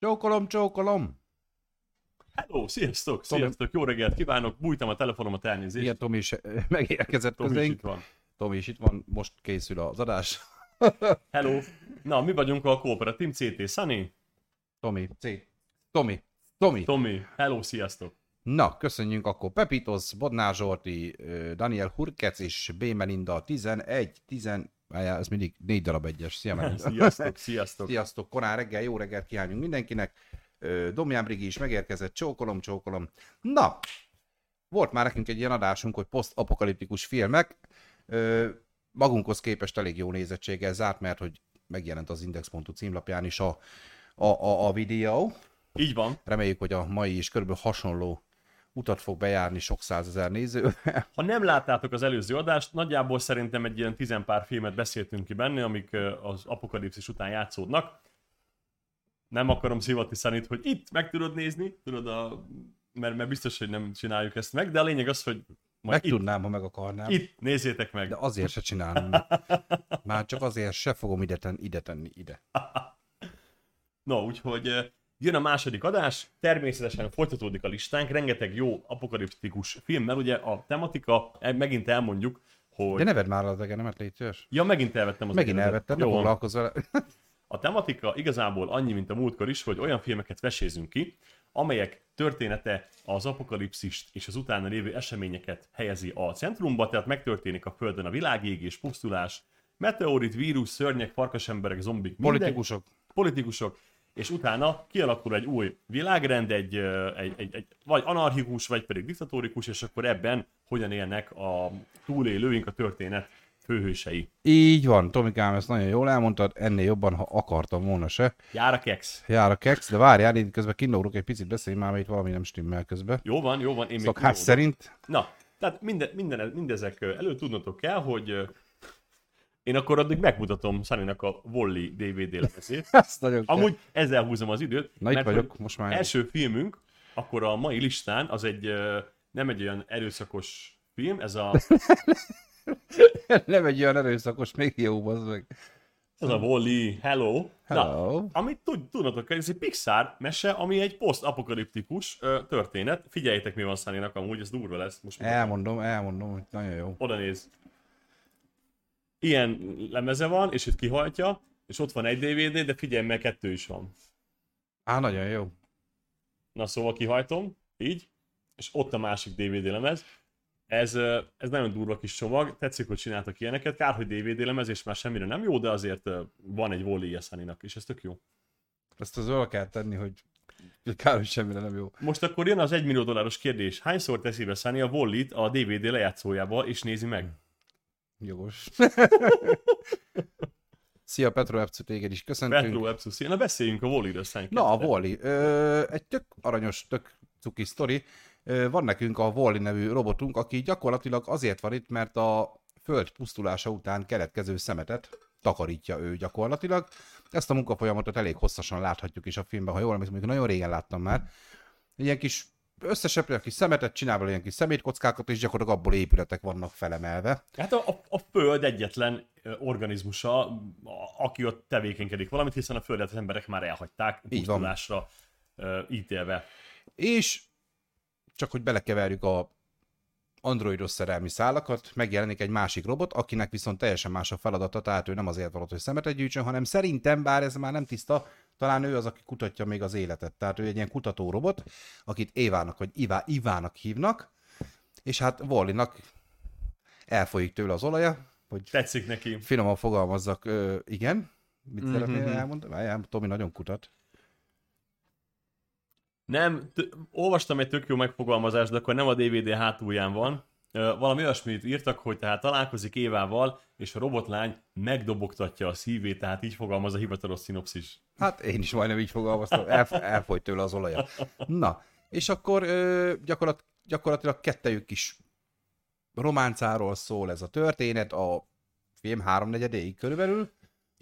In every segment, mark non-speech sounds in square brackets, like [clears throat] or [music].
Csókolom, csókolom! Hello, sziasztok, Tomi- sziasztok, jó reggelt kívánok, bújtam a telefonomat elnézést. Igen, Tomi is eh, megérkezett Tomi is közénk. itt van. Tomi is itt van, most készül az adás. [laughs] Hello. Na, mi vagyunk a Cooperative CT, Sunny, Tomi, C. Tomi, Tomi. Tomi, hello, sziasztok. Na, köszönjünk akkor Pepitos, Bodnár Zsolti, ö, Daniel Hurkec és B. Melinda 11, 10, Várjál, ez mindig négy darab egyes. Szia. [laughs] Sziasztok, sziasztok. Sziasztok, korán reggel, jó reggelt kívánjunk mindenkinek. Domján Brigi is megérkezett, csókolom, csókolom. Na, volt már nekünk egy ilyen adásunk, hogy posztapokaliptikus filmek. Magunkhoz képest elég jó nézettséggel zárt, mert hogy megjelent az Index.hu címlapján is a, a, a, a videó. Így van. Reméljük, hogy a mai is körülbelül hasonló utat fog bejárni sok százezer néző. [laughs] Ha nem láttátok az előző adást, nagyjából szerintem egy ilyen tizenpár filmet beszéltünk ki benne, amik az apokalipszis után játszódnak. Nem akarom szivatni Sunnyt, hogy itt meg tudod nézni, tudod, a... mert, mert biztos, hogy nem csináljuk ezt meg, de a lényeg az, hogy Meg majd itt, tudnám, ha meg akarnám. itt nézzétek meg. De azért se csinálom. [laughs] Már csak azért se fogom ide tenni, ide tenni, ide. [laughs] No, úgyhogy jön a második adás, természetesen folytatódik a listánk, rengeteg jó apokaliptikus film, mert ugye a tematika, e- megint elmondjuk, hogy... De ne vedd már az egenemet, légy szíves. Ja, megint elvettem az Megint elvettem, Jó vele. A tematika igazából annyi, mint a múltkor is, hogy olyan filmeket vesézünk ki, amelyek története az apokalipszist és az utána lévő eseményeket helyezi a centrumba, tehát megtörténik a Földön a világégés, pusztulás, meteorit, vírus, szörnyek, farkasemberek, zombik, mindegy, Politikusok. politikusok, és utána kialakul egy új világrend, egy, egy, egy, egy vagy anarchikus, vagy pedig diktatórikus, és akkor ebben hogyan élnek a túlélőink, a történet főhősei. Így van, Tomikám, ezt nagyon jól elmondtad, ennél jobban, ha akartam volna se. Jár a kex. Jár a kex, de várjál, én közben kinórok egy picit beszélj már, mert itt valami nem stimmel közben. Jó van, jó van. Én még Szokás tudódom. szerint. Na, tehát minden, minden, mindezek ö, előtt tudnotok kell, hogy én akkor addig megmutatom Sunnynak a Volley DVD lemezét. [laughs] Ezt nagyon kell. Amúgy ezzel húzom az időt. Na itt mert vagyok, hogy most már. Első filmünk, akkor a mai listán az egy nem egy olyan erőszakos film, ez a, [laughs] Nem egy olyan erőszakos, még jó, az meg. ez a Wall-E Hello. Hello. Na, amit tud, tudnotok kell, ez egy Pixar mese, ami egy posztapokaliptikus történet. Figyeljétek, mi van Sunnynak amúgy, ez durva lesz. Most. Elmondom, elmondom, hogy nagyon jó. oda néz. Ilyen lemeze van, és itt kihajtja, és ott van egy DVD, de figyelj, mert kettő is van. Á, nagyon jó. Na szóval kihajtom, így, és ott a másik DVD lemez. Ez, ez nagyon durva kis csomag, tetszik, hogy csináltak ilyeneket. Kár, hogy DVD lemez, és már semmire nem jó, de azért van egy Wall-E Yesaninak, és ez tök jó. Ezt az öl kell tenni, hogy kár, hogy semmire nem jó. Most akkor jön az 1 millió dolláros kérdés. Hányszor teszi be Sunny a Wall-E-t a DVD lejátszójába, és nézi meg? Jogos. [laughs] Szia Petro Epcu, téged is köszöntünk. Petro Epsus. Na beszéljünk a Sunny. Na, a. Wally. Ö, egy tök aranyos, tök cuki sztori. Ö, van nekünk a Wally nevű robotunk, aki gyakorlatilag azért van itt, mert a föld pusztulása után keletkező szemetet takarítja ő gyakorlatilag. Ezt a munkafolyamatot elég hosszasan láthatjuk is a filmben, ha jól emlékszem, nagyon régen láttam már. Ilyen kis összesepri a kis szemetet, csinál belőle ilyen kis szemétkockákat, és gyakorlatilag abból épületek vannak felemelve. Hát a, a, a Föld egyetlen organizmusa, a, aki ott tevékenykedik valamit, hiszen a Földet az emberek már elhagyták pusztulásra ö, ítélve. És csak hogy belekeverjük a androidos szerelmi szálakat, megjelenik egy másik robot, akinek viszont teljesen más a feladata, tehát ő nem azért valott, hogy szemetet gyűjtsön, hanem szerintem, bár ez már nem tiszta, talán ő az, aki kutatja még az életet. Tehát ő egy ilyen kutató robot, akit Évának vagy Ivá, Ivának hívnak, és hát Wallinak elfolyik tőle az olaja, hogy Tetszik neki. finoman fogalmazzak, ö, igen, mit Mhm. szeretnél elmondani? Várjál, Tomi nagyon kutat. Nem, t- olvastam egy tök jó megfogalmazást, de akkor nem a DVD hátulján van. Valami olyasmit írtak, hogy tehát találkozik Évával, és a robotlány megdobogtatja a szívét, tehát így fogalmaz a hivatalos szinopszis. Hát én is majdnem így fogalmaztam, El, elfolyt tőle az olaja. Na, és akkor ö, gyakorlat, gyakorlatilag kettejük is románcáról szól ez a történet, a film háromnegyedéig körülbelül,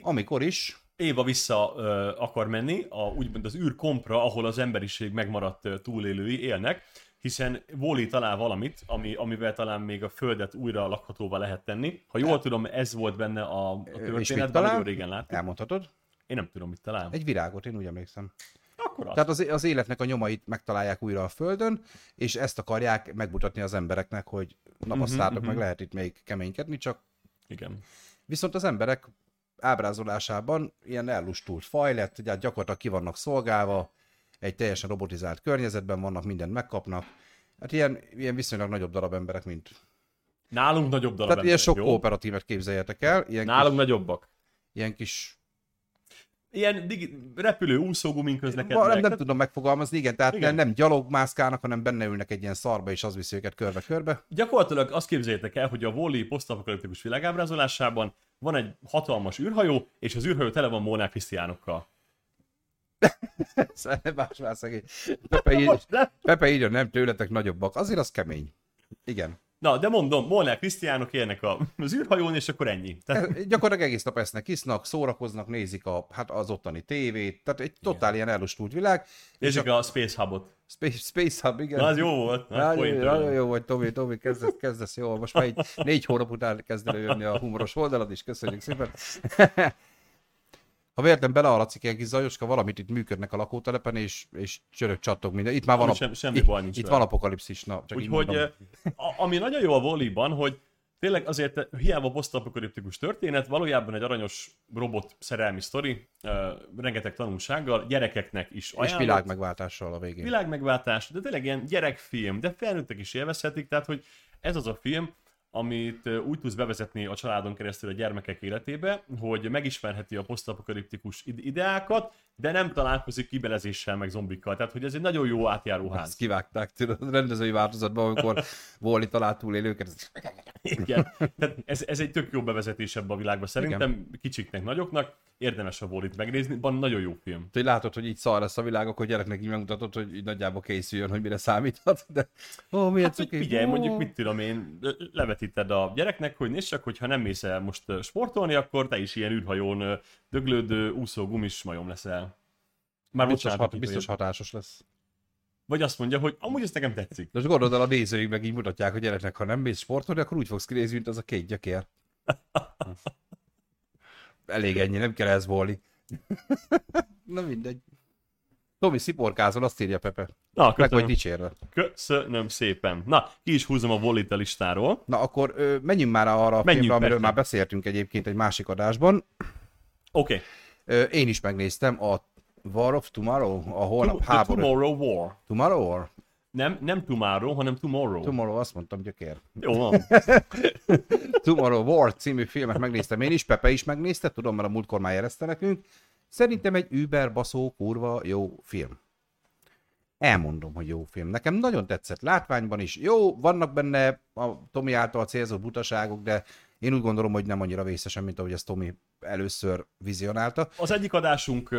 amikor is, Éva vissza ö, akar menni, a, úgymond az űrkompra, ahol az emberiség megmaradt túlélői élnek, hiszen Wally talál valamit, ami, amivel talán még a Földet újra lakhatóvá lehet tenni. Ha jól tudom, ez volt benne a, a történetben, nagyon régen láttuk. Elmondhatod? Én nem tudom, mit talál. Egy virágot, én úgy emlékszem. Akkor az. Tehát az, az életnek a nyomait megtalálják újra a Földön, és ezt akarják megmutatni az embereknek, hogy napasztáltok, Mhm, meg mhm. lehet itt még keménykedni, csak Igen. viszont az emberek ábrázolásában ilyen ellustult faj lett, ugye gyakorlatilag ki vannak szolgálva, egy teljesen robotizált környezetben vannak, mindent megkapnak. Hát ilyen, ilyen viszonylag nagyobb darab emberek, mint... Nálunk nagyobb darab Tehát ilyen emberek, sok jó? kooperatívet képzeljetek el, ilyen Nálunk kis, nagyobbak. ilyen kis Ilyen digi- repülő úszógumin közlekednek. Nem, nem Tehát- tudom megfogalmazni, igen, tehát igen. nem gyalogmászkálnak, hanem benne ülnek egy ilyen szarba, és az viszi őket körbe-körbe. Gyakorlatilag azt képzeljétek el, hogy a Wall-E posztapokaliptikus világábrázolásában van egy hatalmas űrhajó, és az űrhajó tele van Molnár Krisztiánokkal. [laughs] Más már szegény. Pepe, így. Pepe írja, nem tőletek nagyobbak. Azért az kemény. Igen. Na, de mondom, Molnár Krisztiánok élnek a, az űrhajón, és akkor ennyi. Tehát, Gyakorlatilag egész nap esznek, isznak, szórakoznak, nézik a, hát az ottani tévét, tehát egy totál ilyen elustult világ. És nézzük a a Space Hubot. Space, Space Hub, igen. Na, az jó volt. Na, Nagyon, nagyon jó vagy, Tomi, Tomi, kezdesz, kezdesz jól. Most már egy négy hónap után kezd jönni a humoros oldalad is, köszönjük szépen. [laughs] Ha véletlen belealatszik egy kis zajoska, valamit itt működnek a lakótelepen, és, és csörök csattog minden. Itt már van, sem- semmi itt, baj nincs itt vele. van apokalipszis, na, csak Úgyhogy, eh, ami nagyon jó a volleyban, hogy tényleg azért hiába posztapokaliptikus történet, valójában egy aranyos robot szerelmi sztori, eh, rengeteg tanulsággal, gyerekeknek is És ajánlott. világmegváltással a végén. világmegváltás, de tényleg ilyen gyerekfilm, de felnőttek is élvezhetik, tehát hogy ez az a film, amit úgy tudsz bevezetni a családon keresztül a gyermekek életébe, hogy megismerheti a posztapokaliptikus ide- ideákat, de nem találkozik kibelezéssel meg zombikkal. Tehát, hogy ez egy nagyon jó átjáró ház. Ezt kivágták tudod, a rendezői változatban, amikor Wally talált túlélőket. ez- Igen. Tehát ez, ez egy tök jó bevezetés ebbe a világba. Szerintem Igen. kicsiknek, nagyoknak érdemes a volit megnézni, van nagyon jó film. Hogy látod, hogy így szar lesz a világ, akkor gyereknek így megmutatod, hogy így nagyjából készüljön, hogy mire számíthat. De ó, milyen Hát, hogy cuki. figyelj, mondjuk mit tudom én, le- levetíted a gyereknek, hogy nézd csak, hogyha nem mész el most sportolni, akkor te is ilyen űrhajón döglődő, úszó gumis majom leszel. Már Biztos, bocsánat, hat, hogy biztos hatásos lesz. Vagy azt mondja, hogy amúgy ez nekem tetszik. De most gondolod el, a nézőink meg így mutatják a gyereknek, ha nem mész sportolni, akkor úgy fogsz kinézni, mint az a két gyökér. Elég ennyi, nem kell ez volni. [laughs] Na mindegy. Tomi, sziporkázol, azt írja Pepe. Na, Meg vagy köszönöm, dicsérve. köszönöm szépen. Na, ki is húzom a volit a listáról. Na akkor ö, menjünk már arra a Menjünk, filmre, amiről persze. már beszéltünk egyébként egy másik adásban. Oké, okay. Én is megnéztem a War of Tomorrow, a holnap The háború. Tomorrow War. Tomorrow or? Nem, nem tomorrow, hanem tomorrow. Tomorrow, azt mondtam, gyökér. Jó van. [laughs] Tomorrow War című filmet megnéztem én is, Pepe is megnézte, tudom, mert a múltkor már jelezte nekünk. Szerintem egy über baszó kurva jó film. Elmondom, hogy jó film. Nekem nagyon tetszett látványban is. Jó, vannak benne a Tomi által célzott butaságok, de én úgy gondolom, hogy nem annyira vészesen, mint ahogy ezt Tomi először vizionálta. Az egyik adásunk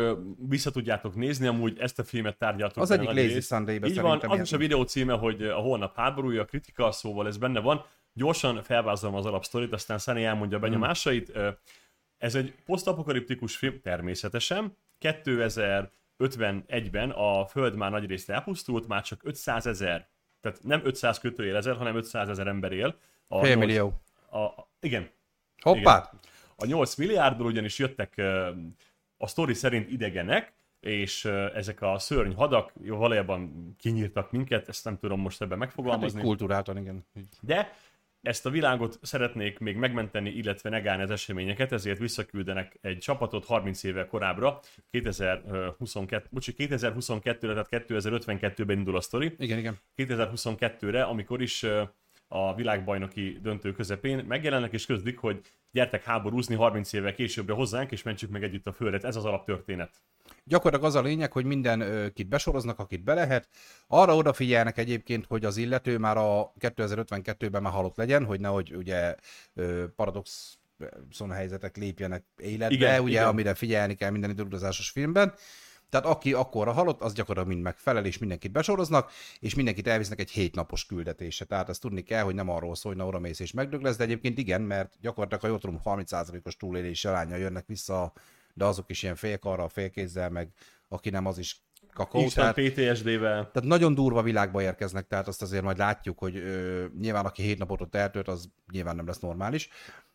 vissza tudjátok nézni, amúgy ezt a filmet tárgyaltuk. Az egyik Lazy részt. Sunday-ben Így van, az is a videó címe, hogy a holnap háborúja, a kritika, szóval ez benne van. Gyorsan felvázolom az alapsztorit, aztán Sunny elmondja a benyomásait. Ö, Ez egy posztapokaliptikus film, természetesen. 2051-ben a Föld már nagy részt elpusztult, már csak 500 ezer, tehát nem 500 kötőjel ezer, hanem 500 ezer ember él. A Fél millió. A, igen, Hoppá! a 8 milliárdból ugyanis jöttek a sztori szerint idegenek, és ezek a szörny hadak jó, valójában kinyírtak minket, ezt nem tudom most ebben Hát megfogalmazni, kultúráltan, igen. de ezt a világot szeretnék még megmenteni, illetve negálni az eseményeket, ezért visszaküldenek egy csapatot 30 évvel korábbra, 2022, bocsi, 2022-re, tehát 2052-ben indul a sztori, Igen, igen. 2022-re, amikor is a világbajnoki döntő közepén megjelennek és közlik, hogy gyertek háborúzni 30 évvel későbbre hozzánk, és mentsük meg együtt a földet. Ez az alaptörténet. Gyakorlatilag az a lényeg, hogy minden ö, kit besoroznak, akit be lehet. Arra odafigyelnek egyébként, hogy az illető már a 2052-ben már halott legyen, hogy nehogy ugye paradox helyzetek lépjenek életbe, Igen, ugye, igen. amire figyelni kell minden időutazásos filmben. Tehát aki akkor halott, az gyakorlatilag mind megfelel, és mindenkit besoroznak, és mindenkit elvisznek egy hétnapos küldetése. Tehát ezt tudni kell, hogy nem arról szól, hogy na oda mész és megdög lesz, de egyébként igen, mert gyakorlatilag, ha jól tudom, 30%-os túlélés aránya jönnek vissza, de azok is ilyen félkarral, félkézzel, meg aki nem, az is kakó. Isten Tehát, PTSD-vel. tehát nagyon durva világba érkeznek, tehát azt azért majd látjuk, hogy ö, nyilván aki hét napot ott eltölt, az nyilván nem lesz normális.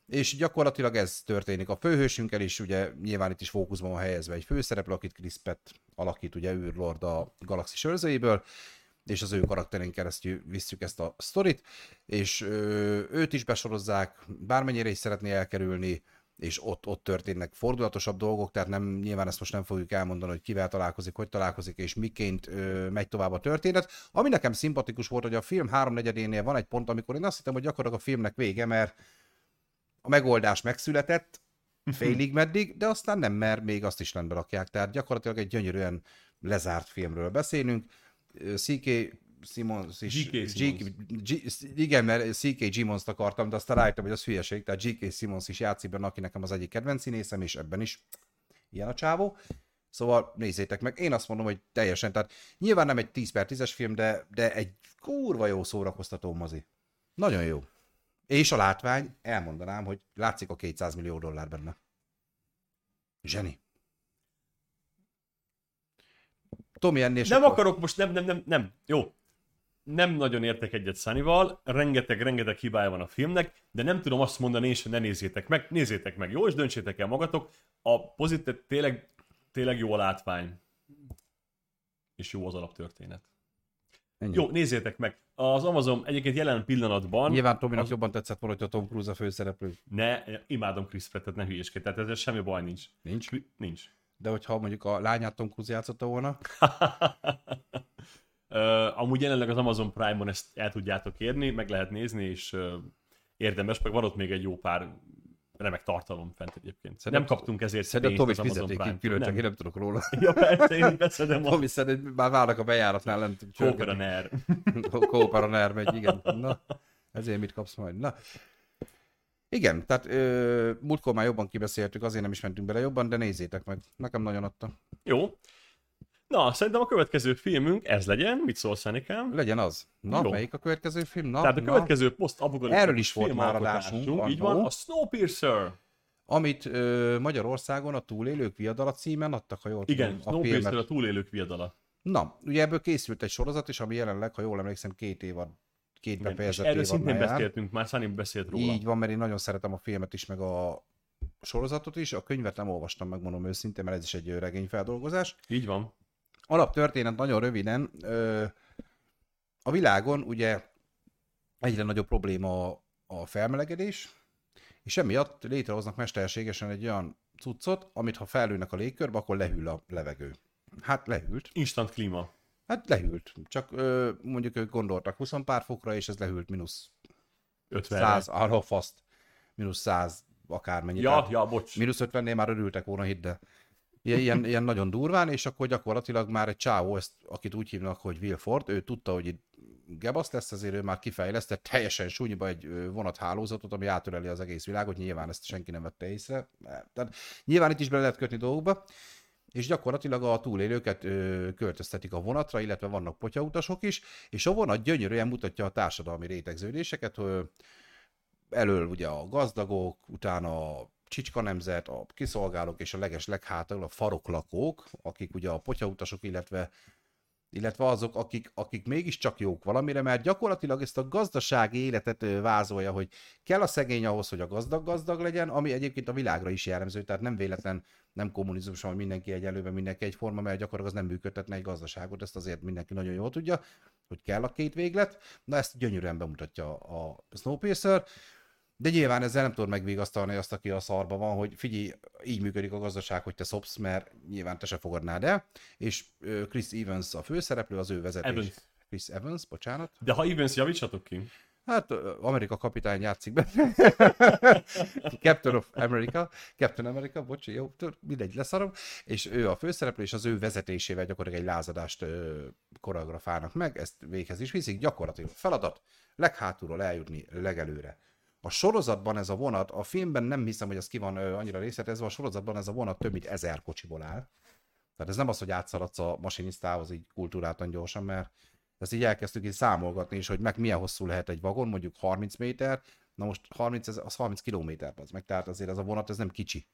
És gyakorlatilag ez történik a főhősünkkel is, ugye nyilván itt is fókuszban van helyezve egy főszereplő, akit Chris Pratt alakít, ugye űrlord a galaxis őrzőjéből, és az ő karakterén keresztül visszük ezt a sztorit, és őt is besorozzák, bármennyire is szeretné elkerülni, és ott, ott történnek fordulatosabb dolgok, tehát nem, nyilván ezt most nem fogjuk elmondani, hogy kivel találkozik, hogy találkozik, és miként ö, megy tovább a történet. Ami nekem szimpatikus volt, hogy a film háromnegyedénél van egy pont, amikor én azt hittem, hogy gyakorlatilag a filmnek vége, mert a megoldás megszületett, félig meddig, de aztán nem, mert még azt is rendbe rakják. Tehát gyakorlatilag egy gyönyörűen lezárt filmről beszélünk. C.K. Simons is... G.K. Simmons. G, igen, mert C.K. Simmons-t akartam, de aztán rájöttem, hogy az hülyeség, tehát G.K. Simmons is játszik benne, aki nekem az egyik kedvenc színészem, és ebben is ilyen a csávó. Szóval nézzétek meg, én azt mondom, hogy teljesen, tehát nyilván nem egy 10 per 10-es film, de, de egy kurva jó szórakoztató mozi. Nagyon jó. És a látvány, elmondanám, hogy látszik a 200 millió dollár benne. Zseni. Tomi ennél Nem sokkal- akarok most, nem, nem, nem, nem. Jó. Nem nagyon értek egyet Sunnyval, rengeteg, rengeteg hibája van a filmnek, de nem tudom azt mondani és hogy ne nézzétek meg. Nézzétek meg, jó, és döntsétek el magatok. A pozitív, tényleg, tényleg jó a látvány. És jó az alaptörténet. Ennyi. Jó, nézzétek meg. Az Amazon egyébként jelen pillanatban... Nyilván Tominak az- jobban tetszett volna, hogy a Tom Cruise a főszereplő. Ne, imádom Chris Pratt-et, ne hülyéskedj, tehát ezzel semmi baj nincs. Nincs. Nincs. De hogyha mondjuk a lányát Tom Cruise játszotta volna, [laughs] uh, amúgy jelenleg az Amazon Prime-on ezt el tudjátok érni, meg lehet nézni, és uh, érdemes, meg van ott még egy jó pár remek tartalom fent egyébként. Szerintem- nem kaptunk ezért szerintem pénzt Tomi fizeték ki külön, csak én nem tudok róla. Ja, persze, én beszedem a Tomi szerint már várnak a bejáratnál lent. Kóperaner. Kóperaner megy, igen. Na, ezért mit kapsz majd? Na. Igen, tehát ö, múltkor már jobban kibeszéltük, azért nem is mentünk bele jobban, de nézzétek meg. Nekem nagyon adta. Jó. Na, szerintem a következő filmünk ez legyen. Mit szólsz, Anikám? Legyen az. Na, Jó. melyik a következő film? Na, Tehát a na. következő poszt Erről is volt már adásunk, Így van, a Snowpiercer. Amit ö, Magyarországon a Túlélők viadala címen adtak, ha jól Igen, tudom, a Snowpiercer filmet. a túlélők viadala. Na, ugye ebből készült egy sorozat, és ami jelenleg, ha jól emlékszem, két évad, két Igen, és befejezett erről szintén jár. beszéltünk már, Sunny beszélt róla. Így van, mert én nagyon szeretem a filmet is, meg a sorozatot is. A könyvet nem olvastam, megmondom őszintén, mert ez is egy regényfeldolgozás. Így van. Alaptörténet nagyon röviden. A világon ugye egyre nagyobb probléma a- felmelegedés, és emiatt létrehoznak mesterségesen egy olyan cuccot, amit ha felülnek a légkörbe, akkor lehűl a levegő. Hát lehűlt. Instant klíma. Hát lehűlt. Csak ö, mondjuk ők gondoltak 20 pár fokra, és ez lehűlt mínusz 50 100, arra faszt. Mínusz 100 akármennyi. Ja, Tehát ja, bocs. Mínusz 50-nél már örültek volna, hidd el. Ilyen, ilyen, nagyon durván, és akkor gyakorlatilag már egy csávó, ezt, akit úgy hívnak, hogy Will Ford, ő tudta, hogy itt gebasz lesz, ezért ő már kifejlesztett teljesen súlyba egy vonathálózatot, ami átöleli az egész világot, nyilván ezt senki nem vette észre. Tehát nyilván itt is bele lehet kötni dolgokba, és gyakorlatilag a túlélőket ö, költöztetik a vonatra, illetve vannak potyautasok is, és a vonat gyönyörűen mutatja a társadalmi rétegződéseket, hogy elől ugye a gazdagok, utána a csicska nemzet, a kiszolgálók és a leges leghátul a faroklakók, akik ugye a potyautasok, illetve illetve azok, akik, akik mégiscsak jók valamire, mert gyakorlatilag ezt a gazdasági életet vázolja, hogy kell a szegény ahhoz, hogy a gazdag gazdag legyen, ami egyébként a világra is jellemző, tehát nem véletlen, nem kommunizmus, hogy mindenki egyenlőben, mindenki egyforma, mert gyakorlatilag az nem működtetne egy gazdaságot, ezt azért mindenki nagyon jól tudja, hogy kell a két véglet, na ezt gyönyörűen bemutatja a Snowpiercer, de nyilván ezzel nem tudod megvigasztalni azt, aki a szarba van, hogy figyelj, így működik a gazdaság, hogy te szopsz, mert nyilván te se fogadnád el, és Chris Evans a főszereplő, az ő vezetés. Evans. Chris Evans, bocsánat. De ha Evans javítsatok ki. Hát Amerika kapitány játszik be. [laughs] Captain of America. Captain America, bocsi, jó, mindegy, leszarom. És ő a főszereplő, és az ő vezetésével gyakorlatilag egy lázadást ö, koreografálnak meg, ezt véghez is viszik. Gyakorlatilag feladat, leghátulról eljutni legelőre. A sorozatban ez a vonat, a filmben nem hiszem, hogy ez ki van ö, annyira részletezve, a sorozatban ez a vonat több mint ezer kocsiból áll. Tehát ez nem az, hogy átszaladsz a masinisztához így kultúráltan gyorsan, mert ezt így elkezdtük így számolgatni is, hogy meg milyen hosszú lehet egy vagon, mondjuk 30 méter, na most 30, ez- az 30 kilométer az meg, tehát azért ez a vonat, ez nem kicsi.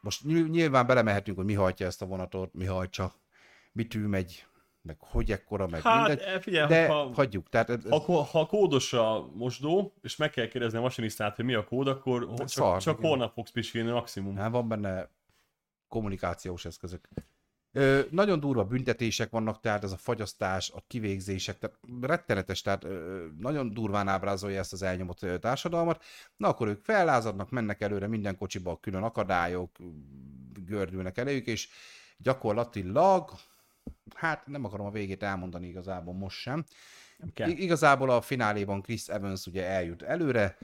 Most ny- nyilván belemehetünk, hogy mi hajtja ezt a vonatot, mi hajtsa, mitű megy, meg hogy ekkora, meg Hát, mindegy. eh, figyelj, De ha- hagyjuk, tehát ez, ez, Ha, kódos a mosdó, és meg kell kérdezni a masinisztát, hogy mi a kód, akkor ho- csak, szar, csak igen. holnap fogsz pisilni maximum. hát van benne kommunikációs eszközök. Ö, nagyon durva büntetések vannak, tehát ez a fagyasztás, a kivégzések, tehát rettenetes, tehát ö, nagyon durván ábrázolja ezt az elnyomott társadalmat. Na akkor ők fellázadnak, mennek előre minden kocsiba, külön akadályok gördülnek eléjük, és gyakorlatilag, hát nem akarom a végét elmondani igazából most sem. Nem kell. I- igazából a fináléban Chris Evans ugye eljut előre,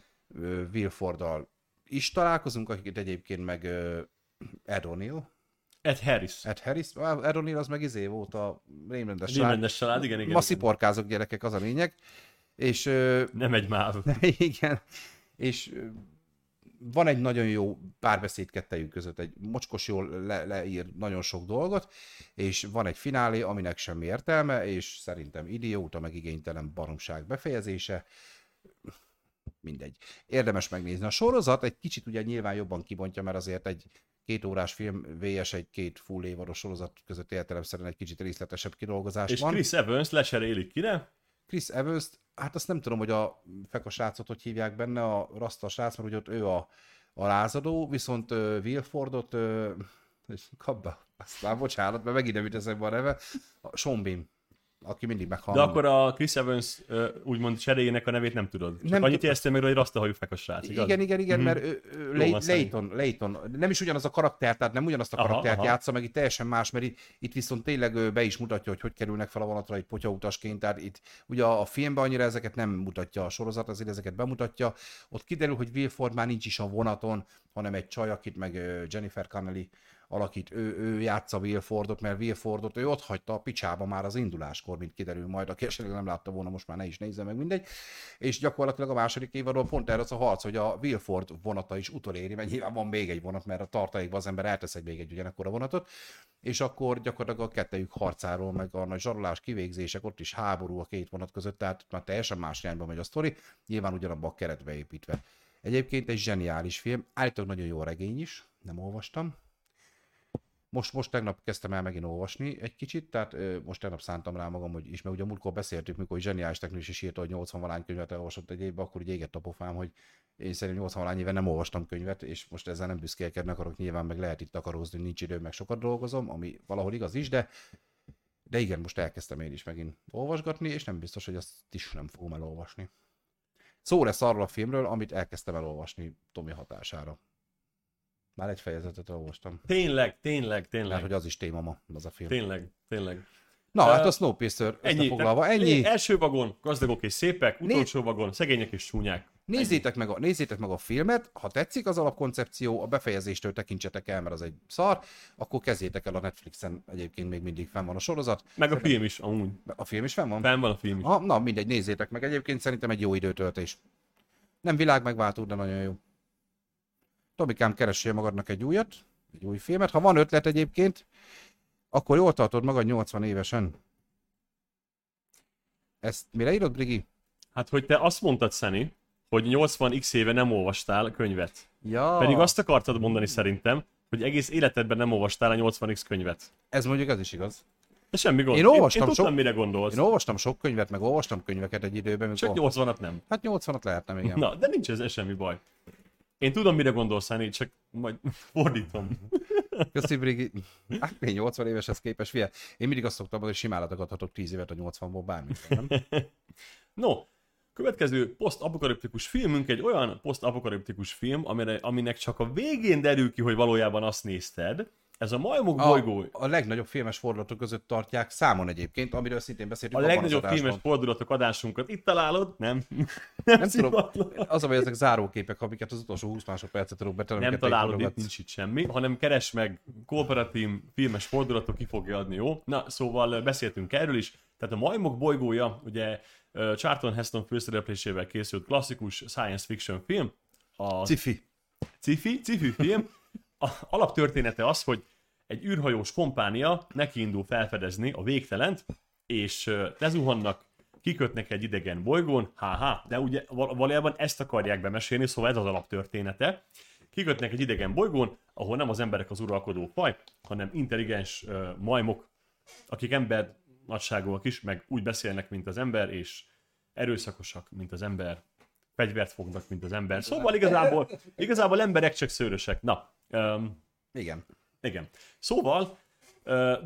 Will Forddal is találkozunk, akiket egyébként meg Ed O'Neill, Ed Harris. Ed Harris, Ed O'Neill az meg izé volt a rémrendes család. Rémendes család, igen, igen. Ma sziporkázok gyerekek, az a lényeg. És Nem egy máv. [laughs] igen, és van egy nagyon jó párbeszéd kettejük között, egy mocskos jól le, leír nagyon sok dolgot, és van egy finálé, aminek semmi értelme, és szerintem idióta, meg igénytelen baromság befejezése. Mindegy. Érdemes megnézni. A sorozat egy kicsit ugye nyilván jobban kibontja, mert azért egy két órás film VS egy két full évados sorozat között értelemszerűen egy kicsit részletesebb kidolgozás És van. Chris Evans leserélik kire? Chris evans hát azt nem tudom, hogy a feka srácot hogy hívják benne, a rasta srác, mert ugye ott ő a, a lázadó, viszont uh, Wilfordot, uh, kap be, azt már bocsánat, mert megint nem jut a neve, a Sean Bean, aki mindig meghal. De akkor a Chris Evans úgymond cseréjének a nevét nem tudod. Csak Nem annyit éreztél meg, hogy rasztahajú fekas srác, igaz? Igen, igen, igen, Mhm. mert ő, ő, Szani. Layton, Layton, nem is ugyanaz a karakter, tehát nem ugyanazt a Aha, karaktert aha. játsza, meg itt teljesen más, mert itt, itt viszont tényleg ő be is mutatja, hogy hogy kerülnek fel a vonatra egy potyautasként, tehát itt ugye a, a filmben annyira ezeket nem mutatja a sorozat, azért ezeket bemutatja. Ott kiderül, hogy Will Ford már nincs is a vonaton, hanem egy csaj, akit meg Jennifer Connelly alakít, ő, ő játsza Will Fordot, mert Will Fordot ő ott hagyta a picsába már az induláskor, mint kiderül majd, aki esetleg nem látta volna, most már ne is nézze meg mindegy. És gyakorlatilag a második évadon pont erre az a harc, hogy a Will Ford vonata is utoléri, mert nyilván van még egy vonat, mert a tartalékban az ember eltesz egy még egy ugyanekkor a vonatot, és akkor gyakorlatilag a kettejük harcáról, meg a nagy zsarolás, kivégzések, ott is háború a két vonat között, tehát már teljesen más irányba megy a sztori, nyilván ugyanabban a keretbe építve. Egyébként egy zseniális film, állítólag nagyon jó regény is, nem olvastam, most, most tegnap kezdtem el megint olvasni egy kicsit, tehát most tegnap szántam rá magam, hogy is, mert ugye múltkor beszéltük, mikor egy zseniális technikus is írta, hogy 80 valány könyvet elolvasott egy évben, akkor ugye égett a pofám, hogy én szerintem 80 valány éve nem olvastam könyvet, és most ezzel nem büszkélkedni akarok, nyilván meg lehet itt takarózni, nincs idő, meg sokat dolgozom, ami valahol igaz is, de de igen, most elkezdtem én is megint olvasgatni, és nem biztos, hogy azt is nem fogom elolvasni. Szó lesz arról a filmről, amit elkezdtem elolvasni Tomi hatására. Már egy fejezetet olvastam. Tényleg, tényleg, tényleg. Lehet, hogy az is téma ma, az a film. Tényleg, tényleg. Na, hát Ö, a Snowpiercer Ennyi. Tehát ennyi. Első vagon, gazdagok és szépek, utolsó vagon, szegények és csúnyák. Nézzétek meg, a, nézzétek meg a filmet, ha tetszik az alapkoncepció, a befejezéstől tekintsetek el, mert az egy szar, akkor kezdjétek el a Netflixen, egyébként még mindig fenn van a sorozat. Meg a film is, amúgy. A film is fenn van? Fenn van a film is. Ha, na, mindegy, nézzétek meg. Egyébként szerintem egy jó időtöltés. Nem világ megváltó, de nagyon jó. Tomikám, keressél magadnak egy újat, egy új filmet. Ha van ötlet egyébként, akkor jól tartod magad 80 évesen. Ezt mire írod, Brigi? Hát, hogy te azt mondtad, Szeni, hogy 80x éve nem olvastál könyvet. Ja. Pedig azt akartad mondani szerintem, hogy egész életedben nem olvastál a 80x könyvet. Ez mondjuk az is igaz. De semmi gond. Én olvastam én, én tudtam, sok- mire gondolsz. Én olvastam sok könyvet, meg olvastam könyveket egy időben, Csak mikor... 80-at nem. Hát 80-at lehetne, igen. Na, de nincs ez semmi baj. Én tudom, mire gondolsz, Szeni, csak majd [laughs] fordítom. Köszi, Brigi. Hát én 80 éveshez képes, fia. Én mindig azt szoktam hogy simán letagadhatok 10 évet a 80-ból bármit. Nem? [laughs] No, következő posztapokaliptikus filmünk egy olyan posztapokaliptikus film, amire, aminek csak a végén derül ki, hogy valójában azt nézted. Ez a Majmok bolygó. A, a legnagyobb filmes fordulatok között tartják számon egyébként, amiről szintén A beszéltünk abban legnagyobb adásban. filmes fordulatok adásunkat itt találod? Nem. [laughs] Nem [laughs] tudom, szivatlak. az a baj, ezek záróképek, amiket az utolsó 20 másodpercet tudok betenni. Nem találod, itt nincs itt semmi, hanem keres meg kooperatív filmes fordulatok, ki fogja adni, jó? Na, szóval beszéltünk erről is. Tehát a Majmok bolygója, ugye Charlton Heston főszereplésével készült klasszikus science fiction film. A Cifi. Cifi, Cifi film. A alaptörténete az, hogy egy űrhajós kompánia nekiindul felfedezni a végtelent, és lezuhannak, kikötnek egy idegen bolygón, haha, de ugye val- valójában ezt akarják bemesélni, szóval ez az alaptörténete. Kikötnek egy idegen bolygón, ahol nem az emberek az uralkodó faj, hanem intelligens ö, majmok, akik ember nagyságúak is, meg úgy beszélnek, mint az ember, és erőszakosak, mint az ember, fegyvert fognak, mint az ember. Szóval igazából, igazából emberek csak szőrösek. Na, um, Igen. igen. Szóval,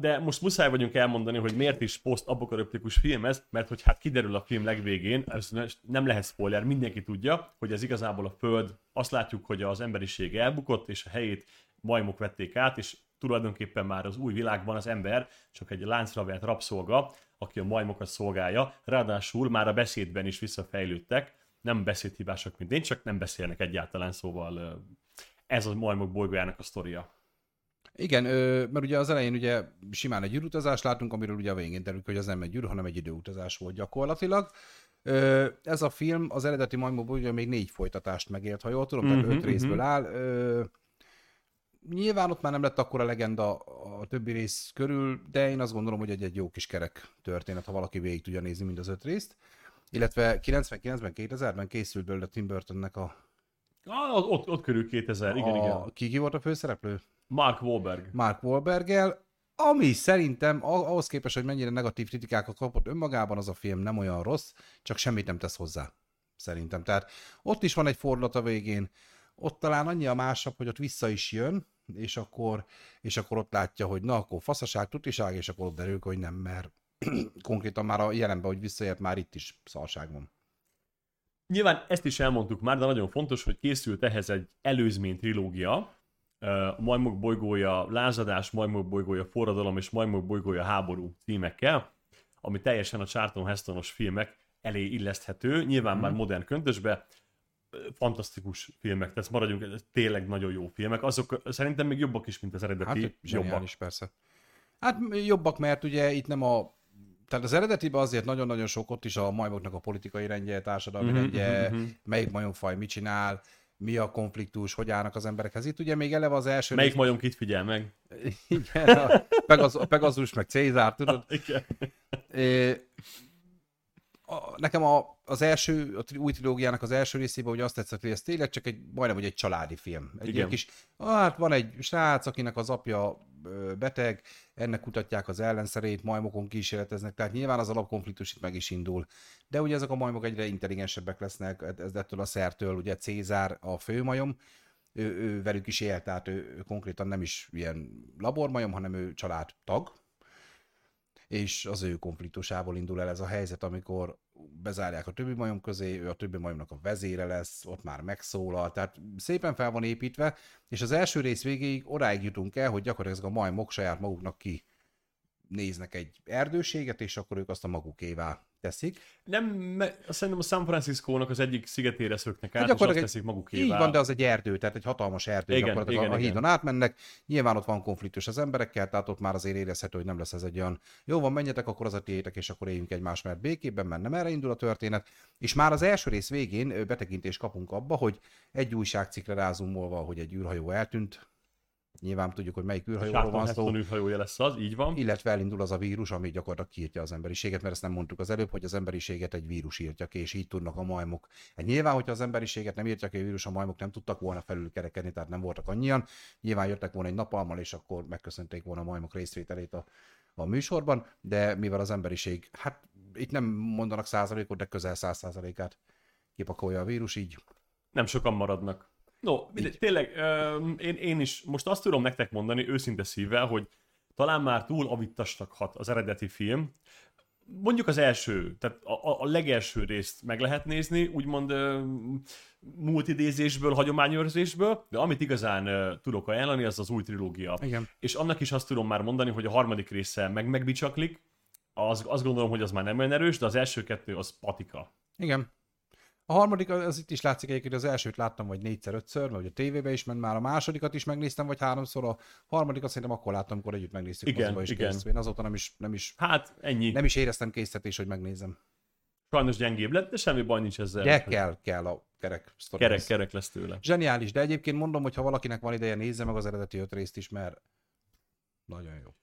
de most muszáj vagyunk elmondani, hogy miért is post-apokaliptikus film ez, mert hogy hát kiderül a film legvégén, ez nem lehet spoiler, mindenki tudja, hogy ez igazából a Föld, azt látjuk, hogy az emberiség elbukott, és a helyét majmok vették át, és tulajdonképpen már az új világban az ember csak egy láncra vett rabszolga, aki a majmokat szolgálja, ráadásul már a beszédben is visszafejlődtek, nem beszédhibások, mint én, csak nem beszélnek egyáltalán, szóval ez a majmok bolygójának a sztoria. Igen, mert ugye az elején ugye simán egy űrutazást látunk, amiről ugye a végén derül, hogy az nem egy űr, hanem egy időutazás volt gyakorlatilag. Ez a film az eredeti majmokból ugye még négy folytatást megélt, ha jól tudom, tehát Mhm, öt részből mhm. áll. Nyilván ott már nem lett akkora legenda a többi rész körül, de én azt gondolom, hogy egy, egy jó kis kerek történet, ha valaki végig tudja nézni mind az öt részt. Illetve 99-ben, 2000-ben készült belőle Tim Burtonnek a, Ah, ott, ott körül 2000, igen, a igen. ki, ki volt a főszereplő? Mark Wahlberg. Mark Wahlberggel, ami szerintem ah- ahhoz képest, hogy mennyire negatív kritikákat kapott önmagában, az a film nem olyan rossz, csak semmit nem tesz hozzá. Szerintem. Tehát ott is van egy fordulat a végén, ott talán annyi a másabb, hogy ott vissza is jön, és akkor, és akkor ott látja, hogy na, akkor faszaság, tutiság, és akkor ott derül, hogy nem, mert [clears throat] konkrétan már a jelenben, hogy visszaért, már itt is szarság van. Nyilván ezt is elmondtuk már, de nagyon fontos, hogy készült ehhez egy előzmény trilógia, a Majmok bolygója lázadás, Majmok bolygója forradalom és Majmok bolygója háború címekkel, ami teljesen a Charlton Hestonos filmek elé illeszthető, nyilván Mhm. már modern köntösbe, fantasztikus filmek, tehát maradjunk, tényleg nagyon jó filmek, azok szerintem még jobbak is, mint az eredeti, Hát jobbak. zseniális, persze. Hát jobbak, mert ugye itt nem a tehát az eredetiben azért nagyon-nagyon sok ott is a majmoknak a politikai rendje, társadalmi Mhm, rendje, mhm, mhm. melyik majomfaj mit csinál, mi a konfliktus, hogy állnak az emberekhez. Itt ugye még eleve az első... Melyik majom kit figyel meg? Igen, a Pegaz, a Pegazus, meg Cézár, tudod? Igen. É, a, nekem a, az első, a új trilógiának az első részében ugye azt tetszett, hogy ez tényleg csak egy, majdnem, hogy egy családi film. Egy Igen. kis, hát van egy srác, akinek az apja beteg, ennek kutatják az ellenszerét, majmokon kísérleteznek, tehát nyilván az alapkonfliktus itt meg is indul. De ugye ezek a majmok egyre intelligensebbek lesznek, ez ettől a szertől, ugye Cézár a főmajom, ő, ő velük is él, tehát ő, ő konkrétan nem is ilyen labormajom, hanem ő családtag, és az ő konfliktusából indul el ez a helyzet, amikor bezárják a többi majom közé, ő a többi majomnak a vezére lesz, ott már megszólal, tehát szépen fel van építve, és az első rész végéig odáig jutunk el, hogy gyakorlatilag ezek a majmok saját maguknak ki néznek egy erdőséget, és akkor ők azt a magukévá teszik. Nem, me, szerintem a San Francisco-nak az egyik szigetére szöknek át, és azt teszik magukévá. Így van, de az egy erdő, tehát egy hatalmas erdő, Igen, gyakorlatilag igen, a, a igen. hídon átmennek, nyilván ott van konfliktus az emberekkel, tehát ott már azért érezhető, hogy nem lesz ez egy olyan, jó van, menjetek, akkor az a tiétek, és akkor éljünk egymás mellett békében, mert nem erre indul a történet, és már az első rész végén betekintést kapunk abba, hogy egy újságcikkre rázumolva, hogy egy űrhajó eltűnt, nyilván tudjuk, hogy melyik űrhajóról van szó, űrhajója lesz az, így van. illetve elindul az a vírus, ami gyakorlatilag kiírtja az emberiséget, mert ezt nem mondtuk az előbb, hogy az emberiséget egy vírus írtja ki, és így tudnak a majmok. Hát nyilván, hogyha az emberiséget nem írtja ki a vírus, a majmok nem tudtak volna felülkerekedni, tehát nem voltak annyian. Nyilván jöttek volna egy napalmal, és akkor megköszönték volna a majmok részvételét a, a műsorban, de mivel az emberiség, hát itt nem mondanak százalékot, de közel száz százalékát kipakolja a vírus, így Nem sokan maradnak. No, mindegy, tényleg, öm, én, én is most azt tudom nektek mondani őszinte szívvel, hogy talán már túl avittasnak hat az eredeti film. Mondjuk az első, tehát a, a, legelső részt meg lehet nézni, úgymond öm, multidézésből, hagyományőrzésből, de amit igazán ö, tudok ajánlani, az az új trilógia. igen. És annak is azt tudom már mondani, hogy a harmadik része meg megbicsaklik, az, azt gondolom, hogy az már nem olyan erős, de az első kettő az patika. Igen. A harmadik, az itt is látszik egyébként, az elsőt láttam vagy négyszer, ötször, mert ugye tévébe is ment már, a másodikat is megnéztem, vagy háromszor, a harmadikat szerintem akkor láttam, amikor együtt megnéztük Igen, moziba, és igen. Én azóta nem is, nem is, Hát ennyi. nem is éreztem késztetés, hogy megnézem. Sajnos gyengébb lett, de semmi baj nincs ezzel. De kell, kell a kerek sztori. Kerek, kerek lesz tőle. Zseniális, de egyébként mondom, hogy ha valakinek van ideje, nézze meg az eredeti öt részt is, mert nagyon jó.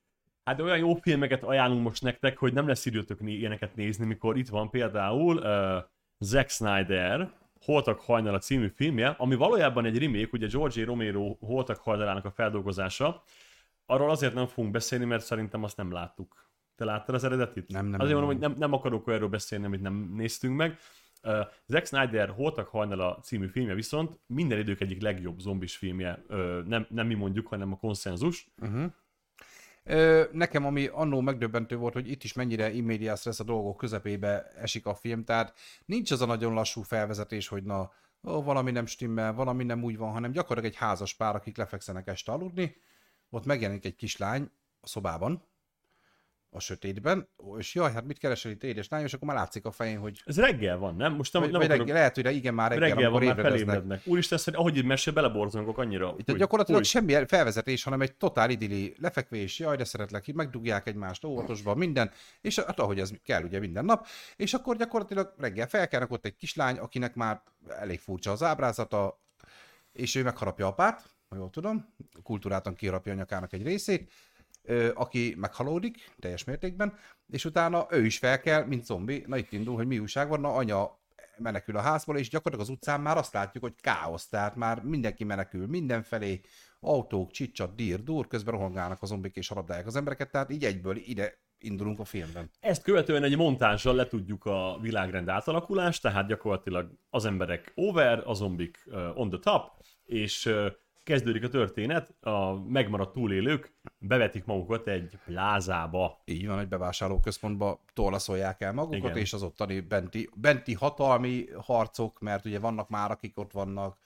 Hát de olyan jó filmeket ajánlunk most nektek, hogy nem lesz időtök ilyeneket nézni, mikor itt van például uh, Zack Snyder, Holtak hajnala című filmje, ami valójában egy remake, ugye George. Romero Holtak hajnalának a feldolgozása. Arról azért nem fogunk beszélni, mert szerintem azt nem láttuk. Te láttad az eredetit? Nem, nem, Azért nem, mondom, hogy nem, nem akarok olyanról beszélni, amit nem néztünk meg. Uh, Zack Snyder Holtak hajnala című filmje viszont minden idők egyik legjobb zombis filmje. Uh, nem, nem mi mondjuk, hanem a konszenzus. Ö, nekem ami annó megdöbbentő volt, hogy itt is mennyire immédiás lesz a dolgok közepébe esik a film, tehát nincs az a nagyon lassú felvezetés, hogy na, ó, valami nem stimmel, valami nem úgy van, hanem gyakorlatilag egy házas pár, akik lefekszenek este aludni, ott megjelenik egy kislány a szobában, a sötétben, és jaj, hát mit keresel itt édes lány, és akkor már látszik a fején, hogy Ez reggel van, nem? Most nem, vagy, nem vagy akarok... reggel, lehet, hogy igen, már reggel, reggel van, már felébrednek. Úristen, szerint, ahogy így mesél, beleborzongok annyira. Itt hogy- gyakorlatilag hogy- semmi felvezetés, hanem egy totál idilli lefekvés, jaj, de szeretlek, így megdugják egymást óvatosban, minden, és hát ahogy ez kell ugye minden nap, és akkor gyakorlatilag reggel felkelnek ott egy kislány, akinek már elég furcsa az ábrázata, és ő megharapja apát, ha jól tudom, kultúrátan kiharapja a nyakának egy részét, aki meghalódik teljes mértékben, és utána ő is felkel, mint zombi. Na itt indul, hogy mi újság van, na anya menekül a házból, és gyakorlatilag az utcán már azt látjuk, hogy káosz, tehát már mindenki menekül mindenfelé, autók, csicsat, dír, dur, közben rohangálnak a zombik és harabdálják az embereket, tehát így egyből ide indulunk a filmben. Ezt követően egy montázsal letudjuk a világrend átalakulást, tehát gyakorlatilag az emberek over, a zombik on the top, és kezdődik a történet, a megmaradt túlélők bevetik magukat egy plázába. Így van, egy bevásárlóközpontba torlaszolják el magukat, Igen. És az ottani benti, benti hatalmi harcok, mert ugye vannak már, akik ott vannak,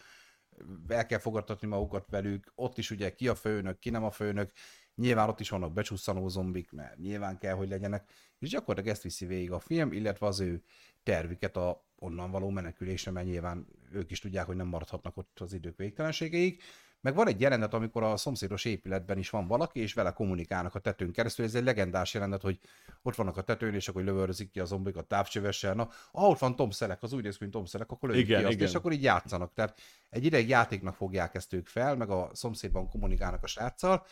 el kell fogadtatni magukat velük, ott is ugye ki a főnök, ki nem a főnök, nyilván ott is vannak becsúszanó zombik, mert nyilván kell, hogy legyenek, és gyakorlatilag ezt viszi végig a film, illetve az ő tervüket a onnan való menekülésre, mert nyilván ők is tudják, hogy nem maradhatnak ott az idők végtelenségeig. Meg van egy jelenet, amikor a szomszédos épületben is van valaki, és vele kommunikálnak a tetőn keresztül. Ez egy legendás jelenet, hogy ott vannak a tetőn, és akkor lövöldözik ki a zombik a távcsövessel. Na, ah, ott van Tom Selleck, az úgy néz ki, mint Tom Selleck, akkor lőjük Igen, ki azt, igen. és akkor így játszanak. Tehát egy ideig játéknak fogják ezt ők fel, meg a szomszédban kommunikálnak a sráccal,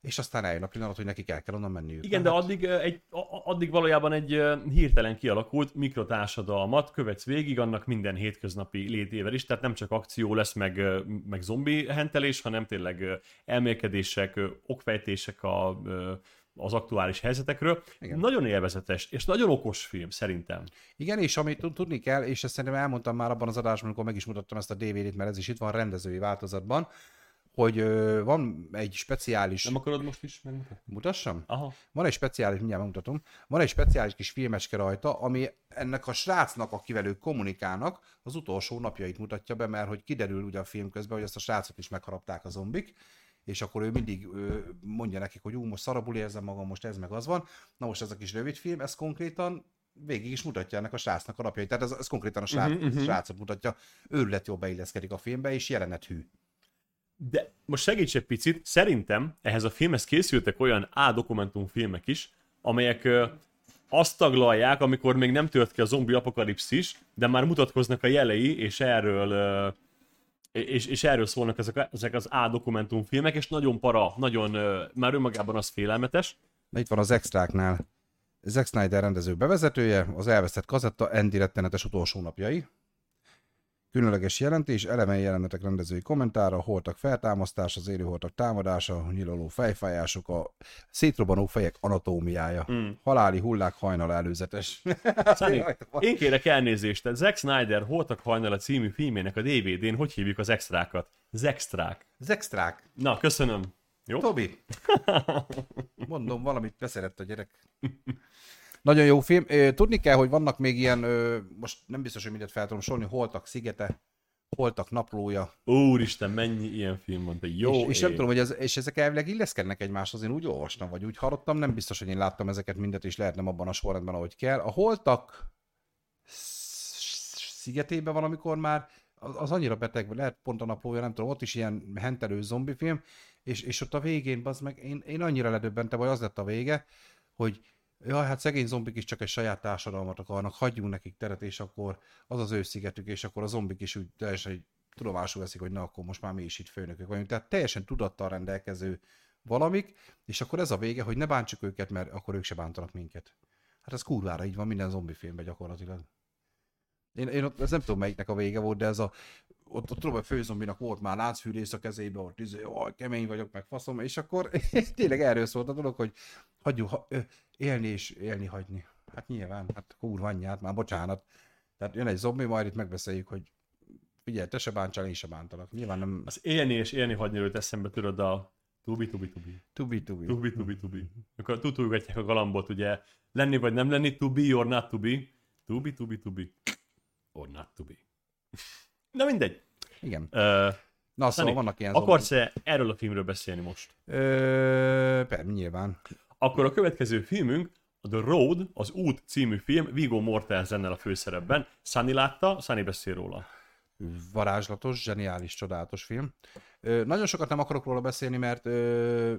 és aztán eljön a pillanat, hogy nekik el kell onnan menniük. Igen, de hát- addig, egy, addig valójában egy hirtelen kialakult mikrotársadalmat követsz végig, annak minden hétköznapi létével is, tehát nem csak akció lesz, meg, meg zombi hentelés, hanem tényleg elmélkedések, okfejtések a, az aktuális helyzetekről. Igen. Nagyon élvezetes, és nagyon okos film, szerintem. Igen, és amit tud- tudni kell, és ezt szerintem elmondtam már abban az adásban, amikor meg is mutattam ezt a DVD-t, mert ez is itt van rendezői változatban, hogy ö, van egy speciális... Nem akarod most is megmutatni? Mutassam? Aha. Van egy speciális, mindjárt megmutatom, van egy speciális kis filmecske rajta, ami ennek a srácnak, akivel ők kommunikálnak, az utolsó napjait mutatja be, mert hogy kiderül ugye a film közben, hogy ezt a srácot is megharapták a zombik, és akkor ő mindig ö, mondja nekik, hogy ú, most szarabul érzem magam, most ez meg az van. Na most ez a kis rövid film, ez konkrétan végig is mutatja ennek a srácnak a napjait. Tehát ez, ez konkrétan a srác, mhm. srácot mutatja. Őrület jól beilleszkedik a filmbe, és jelenet hű. De most segíts egy picit, szerintem ehhez a filmhez készültek olyan A dokumentumfilmek is, amelyek ö, azt taglalják, amikor még nem tört ki a zombi apokalipszis, de már mutatkoznak a jelei, és erről ö, és, és erről szólnak ezek, ezek az A dokumentumfilmek, és nagyon para, nagyon, ö, már önmagában az félelmetes. Na itt van az extráknál. Zack Snyder rendező bevezetője, az elvesztett kazetta, Andy rettenetes utolsó napjai. Különleges jelentés, elemei jelenetek rendezői kommentára, holtak feltámasztása, az élőholtak támadása, nyilaló fejfájások, a szétrobbanó fejek anatómiája. Mm. Haláli hullák hajnal előzetes. [laughs] Száni, [laughs] én kérek elnézést, tehát Zack Snyder Holtak hajnala című filmének a DVD-n hogy hívjuk az extrákat? Zextrák. Az extrák. Na, köszönöm. Jó? Tobi. [laughs] Mondom, valamit beszerett a gyerek. Nagyon jó film. Tudni kell, hogy vannak még ilyen, most nem biztos, hogy mindent fel tudom sorolni, Holtak szigete, Holtak naplója. Úristen, mennyi ilyen film van, te jó és, és nem ég. tudom, hogy ez, és ezek elvileg illeszkednek egymáshoz, én úgy olvastam, vagy úgy hallottam, nem biztos, hogy én láttam ezeket mindet, és lehet nem abban a sorrendben, ahogy kell. A Holtak sz- szigetében valamikor már, az, az annyira beteg, vagy lehet pont a naplója, nem tudom, ott is ilyen hentelő zombifilm, és, és ott a végén, az meg, én, én annyira ledöbbentem, vagy az lett a vége, hogy jaj, hát szegény zombik is csak egy saját társadalmat akarnak, hagyjunk nekik teret, és akkor az az ő szigetük, és akkor a zombik is úgy teljesen tudomásul veszik, hogy na, akkor most már mi is itt főnökök vagyunk. Tehát teljesen tudattal rendelkező valamik, és akkor ez a vége, hogy ne bántsuk őket, mert akkor ők se bántanak minket. Hát ez kurvára így van minden zombi filmben gyakorlatilag. Én, én ott, ez nem tudom melyiknek a vége volt, de ez a, ott, ott tudom, hogy főzombinak volt már láncfűrész a kezébe, ott izé, kemény vagyok, meg faszom, és akkor [laughs] tényleg erről szólt a dolog, hogy hagyjuk ha, ö, élni és élni hagyni. Hát nyilván, hát kurva anyját, már bocsánat. Tehát jön egy zombi, majd itt megbeszéljük, hogy figyelj, te se bántsál, én se bántalak. Nyilván nem... Az élni és élni hagyni előtt eszembe tudod a tubi, tubi, tubi. Tubi, tubi. Tubi, tubi, tubi. Akkor tutulgatják a galambot, ugye lenni vagy nem lenni, to be or not to be. Tubi, tubi, tubi. Or not to be. Na mindegy. Igen. Uh, Na, szóval vannak ilyen akarsz-e erről a filmről beszélni most? Ö, per, nyilván. Akkor a következő filmünk a The Road, az út című film, Viggo Mortensennel a főszerepben. Sunny látta, Sunny beszél róla. varázslatos, zseniális, csodálatos film. Ö, nagyon sokat nem akarok róla beszélni, mert ö,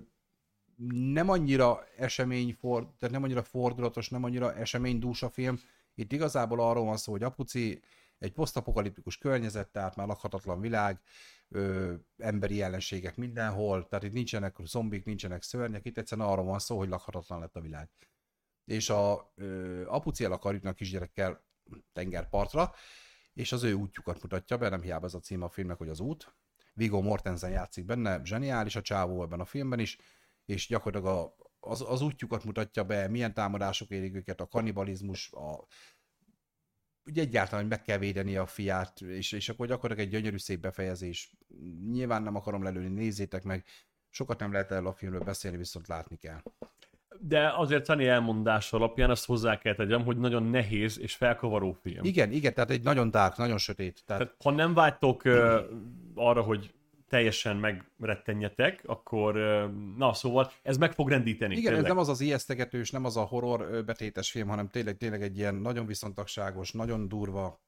nem annyira esemény for, tehát nem annyira fordulatos, nem annyira eseménydús a film. Itt igazából arról van szó, hogy apuci egy posztapokaliptikus környezet, tehát már lakhatatlan világ, ö, emberi ellenségek mindenhol, tehát itt nincsenek zombik, nincsenek szörnyek, itt egyszerűen arról van szó, hogy lakhatatlan lett a világ. És a ö, apuci el akar jutni a kisgyerekkel tengerpartra, és az ő útjukat mutatja be, nem hiába ez a cím a filmnek, hogy az út. Viggo Mortensen játszik benne, zseniális a csávó ebben a filmben is, és gyakorlatilag a, az, az útjukat mutatja be, milyen támadások érik őket, a kannibalizmus, a, ugye egyáltalán, hogy meg kell védeni a fiát, és, és akkor gyakorlatilag egy gyönyörű szép befejezés. Nyilván nem akarom lelőni, nézzétek meg, sokat nem lehet erről a filmről beszélni, viszont látni kell. De azért Sunny elmondás alapján azt hozzá kell tegyem, hogy nagyon nehéz és felkavaró film. Igen, igen, tehát egy nagyon dark, nagyon sötét. Tehát, Tehát, ha nem vágytok uh, arra, hogy teljesen megrettenjetek, akkor na szóval ez meg fog rendíteni. Igen, tényleg. ez nem az az ijesztegetős, nem az a horror betétes film, hanem tényleg, tényleg egy ilyen nagyon viszontagságos, nagyon durva.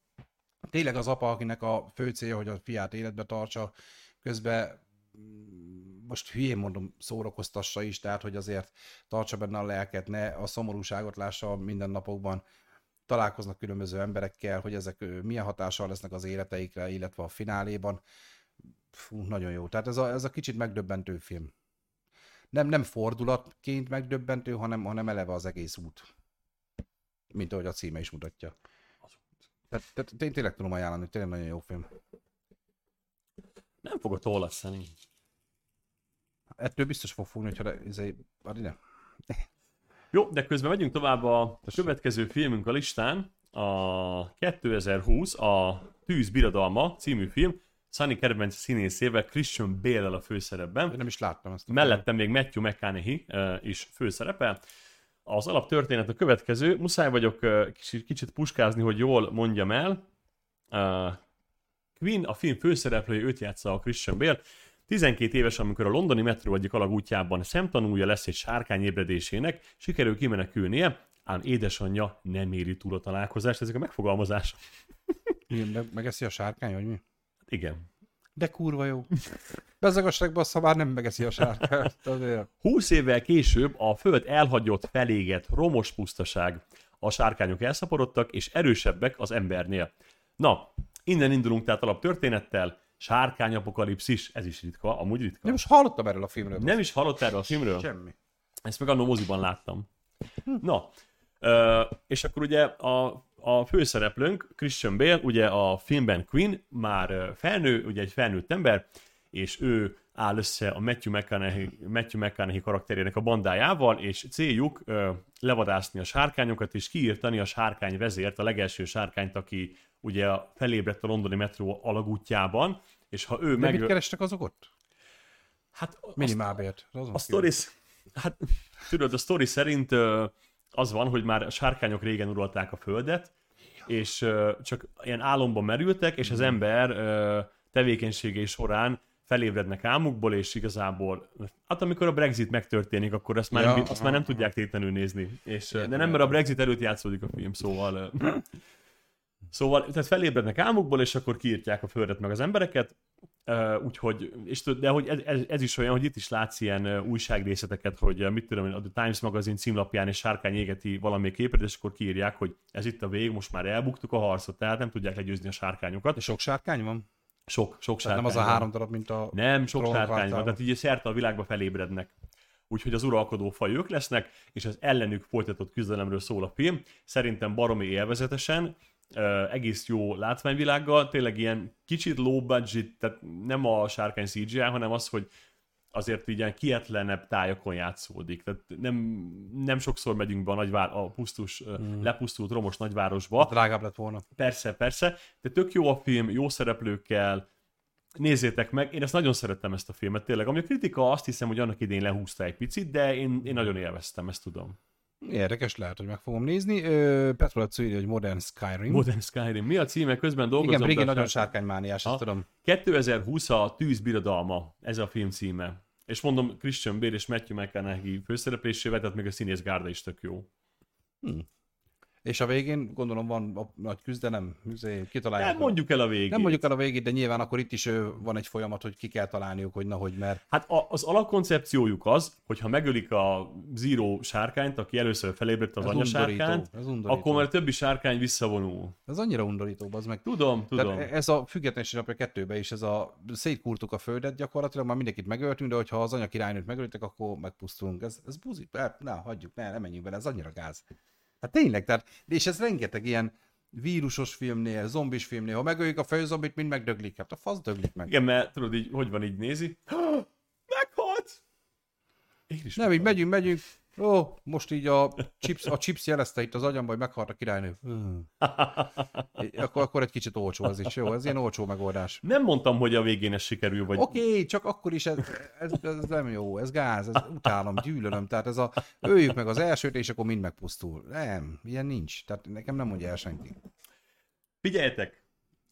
Tényleg az apa, akinek a fő célja, hogy a fiát életbe tartsa, közben mm, most hülyén mondom, szórakoztassa is, tehát hogy azért tartsa benne a lelket, ne a szomorúságot lássa a mindennapokban, találkoznak különböző emberekkel, hogy ezek milyen hatással lesznek az életeikre, illetve a fináléban. Fú, nagyon jó. Tehát ez a, ez a kicsit megdöbbentő film. Nem, nem fordulatként megdöbbentő, hanem, hanem eleve az egész út. Mint ahogy a címe is mutatja. Tehát, tehát én tényleg tudom ajánlani, tényleg nagyon jó film. Nem fogod tollasszani. Ettől biztos fog fogni, hogyha izé, ne. Jó, de közben megyünk tovább a következő filmünk a listán. A 2020, a Tűz Birodalma című film. Sunny kedvenc színészével, Christian bale a főszerepben. Én nem is láttam ezt. Mellettem még Matthew McConaughey uh, is főszerepel. Az alaptörténet a következő. Muszáj vagyok uh, kicsit, puskázni, hogy jól mondjam el. Uh, Queen, a film főszereplője, őt játsza a Christian Bale. 12 éves, amikor a londoni metró egyik alagútjában szemtanúja lesz egy sárkány ébredésének, sikerül kimenekülnie, ám édesanyja nem éri túl a találkozást. Ezek a megfogalmazások. film. Meg, megeszi a sárkány, vagy mi? Igen. De kurva jó. Bezzeg a már nem megeszi a sárkányt. Azért. 20 évvel később a föld elhagyott, felégett, romos pusztaság. A sárkányok elszaporodtak, és erősebbek az embernél. Na, innen indulunk tehát alaptörténettel. Sárkány apokalipszis, ez is ritka, amúgy ritka. Nem most hallottam erről a filmről. Nem is hallott erről a filmről? Semmi. Ezt meg annó moziban láttam. Na, ö, és akkor ugye a, a főszereplőnk, Christian Bale, ugye a filmben Queen, már felnő, ugye egy felnőtt ember, és ő áll össze a Matthew McConaughey, Matthew McConaughey karakterének a bandájával, és céljuk ö, levadászni a sárkányokat, és kiírtani a sárkány vezért, a legelső sárkányt, aki ugye felébredt a londoni metró alagútjában, és ha ő De meg... mit kerestek azok ott? Hát Minimálbért. Azon a sztori, hát tudod, a sztori szerint ö, az van, hogy már a sárkányok régen uralták a földet, és csak ilyen álomban merültek, és az ember ö, tevékenységei során felébrednek álmukból, és igazából, hát amikor a Brexit megtörténik, akkor azt már, Ja, nem, azt már nem tudják tétlenül nézni. És, de nem, mert a. Brexit előtt játszódik a film, szóval... Szóval, tehát felébrednek álmukból, és akkor kiírtják a földet meg az embereket, Uh, úgyhogy, és de hogy ez, ez, ez, is olyan, hogy itt is látsz ilyen újságrészleteket, hogy mit tudom a The Times magazin címlapján egy sárkány égeti valamelyik képet, és akkor kiírják, hogy ez itt a vég, most már elbuktuk a harcot, tehát nem tudják legyőzni a sárkányokat. De sok sárkány van? Sok, sok Tehát sárkány nem az a három darab, mint a... Nem, sok sárkány van, tehát így szerte a világba felébrednek. Úgyhogy az uralkodó faj ők lesznek, és az ellenük folytatott küzdelemről szól a film. Szerintem baromi élvezetesen, egész jó látványvilággal, tényleg ilyen kicsit low budget, tehát nem a sárkány CGI, hanem az, hogy azért így ilyen kietlenebb tájakon játszódik. Tehát nem, nem sokszor megyünk be a, nagyvár, a pusztus, hmm. lepusztult romos nagyvárosba. Drágább lett volna. Persze, persze, de tök jó a film, jó szereplőkkel, nézzétek meg, én ezt nagyon szerettem ezt a filmet, tényleg. Ami a kritika azt hiszem, hogy annak idén lehúzta egy picit, de én, én nagyon élveztem, ezt tudom. Érdekes, lehet, hogy meg fogom nézni. Petrol írja, hogy Modern Skyrim. Modern Skyrim. Mi a címe? Közben dolgozom. Igen, Brigi nagyon sárkánymániás, ezt tudom. 2020 a Tűz birodalma, ez a film címe. És mondom, Christian Bale és Matthew McConaughey főszereplésével, tehát még a színész gárda is tök jó. Hmm. És a végén gondolom van a nagy küzdelem, kitalálják. Nem mondjuk el a végét. Nem mondjuk el a végét, de nyilván akkor itt is van egy folyamat, hogy ki kell találniuk, hogy nahogy mert. Hát a, az alapkoncepciójuk az, hogy ha megölik a Zero sárkányt, aki először felébredt az anya sárkányt, akkor már többi sárkány visszavonul. Ez annyira undorító, az meg. Tudom, tudom. Tehát ez a függetlenség napja kettőbe is, ez a szétkurtuk a földet gyakorlatilag, már mindenkit megöltünk, de hogyha az anya királynőt megöltek, akkor megpusztulunk. Ez, ez buzi, ne, hagyjuk, ne, nem menjünk bele, ez annyira gáz. Hát tényleg, tehát, és ez rengeteg ilyen vírusos filmnél, zombis filmnél, ha megöljük a főzombit, mind megdöglik. Hát a fasz döglik meg. Igen, mert tudod így, hogy van így nézi. [gasps] Én is Nem, így megyünk, megyünk, Ó, most így a chips, a chips jelezte itt az agyamba, hogy meghalt a királynő. [laughs] Hmm. akkor, akkor egy kicsit olcsó ez is, jó? Ez ilyen olcsó megoldás. Nem mondtam, hogy a végén ez sikerül, vagy... Oké, okay, csak akkor is ez, ez, ez, nem jó, ez gáz, ez utálom, gyűlölöm. Tehát ez a, öljük meg az elsőt, és akkor mind megpusztul. Nem, ilyen nincs. Tehát nekem nem mondja el senki. Figyeljetek,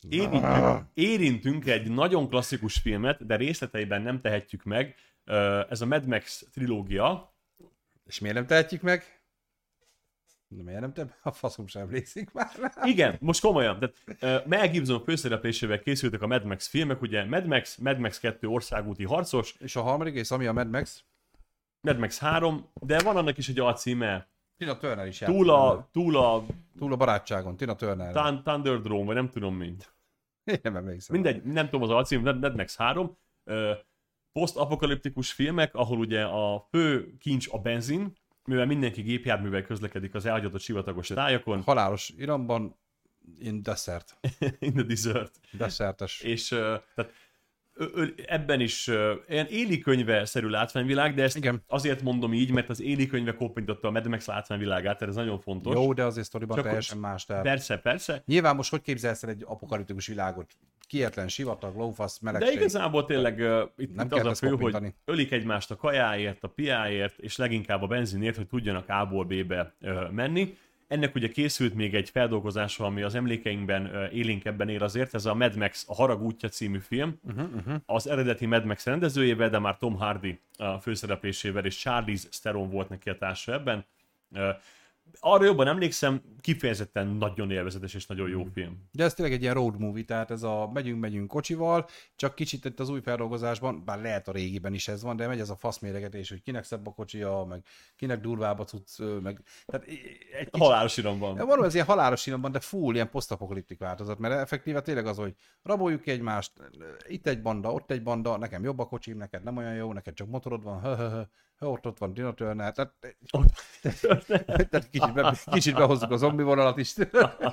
érintünk, érintünk egy nagyon klasszikus filmet, de részleteiben nem tehetjük meg. Ez a Mad Max trilógia, és miért nem tehetjük meg? De miért nem te? A faszom sem emlékszik már rá. Igen, most komolyan. Tehát, uh, Mel Gibson főszereplésével készültek a Mad Max filmek, ugye Mad Max, Mad Max 2 országúti harcos. És a harmadik és ami a Mad Max? Mad Max 3, de van annak is egy alcíme. Tina Turner is túl a, túl a... Túl a barátságon, Tina Turner. Thun- Thunderdrome, vagy nem tudom mint. Én nem emlékszem. Mindegy, nem tudom az alcím, Mad Max 3. Uh, posztapokaliptikus filmek, ahol ugye a fő kincs a benzin, mivel mindenki gépjárművel közlekedik az elhagyott sivatagos tájakon. Halálos iramban in desert. [laughs] in the desert. Desertes. És tehát ebben is uh, ilyen éli könyve-szerű látványvilág, de ezt Igen. azért mondom így, mert az éli könyve koppintotta a Mad Max látványvilágát, ez nagyon fontos. Jó, de azért sztoriban Csak teljesen más. Tehát... Persze, persze. Nyilván most hogy képzelsz el egy apokaliptikus világot? Kietlen sivatag, lófasz, melegség. De igazából tényleg uh, itt, nem itt az a fő, hogy ölik egymást a kajáért, a piáért, és leginkább a benzinért, hogy tudjanak A-ból B-be uh, menni ennek ugye készült még egy feldolgozása, ami az emlékeinkben élénkebben él azért, ez a Mad Max, a Harag útja című film. Uh-huh, uh-huh. Az eredeti Mad Max rendezőjével, de már Tom Hardy a főszereplésével, és Charlize Theron volt neki a társa ebben arra jobban emlékszem, kifejezetten nagyon élvezetes és nagyon jó hmm. film. De ez tényleg egy ilyen road movie, tehát ez a megyünk, megyünk kocsival, csak kicsit itt az új feldolgozásban, bár lehet a régiben is ez van, de megy ez a faszméregetés, hogy kinek szebb a kocsia, meg kinek durvább a cucc, meg... Tehát egy kicsit... Halálos iramban. Valóban ez ilyen halálos iramban, de full ilyen posztapokaliptik változat, mert effektíve tényleg az, hogy raboljuk ki egymást, itt egy banda, ott egy banda, nekem jobb a kocsim, neked nem olyan jó, neked csak motorod van, hö, hö, hö ott, ott van Tina Turner, tehát, [laughs] tehát kicsit, be, kicsit behozzuk a zombi vonalat is.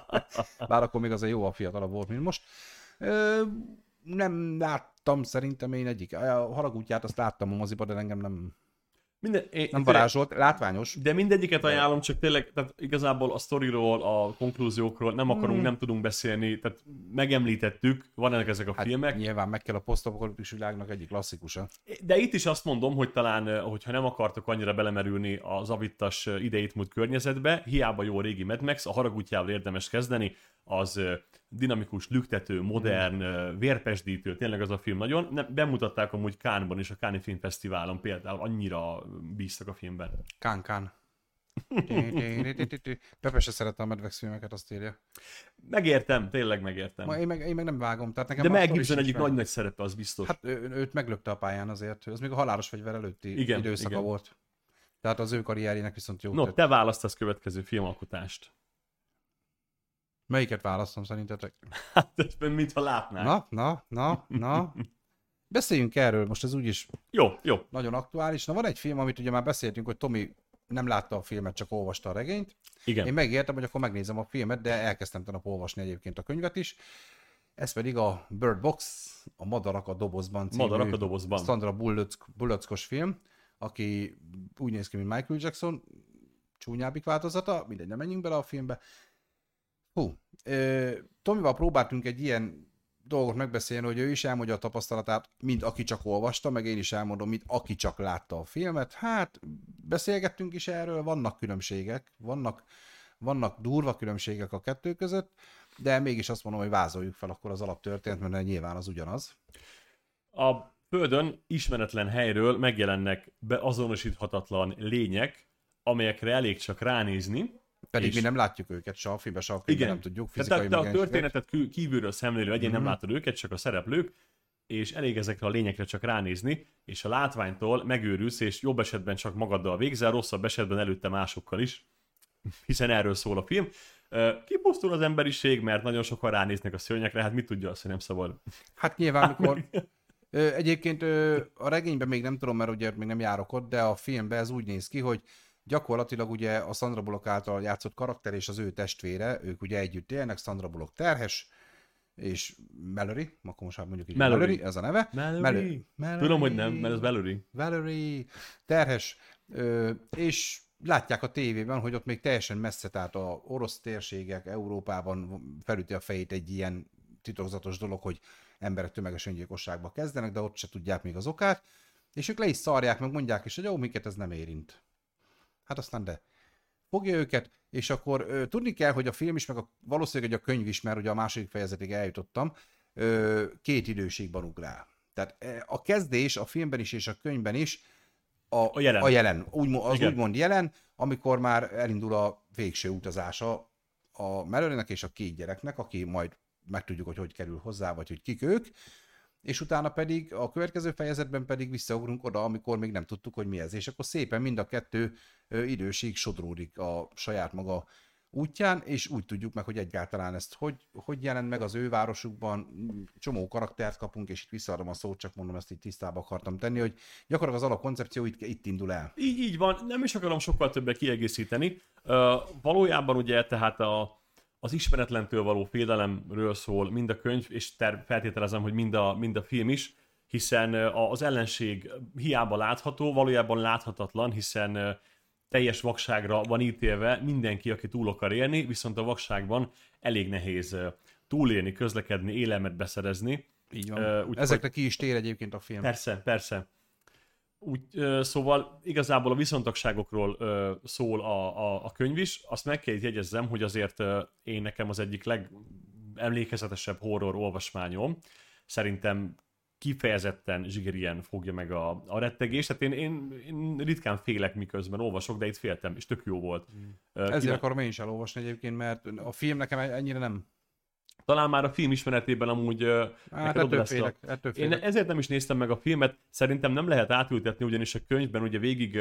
[laughs] Bár akkor még azért jó a fiatalabb volt, mint most. Nem láttam szerintem én egyik. A haragútját azt láttam a moziba, de engem nem, minden, én, nem varázsolt, látványos. De mindegyiket ajánlom, csak tényleg, tehát igazából a sztoriról, a konklúziókról nem akarunk, hmm. nem tudunk beszélni, tehát megemlítettük, vannak ezek a hát filmek. Nyilván meg kell a posztapokaliptikus világnak egyik klasszikusa. De itt is azt mondom, hogy talán, hogyha nem akartok annyira belemerülni az avittas idejét múlt környezetbe, hiába jó a régi Mad Max, a haragútjával érdemes kezdeni, az dinamikus, lüktető, modern, mm. vérpesdítő, tényleg az a film nagyon. Nem, bemutatták amúgy Kánban és a Káni Filmfesztiválon például, annyira bíztak a filmben. Kán, Kán. [laughs] Pepe se szerette a Medvex filmeket, azt írja. Megértem, tényleg megértem. Ma én, meg, én meg nem vágom. Tehát nekem De Mel Gibson egyik nagy-nagy szerepe, az biztos. Hát ő, őt meglökte a pályán azért, az még a halálos fegyver előtti igen, időszaka igen. volt. Tehát az ő karrierjének viszont jó. No, te választasz következő filmalkotást. Melyiket választom szerintetek? Hát, mintha látnák. Na, na, na, na. Beszéljünk erről, most ez úgyis jó, jó. nagyon aktuális. Na van egy film, amit ugye már beszéltünk, hogy Tomi nem látta a filmet, csak olvasta a regényt. Igen. Én megértem, hogy akkor megnézem a filmet, de elkezdtem tanap olvasni egyébként a könyvet is. Ez pedig a Bird Box, a Madarak a dobozban című Madarak a dobozban. Sandra Bullock, Bullockos film, aki úgy néz ki, mint Michael Jackson, csúnyábbik változata, mindegy, nem menjünk bele a filmbe. Hú, Tomival próbáltunk egy ilyen dolgot megbeszélni, hogy ő is elmondja a tapasztalatát, mint aki csak olvasta, meg én is elmondom, mint aki csak látta a filmet. Hát, beszélgettünk is erről, vannak különbségek, vannak, vannak durva különbségek a kettő között, de mégis azt mondom, hogy vázoljuk fel akkor az alaptörténet, mert nyilván az ugyanaz. A Földön ismeretlen helyről megjelennek beazonosíthatatlan lények, amelyekre elég csak ránézni, Pedig És- mi nem látjuk őket, se a filmben, se a könyvben nem tudjuk. Tehát Fizikai te, te a történetet kül- kívülről szemlélő egyén Mhm. nem látod őket, csak a szereplők, és elég ezekre a lényekre csak ránézni, és a látványtól megőrülsz, és jobb esetben csak magaddal végzel, rosszabb esetben előtte másokkal is, hiszen erről szól a film. Kipusztul az emberiség, mert nagyon sokan ránéznek a szörnyekre, hát mit tudja azt, hogy nem szabad. Hát nyilván, [laughs] mikor... Egyébként a regényben még nem tudom, mert ugye még nem járok ott, de a filmben ez úgy néz ki, hogy gyakorlatilag ugye a Sandra Bullock által játszott karakter és az ő testvére, ők ugye együtt élnek, Sandra Bullock terhes, és Mallory, akkor most már mondjuk így Mallory. Mallory, ez a neve. Mallory. Mallory. Mallory. Tudom, hogy nem, mert ez Valerie. Valerie, terhes, ö, és látják a tévében, hogy ott még teljesen messze, tehát a orosz térségek Európában felüti a fejét egy ilyen titokzatos dolog, hogy emberek tömeges öngyilkosságba kezdenek, de ott se tudják még az okát, és ők le is szarják, meg mondják is, hogy jó, minket ez nem érint. Hát aztán de fogja őket, és akkor ö, tudni kell, hogy a film is, meg a, valószínűleg hogy a könyv is, mert ugye a második fejezetig eljutottam, ö, két időségben ugrál. Tehát ö, a kezdés a filmben is és a könyvben is a, A jelen. A jelen. Úgy, az Igen. úgymond jelen, amikor már elindul a végső utazása a Melőrének és a két gyereknek, aki majd megtudjuk, hogy hogy kerül hozzá, vagy hogy kik ők, és utána pedig a következő fejezetben pedig visszaugrunk oda, amikor még nem tudtuk, hogy mi ez. És akkor szépen mind a kettő ö, idősig sodródik a saját maga útján, és úgy tudjuk meg, hogy egyáltalán ezt hogy, hogy jelent meg az ő városukban, csomó karaktert kapunk, és itt visszaadom a szót, csak mondom, ezt így tisztába akartam tenni, hogy gyakorlatilag az alapkoncepció itt, itt indul el. Így, így van, nem is akarom sokkal többet kiegészíteni. Uh, valójában ugye tehát a, az ismeretlentől való félelemről szól mind a könyv, és ter- feltételezem, hogy mind a, mind a film is, hiszen az ellenség hiába látható, valójában láthatatlan, hiszen teljes vakságra van ítélve mindenki, aki túl akar élni, viszont a vakságban elég nehéz túlélni, közlekedni, élelmet beszerezni. Így van. Ö, úgyhogy- Ezekre ki is tér egyébként a film. Persze, persze. Úgy, ö, szóval igazából a viszontagságokról ö, szól a, a, a könyv is. Azt meg kell jegyezzem, hogy azért ö, én nekem az egyik legemlékezetesebb horror olvasmányom. Szerintem kifejezetten zsigerien fogja meg a, a rettegést. Tehát én, én, én ritkán félek, miközben olvasok, de itt féltem, és tök jó volt. Ö, Ezért kinek- akarom én is elolvasni egyébként, mert a film nekem ennyire nem. Talán már a film ismeretében amúgy Hát ettől félek, ettől Én félek. ezért nem is néztem meg a filmet, szerintem nem lehet átültetni, ugyanis a könyvben ugye végig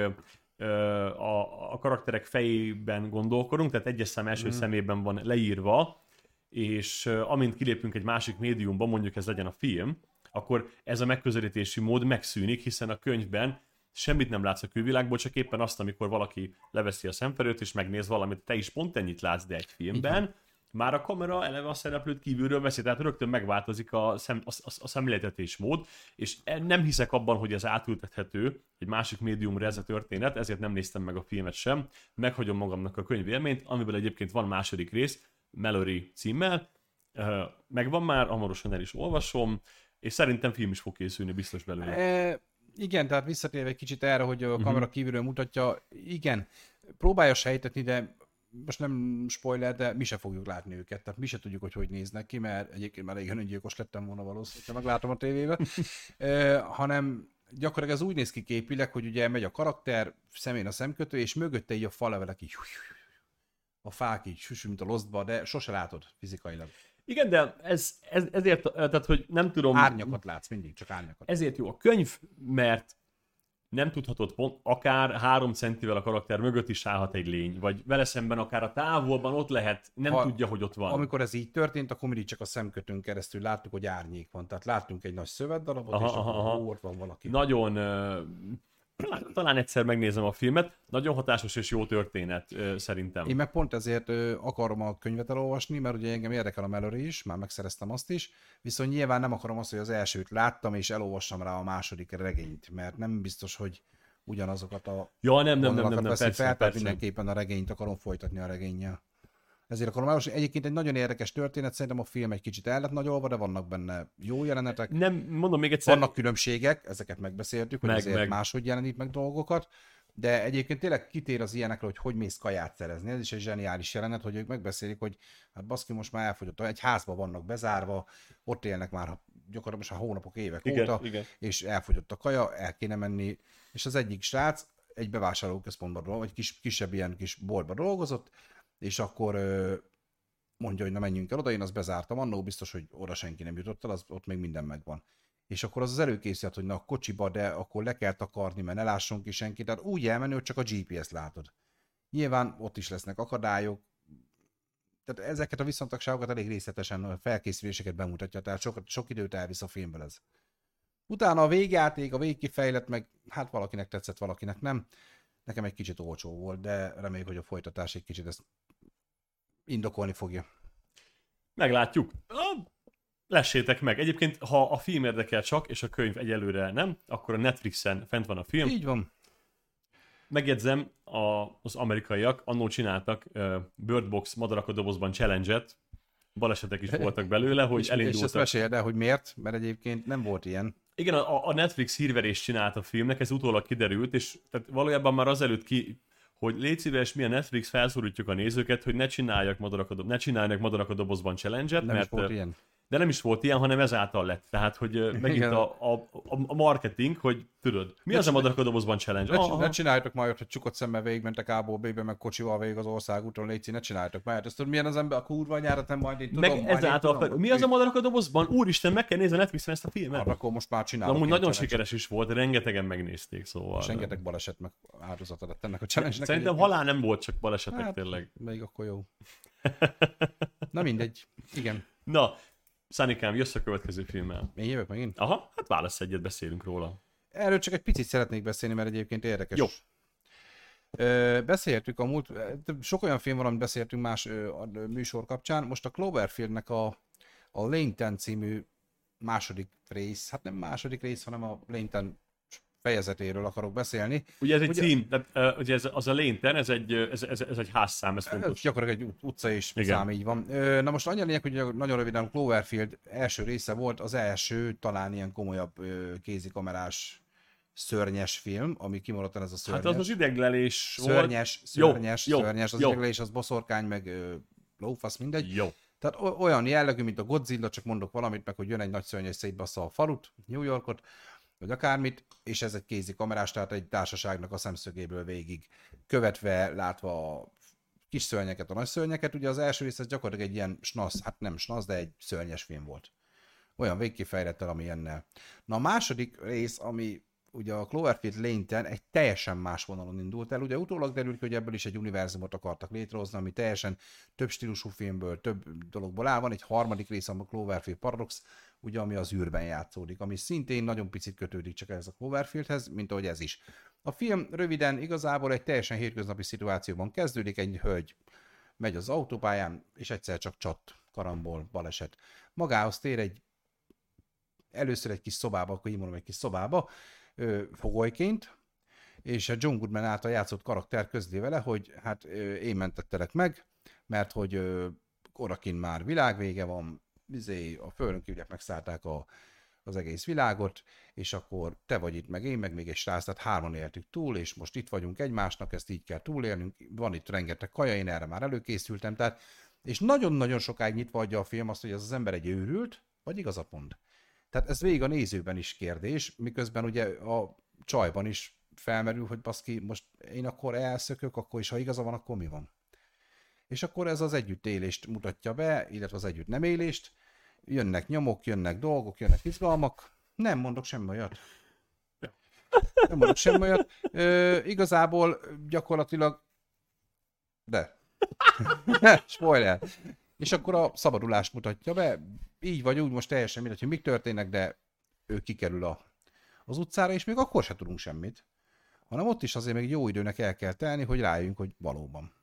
a, a karakterek fejében gondolkodunk, tehát egyes szám első mm. szemében van leírva, és amint kilépünk egy másik médiumba, mondjuk ez legyen a film, akkor ez a megközelítési mód megszűnik, hiszen a könyvben semmit nem látsz a külvilágból, csak éppen azt, amikor valaki leveszi a szemfelőt és megnéz valamit, te is pont ennyit látsz, de egy filmben, már a kamera eleve a szereplőt kívülről veszi, tehát rögtön megváltozik a, szem, a, a, a szemléltetés mód, és e- nem hiszek abban, hogy ez átültethető egy másik médiumra ez a történet, ezért nem néztem meg a filmet sem, meghagyom magamnak a könyvélményt, amiből egyébként van második rész, Mallory címmel, Ö, megvan már, hamarosan el is olvasom, és szerintem film is fog készülni biztos belőle. E, igen, tehát visszatérve egy kicsit erre, hogy Mhm. a kamera kívülről mutatja, igen, próbálja sejtetni, de most nem spoiler, de mi se fogjuk látni őket, tehát mi se tudjuk, hogy hogy néznek ki, mert egyébként már régen öngyilkos lettem volna valószínűleg, ha meglátom a tévébe, e, [laughs] hanem gyakorlatilag ez úgy néz ki képileg, hogy ugye megy a karakter, szemén a szemkötő, és mögötte így a falevelek így a fák így süsül, mint a Lostba, de sose látod fizikailag. Igen, de ez, ez ezért, tehát hogy nem tudom... Árnyakat látsz mindig, csak árnyakat. Ezért jó a könyv, mert nem tudhatod pont, akár három centivel a karakter mögött is állhat egy lény, vagy vele szemben akár a távolban ott lehet, nem Ha- tudja, hogy ott van. Amikor ez így történt, akkor mindig csak a szemkötőn keresztül láttuk, hogy árnyék van. Tehát láttunk egy nagy szövetdarabot, Aha, és aha, akkor aha. ott van valaki. Nagyon, ö, talán, talán egyszer megnézem a filmet. Nagyon hatásos és jó történet szerintem. Én meg pont ezért akarom a könyvet elolvasni, mert ugye engem érdekel a Mallory is, már megszereztem azt is, viszont nyilván nem akarom azt, hogy az elsőt láttam, és elolvassam rá a második regényt, mert nem biztos, hogy ugyanazokat a Ja, nem, nem, nem, nem, nem, veszi persze, fel, persze. mindenképpen a regényt akarom folytatni a regényel. Ezért akarom elolvasni. Egyébként egy nagyon érdekes történet, szerintem a film egy kicsit el lett nagyolva, de vannak benne jó jelenetek. Nem, mondom még egyszer, Vannak különbségek, ezeket megbeszéltük, hogy Meg, azért meg. máshogy jelenít meg dolgokat, de egyébként tényleg kitér az ilyenekre, hogy hogy mész kaját szerezni. Ez is egy zseniális jelenet, hogy ők megbeszélik, hogy hát baszki most már elfogyott, egy házba vannak bezárva, ott élnek már gyakorlatilag most már hónapok, évek Igen, óta, igen. és elfogyott a kaja, el kéne menni, és az egyik srác egy bevásárlóközpontban vagy kis, kisebb ilyen kis boltban dolgozott, és akkor mondja, hogy na menjünk el oda, én azt bezártam, annó biztos, hogy oda senki nem jutott el, az, ott még minden megvan. És akkor az az előkészület, hogy na a kocsiba, de akkor le kell takarni, mert ne lásson ki senki, tehát úgy elmenni, hogy csak a GPS látod. Nyilván ott is lesznek akadályok, tehát ezeket a viszontagságokat elég részletesen a felkészüléseket bemutatja, tehát sok, sok időt elvisz a filmből ez. Utána a végjáték, a végkifejlet, meg hát valakinek tetszett, valakinek nem. Nekem egy kicsit olcsó volt, de reméljük, hogy a folytatás egy kicsit ezt indokolni fogja. Meglátjuk. Lessétek meg. Egyébként, ha a film érdekel csak, és a könyv egyelőre nem, akkor a Netflixen fent van a film. Így van. Megjegyzem, a, az amerikaiak annól csináltak uh, Bird Box madarak a dobozban challenge-et, balesetek is voltak belőle, hogy és, és ezt elindultak. meséld el, hogy miért, mert egyébként nem volt ilyen. Igen, a, a Netflix hírverés csinált a filmnek, ez utólag kiderült, és tehát valójában már azelőtt ki, hogy légy szíves, mi a Netflix felszólítjuk a nézőket, hogy ne csináljak madarak a, dob- ne csináljanak madarak a dobozban challenge-et, Nem mert is volt ilyen. De nem is volt ilyen, hanem ezáltal lett. Tehát, hogy megint a, a, a, a marketing, hogy tudod, mi Ne az a madarak a dobozban challenge? Ne, ne csináljátok majd, hogy csukott szemmel végigmentek A-ból B-be, meg kocsival végig az országúton, légy ne csináljátok már. Ezt tudod, milyen az ember a kurva anyára, te majd én tudom, Meg majd én ezáltal, tudom, mi az a madarak a dobozban? Úristen, meg kell nézni Netflixen ezt a filmet. Arra akkor most már De csinálok. amúgy nagyon sikeres is volt, rengetegen megnézték, szóval. És rengeteg baleset meg áldozata lett ennek a challenge-nek. Szerintem halál nem volt, csak balesetek Hát, tényleg. Még akkor jó. Na mindegy. Igen. [laughs] Na, Szánikám, jössz a következő filmmel. Én jövök megint. Aha, hát válasz egyet, beszélünk róla. Erről csak egy picit szeretnék beszélni, mert egyébként érdekes. Jó. Ö, beszéltük a múlt, sok olyan film van, amit beszéltünk más ö, a műsor kapcsán. Most a Cloverfieldnek a, a 10 című második rész, hát nem második rész, hanem a 10 fejezetéről akarok beszélni. Ugye ez egy Ugye- cím, tehát, uh, ugye ez, az a lénten, ez egy, ez, ez, ez egy házszám, ez Ez fontos. gyakorlatilag egy ut- utca és Igen. szám így van. Na most annyi a lényeg, hogy nagyon röviden Cloverfield első része volt, az első talán ilyen komolyabb kézikamerás szörnyes film, ami kimaradtan ez a szörnyes. Hát az az ideglelés volt. Szörnyes, Jó, szörnyes, jó, szörnyes, az jó. jó. az boszorkány, meg ö, lófasz, mindegy. Jó. Tehát olyan jellegű, mint a Godzilla, csak mondok valamit, meg hogy jön egy nagy szörny és szétbassza a falut, New Yorkot, vagy akármit, és ez egy kézi kamerás, tehát egy társaságnak a szemszögéből végig követve, látva a kis szörnyeket, a nagy szörnyeket. Ugye az első rész ez gyakorlatilag egy ilyen snasz, hát nem snasz, de egy szörnyes film volt. Olyan végkifejlettel, ami ennel. Na a második rész, ami ugye a Cloverfield lane egy teljesen más vonalon indult el. Ugye utólag derült hogy ebből is egy univerzumot akartak létrehozni, ami teljesen több stílusú filmből, több dologból áll. Van egy harmadik rész, a Cloverfield Paradox, ugye, ami az űrben játszódik, ami szintén nagyon picit kötődik csak ez a Cloverfieldhez, mint ahogy ez is. A film röviden igazából egy teljesen hétköznapi szituációban kezdődik, egy hölgy megy az autópályán, és egyszer csak csat, karambol, baleset. Magához tér egy először egy kis szobába, akkor így mondom, egy kis szobába, ö, fogolyként, és a John Goodman által játszott karakter közli vele, hogy hát én mentettelek meg, mert hogy ö, odakin már világvége van, izé, a földön kívüliek megszállták a, az egész világot, és akkor te vagy itt, meg én, meg még egy srác, tehát hárman éltük túl, és most itt vagyunk egymásnak, ezt így kell túlélnünk, van itt rengeteg kaja, én erre már előkészültem, tehát, és nagyon-nagyon sokáig nyitva adja a film azt, hogy ez az ember egy őrült, vagy igazat mond. Tehát ez végig a nézőben is kérdés, miközben ugye a csajban is felmerül, hogy baszki, most én akkor elszökök, akkor is, ha igaza van, akkor mi van? És akkor ez az együttélést mutatja be, illetve az együtt nem élést, jönnek nyomok, jönnek dolgok, jönnek izgalmak, nem mondok semmi olyat. Nem mondok semmi olyat. Ö, igazából gyakorlatilag de. [laughs] Spoiler. És akkor a szabadulást mutatja be, így vagy úgy, most teljesen mindegy, hogy mik történnek, de ő kikerül a, az utcára, és még akkor se tudunk semmit. hanem ott is azért még jó időnek el kell telni, hogy rájöjjünk, hogy valóban.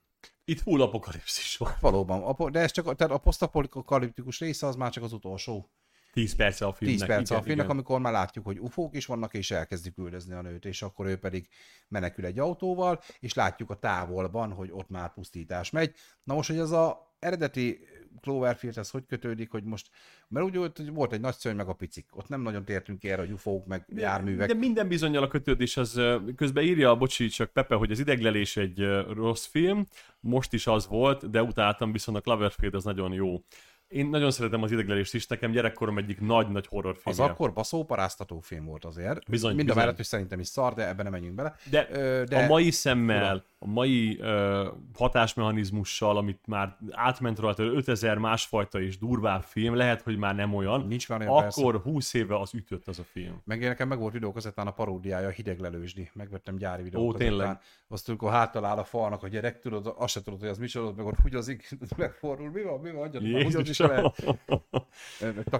Itt full apokalipszis van. Valóban, de ez csak, tehát a posztapokaliptikus része az már csak az utolsó 10 perc a filmnek. 10 perc igen, a filmnek, igen. amikor már látjuk, hogy ufók is vannak, és elkezdik üldözni a nőt, és akkor ő pedig menekül egy autóval, és látjuk a távolban, hogy ott már pusztítás megy. Na most, hogy ez a eredeti Cloverfield ez hogy kötődik, hogy most, mert úgy volt, hogy volt egy nagy szörny, meg a picik. Ott nem nagyon tértünk ki erre, hogy ufók, meg járművek. De minden bizonyal a kötődés az közben írja, bocsi, csak Pepe, hogy az ideglelés egy rossz film, most is az volt, de utáltam, viszont a Cloverfield az nagyon jó. Én nagyon szeretem az ideglelést is, nekem gyerekkorom egyik nagy-nagy horrorfilmje. Az akkor baszóparáztató film volt azért. Bizony, Mind a mellett, hogy szerintem is szar, de ebben nem menjünk bele. De, Ö, de a mai szemmel, a mai ö, hatásmechanizmussal, amit már átment rajta 5000 másfajta és durvább film, lehet, hogy már nem olyan. Nincs már olyan persze. Akkor 20 éve az ütött az a film. Meg nekem meg volt videókazettán a paródiája, hideglelősdi. Megvettem gyári videókazettán. tényleg? Azt amikor háttal áll a falnak a gyerek, tudod, azt se tudod, hogy az micsoda, meg ott húgyozik, [laughs] megfordul, mi van, mi van, adjad,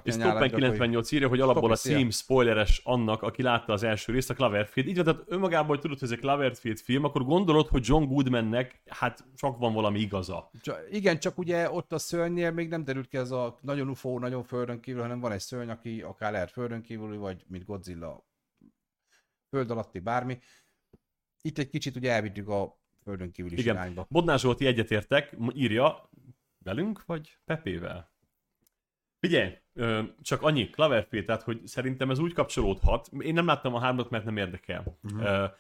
És gyakorlatilag. 98 írja, hogy alapból a cím spoileres annak, aki látta az első részt, a Cloverfield. Így van, tehát önmagában, hogy tudod, hogy ez egy Cloverfield film, akkor gondolod, hogy John Goodmannek hát csak van valami igaza. Igen, csak ugye ott a szörnynél még nem derült ki ez a nagyon ufó, nagyon földön kívül, hanem van egy szörny, aki akár lehet földön kívüli, vagy mint Godzilla föld alatti bármi. Itt egy kicsit ugye elvittük a földön kívüli Igen. irányba. Bodnár Zsolti egyetértek, írja, velünk vagy Pepével? Figyelj, csak annyi, Cloverfield, tehát hogy szerintem ez úgy kapcsolódhat. Én nem láttam a hármat, mert nem érdekel. Uh-huh.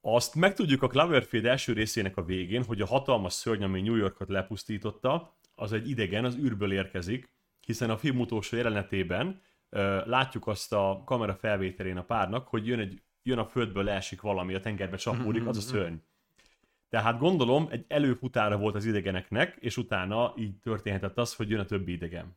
Azt megtudjuk a Cloverfield első részének a végén, hogy a hatalmas szörny, ami New Yorkot lepusztította, az egy idegen, az űrből érkezik, hiszen a film utolsó jelenetében látjuk azt a kamera felvételén a párnak, hogy jön, egy, jön a földből leesik valami, a tengerbe csapódik, az a szörny. Tehát gondolom, egy előfutára volt az idegeneknek, és utána így történhetett az, hogy jön a többi idegen.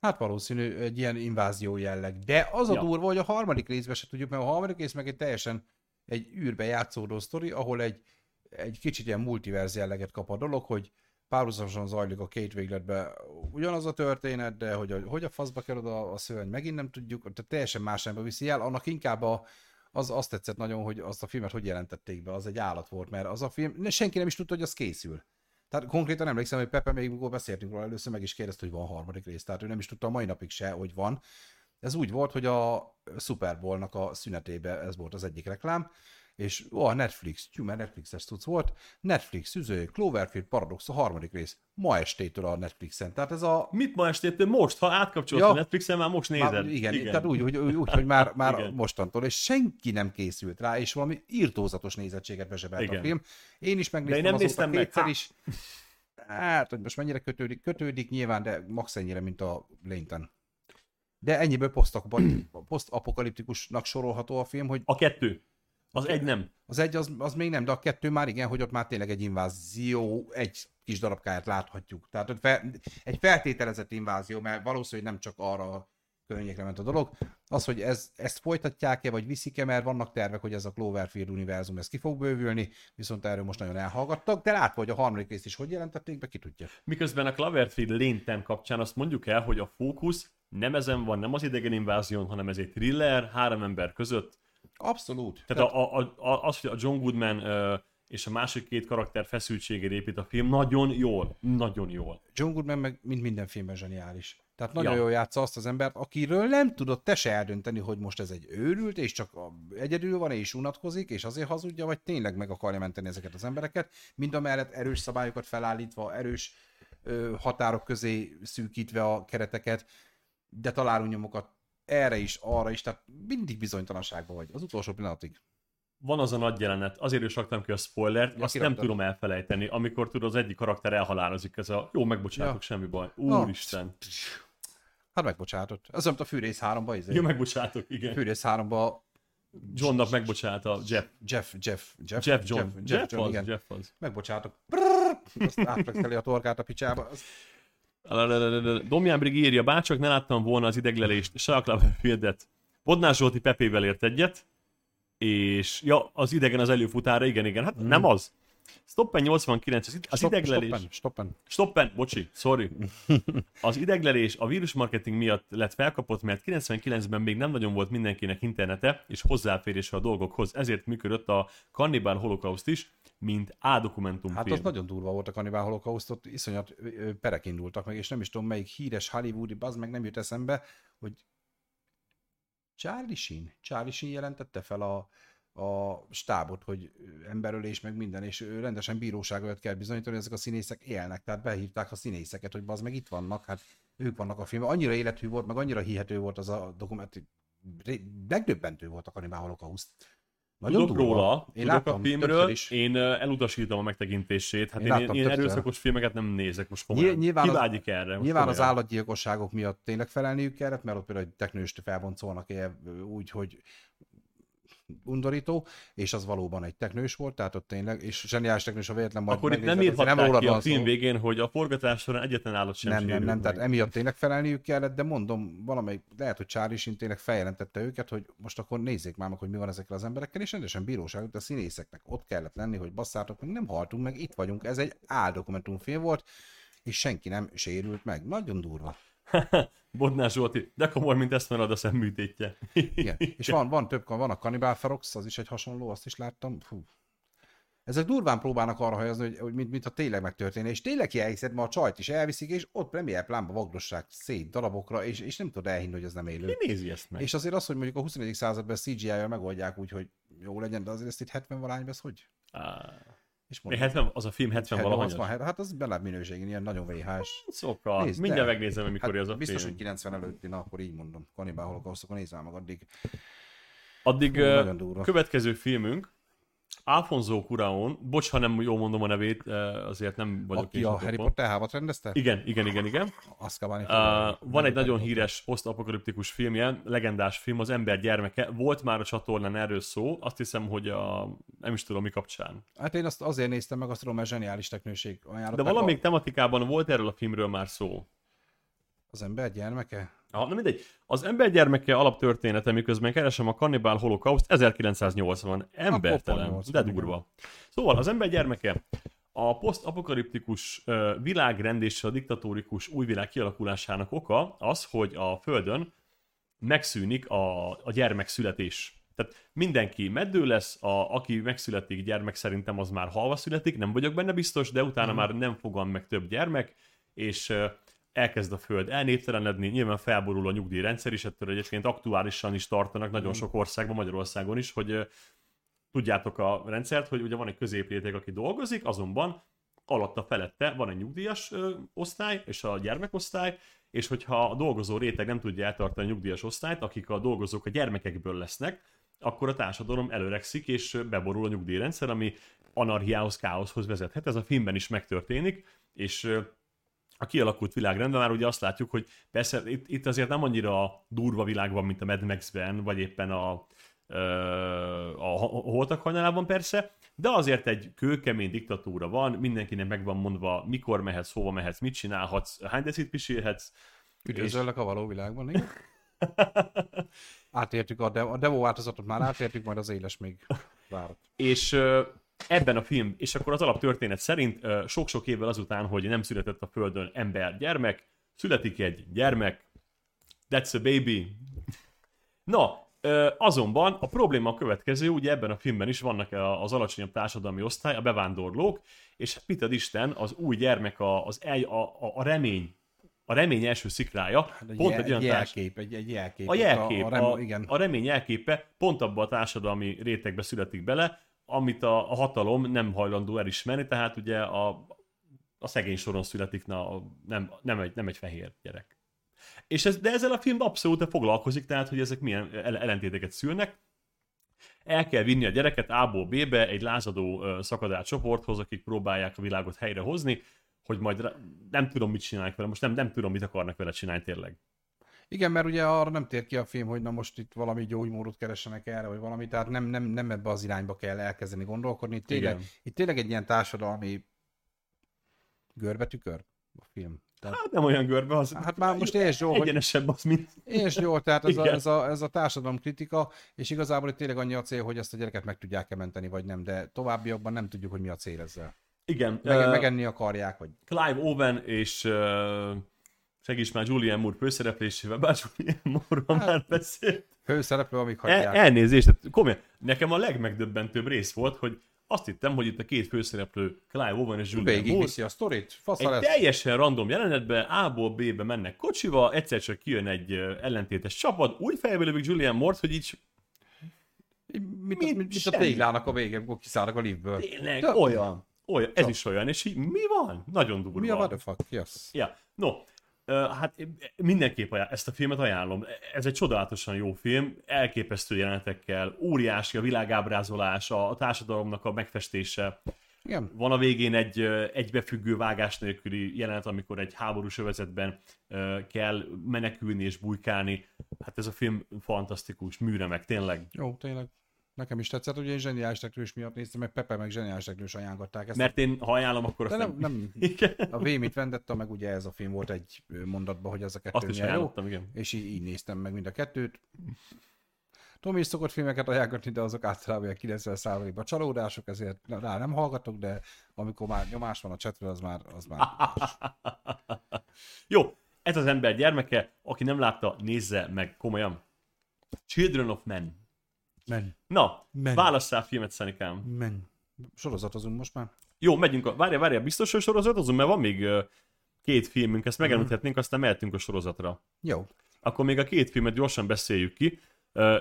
Hát valószínű egy ilyen invázió jelleg. De az a Ja. durva, hogy a harmadik részben se tudjuk, mert a harmadik rész meg egy teljesen egy űrbe játszódó sztori, ahol egy, egy kicsit ilyen multiverz jelleget kap a dolog, hogy párhuzamosan zajlik a két végletben ugyanaz a történet, de hogy a, hogy a faszba kerül a, a szörny, megint nem tudjuk, tehát teljesen más ember viszi el, annak inkább a, az azt tetszett nagyon, hogy azt a filmet hogy jelentették be, az egy állat volt, mert az a film, senki nem is tudta, hogy az készül. Tehát konkrétan emlékszem, hogy Pepe még mikor beszéltünk róla először, meg is kérdezte, hogy van harmadik rész, tehát ő nem is tudta a mai napig se, hogy van. Ez úgy volt, hogy a Super Bowl-nak a szünetében ez volt az egyik reklám, és ó, a Netflix, tyú, mert Netflixes tudsz volt, Netflix, üző, Cloverfield Paradox, a harmadik rész, ma estétől a Netflixen. Tehát ez a Mit ma estétől most? Ha átkapcsolsz ja. A Netflixen, már most nézed. már, igen, igen, tehát úgy, úgy, úgy, úgy hogy már, már Igen. mostantól, és senki nem készült rá, és valami írtózatos nézettséget bezsebelt Igen. a film. Én is megnéztem De én nem azóta meg. kétszer Há. is. Hát, hogy most mennyire kötődik, kötődik nyilván, de max ennyire, mint a Lényten. De ennyiből [clears throat] posztapokaliptikusnak sorolható a film, hogy A kettő. Az egy nem. az egy az, az még nem, de a kettő már igen, hogy ott már tényleg egy invázió, egy kis darabkáját láthatjuk. Tehát ott fel, egy feltételezett invázió, mert valószínűleg nem csak arra a környékre ment a dolog. Az, hogy ez, ezt folytatják-e, vagy viszik-e, mert vannak tervek, hogy ez a Cloverfield univerzum ez ki fog bővülni, viszont erről most nagyon elhallgattak, de látva, hogy a harmadik részt is hogy jelentették be, ki tudja. Miközben a Cloverfield Lényten kapcsán azt mondjuk el, hogy a fókusz nem ezen van, nem az idegen invázión, hanem ez egy thriller, három ember között. Abszolút. Tehát a, a, a, az, hogy a John Goodman ö, és a másik két karakter feszültségére épít a film, nagyon jól, nagyon jól. John Goodman meg mint minden filmben zseniális. Tehát nagyon Ja. jól játsza azt az embert, akiről nem tudod te se eldönteni, hogy most ez egy őrült, és csak egyedül van, és unatkozik, és azért hazudja, vagy tényleg meg akarja menteni ezeket az embereket, mind a mellett erős szabályokat felállítva, erős ö, határok közé szűkítve a kereteket, de találunk nyomokat erre is, arra is, tehát mindig bizonytalanságban vagy, az utolsó pillanatig. Van az a nagy jelenet, azért is raktam ki a spoilert, Ja, azt nem tudom elfelejteni, amikor tudod, az egyik karakter elhalálozik, ez a jó, megbocsátok, Ja. semmi baj. Úristen. Hát megbocsátott. Ez mint a Fűrész 3-ba, izé. Jó, megbocsátok, igen. Fűrész 3-ba Johnnak megbocsált a Jeff. Jeff, Jeff, Jeff, Jeff John. Jeff, Jeff, John, az, igen. Jeff az. megbocsátok. Brrr, azt átflexeli a torkát a picsába. Az... Domján Brig írja, bárcsak ne láttam volna az ideglelést, Cloverfieldet. Bodnár Zsolti Pepével ért egyet, és ja, az idegen az előfutára, igen, igen, hát nem az. Stoppen 89, az, az Stop, ideglelés... stoppen, stoppen. Stoppen, bocsi, sorry. [laughs] Az ideglelés a vírusmarketing miatt lett felkapott, mert 99-ben még nem nagyon volt mindenkinek internete és hozzáférése a dolgokhoz, ezért működött a Cannibal Holocaust is, mint A-dokumentumfilm. Hát az nagyon durva volt a Cannibal Holocaust, ott iszonyat perek indultak meg, és nem is tudom melyik híres hollywoodi, az meg nem jut eszembe, hogy Charlie Sheen, Charlie Sheen jelentette fel a, a stábot, hogy emberölés meg minden, és rendesen bíróság előtt kell bizonyítani, hogy ezek a színészek élnek, tehát behívták a színészeket, hogy az meg itt vannak, hát ők vannak a filmben. Annyira élethű volt, meg annyira hihető volt az a dokumentum, megdöbbentő volt a Cannibal Holocaust. Nagyon Tudok durva. róla, Én tudok láttam a filmről, is. én elutasítom a megtekintését. Hát Én én, én, láttam én erőszakos filmeket nem nézek most komolyan. nyilván az- Kivágyik erre. most Nyilván az komolyan. állatgyilkosságok miatt tényleg felelniük kellett, mert ott például egy teknőst felboncolnak ilyen, úgy, hogy undorító, és az valóban egy teknős volt, tehát ott tényleg, és zseniális teknős, a véletlen majd Akkor itt nem írhatták rólad ki a film végén, hogy a forgatás során egyetlen állat sem Nem, nem, nem, tehát meg. emiatt tényleg felelniük kellett, de mondom, valamelyik, lehet, hogy Sheen tényleg feljelentette őket, hogy most akkor nézzék már meg, hogy mi van ezekkel az emberekkel, és rendesen bíróság, a színészeknek ott kellett lenni, hogy basszátok, meg nem haltunk meg, itt vagyunk, ez egy áldokumentumfilm volt, és senki nem sérült meg. Nagyon durva. [laughs] Bodnár Zsolti, de komoly, mint a szemműtétje. Igen. És van, van több, van a Cannibal Ferox, az is egy hasonló, azt is láttam. Fú. Ezek durván próbálnak arra helyezni, hogy, hogy mint, mint a tényleg megtörténne, és tényleg elhiszed, ma a csajt is elviszik, és ott premier plánba vagdossák szét darabokra, és, és nem tudod elhinni, hogy ez nem élő. Ki nézi ezt meg? És azért az, hogy mondjuk a 21. században CGI-jal megoldják úgy, hogy jó legyen, de azért ezt itt 70 valányban, ez hogy? Á, És mi 70, az a film 70 valahanyas? 80, hát az belább minőségén, ilyen nagyon VHS. Szóval, Nézd, mindjárt de. megnézem, hogy mikor Hát az a biztos, film. hogy 90 előtti, na akkor így mondom. Cannibal Holocaust, akkor nézd már meg addig. Addig durva. következő filmünk, Alfonso Cuarón, bocs, ha nem jól mondom a nevét, ö, azért nem vagyok Aki a Harry. Potter hávat rendezte? Igen, igen, igen, igen. [laughs] Azkabáni Uh, van egy nagyon híres posztapokaliptikus filmje, legendás film, az ember gyermeke. Volt már a csatornán erről szó, azt hiszem, hogy a, nem is tudom mi kapcsán. Hát én azt azért néztem meg, azt tudom, mert zseniális teknőség. De valamelyik tematikában volt erről a filmről már szó. Az ember gyermeke? Ha, na mindegy. Az ember gyermeke alaptörténete, miközben keresem a Cannibal Holocaust 1980. Embertelen, de 80, durva. Szóval az ember gyermeke a posztapokaliptikus világrend és a diktatórikus új világ kialakulásának oka az, hogy a Földön megszűnik a, a gyermekszületés. Tehát mindenki meddő lesz, a, aki megszületik gyermek szerintem az már halva születik, nem vagyok benne biztos, de utána már nem fogan meg több gyermek, és elkezd a föld elnéptelenedni, nyilván felborul a nyugdíjrendszer is, ettől egyébként aktuálisan is tartanak nagyon sok országban, Magyarországon is, hogy tudjátok a rendszert, hogy ugye van egy középréteg, aki dolgozik, azonban alatta felette van egy nyugdíjas ö, osztály és a gyermekosztály, és hogyha a dolgozó réteg nem tudja eltartani a nyugdíjas osztályt, akik a dolgozók a gyermekekből lesznek, akkor a társadalom előregszik, és beborul a nyugdíjrendszer, ami anarchiához, káoszhoz vezethet. Ez a filmben is megtörténik, és a kialakult világrendben már ugye azt látjuk, hogy persze itt, itt azért nem annyira durva világ van, mint a Mad Max-ben, vagy éppen a, a, holtak hajnalában persze, de azért egy kőkemény diktatúra van, mindenkinek meg van mondva, mikor mehetsz, hova mehetsz, mit csinálhatsz, hány decit pisélhetsz. Üdvözöllek a való világban, igen? [laughs] Átértük a, demo, a demo változatot már átértük, majd az éles még várok. És ebben a film, és akkor az alaptörténet szerint sok-sok évvel azután, hogy nem született a Földön ember gyermek, születik egy gyermek, that's a baby. Na, azonban a probléma a következő, ugye ebben a filmben is vannak az alacsonyabb társadalmi osztály, a bevándorlók, és hát mit ad Isten, az új gyermek, a, az el, a, a, a remény, a remény első szikrája, Egy, pont jel, egy olyan társ- jelkép, egy, egy jelkép. a jelkép, A, a, a, rem, a, igen. a remény jelképe pont abba a társadalmi rétegbe születik bele, amit a, hatalom nem hajlandó elismerni, tehát ugye a, a szegény soron születik, na, nem, nem, egy, nem egy fehér gyerek. És ez, de ezzel a film abszolút foglalkozik, tehát hogy ezek milyen el- ellentéteket szülnek. El kell vinni a gyereket A-ból B-be egy lázadó ö, szakadát csoporthoz, akik próbálják a világot helyrehozni, hogy majd nem tudom, mit csinálják vele, most nem, nem tudom, mit akarnak vele csinálni tényleg. Igen, mert ugye arra nem tér ki a film, hogy na most itt valami gyógymódot keressenek erre, vagy valami, tehát nem, nem, nem ebbe az irányba kell elkezdeni gondolkodni. Itt tényleg, Igen. itt tényleg egy ilyen társadalmi görbetükör a film. Tehát, Hát nem olyan görbe, az hát már most jól, hogy egyenesebb az, mint... És jó, tehát ez a, ez, a, ez a társadalom kritika, és igazából itt tényleg annyi a cél, hogy ezt a gyereket meg tudják-e menteni, vagy nem, de továbbiakban nem tudjuk, hogy mi a cél ezzel. Igen, Meg, ö, megenni akarják, vagy Clive Owen és uh, segíts már Julian Moore főszereplésével, bár Julian Moore-ról Hát, már beszélt. főszereplő, amik El, hagyják. elnézést, tehát komolyan, nekem a legmegdöbbentőbb rész volt, hogy azt hittem, hogy itt a két főszereplő, Clive Owen és Julian Végig Moore, viszi a sztorit, fasza egy lesz. teljesen random jelenetben A-ból B-be mennek kocsival, egyszer csak kijön egy ellentétes csapat, úgy fejbe lövik Julian Moore, hogy így mit, mit, mit a téglának a végén, amikor kiszállnak a liftből. tényleg Ja. olyan, olyan, ez is olyan, és így mi van? Nagyon durva. Mi a what the fuck? Yes. Ja, no, hát mindenképp ajánl- ezt a filmet ajánlom. Ez egy csodálatosan jó film, elképesztő jelenetekkel, óriási a világábrázolás, a, a társadalomnak a megfestése. Igen. Van a végén egy egybefüggő vágás nélküli jelenet, amikor egy háborús övezetben kell menekülni és bujkálni. Hát ez a film fantasztikus, műremek, tényleg. Jó, tényleg. Nekem is tetszett, ugye én zseniális teklős miatt néztem, meg Pepe meg zseniális teklős ajánlották ezt. Mert én, ha ajánlom, akkor De azt nem, nem, [laughs] Igen. a V-mit vendetta, meg ugye ez a film volt egy mondatban, hogy ez a kettő Azt is jó. igen. és így, így néztem meg mind a kettőt. Tomi is szokott filmeket ajánlgatni, de azok általában ilyen 90%-ban csalódások, ezért rá nem hallgatok, de amikor már nyomás van a chatről, az már, az már [laughs] Jó, ez az ember gyermeke, aki nem látta, nézze meg komolyan. Children of Men. Men, Na, Men. válasszál filmet, Szenikám. men. Sorozatozunk most már. Jó, megyünk a... Várja, várja, biztos, hogy sorozatozunk, mert van még két filmünk, ezt megemlíthetnénk, aztán mehetünk a sorozatra. Jó. Akkor még a két filmet gyorsan beszéljük ki.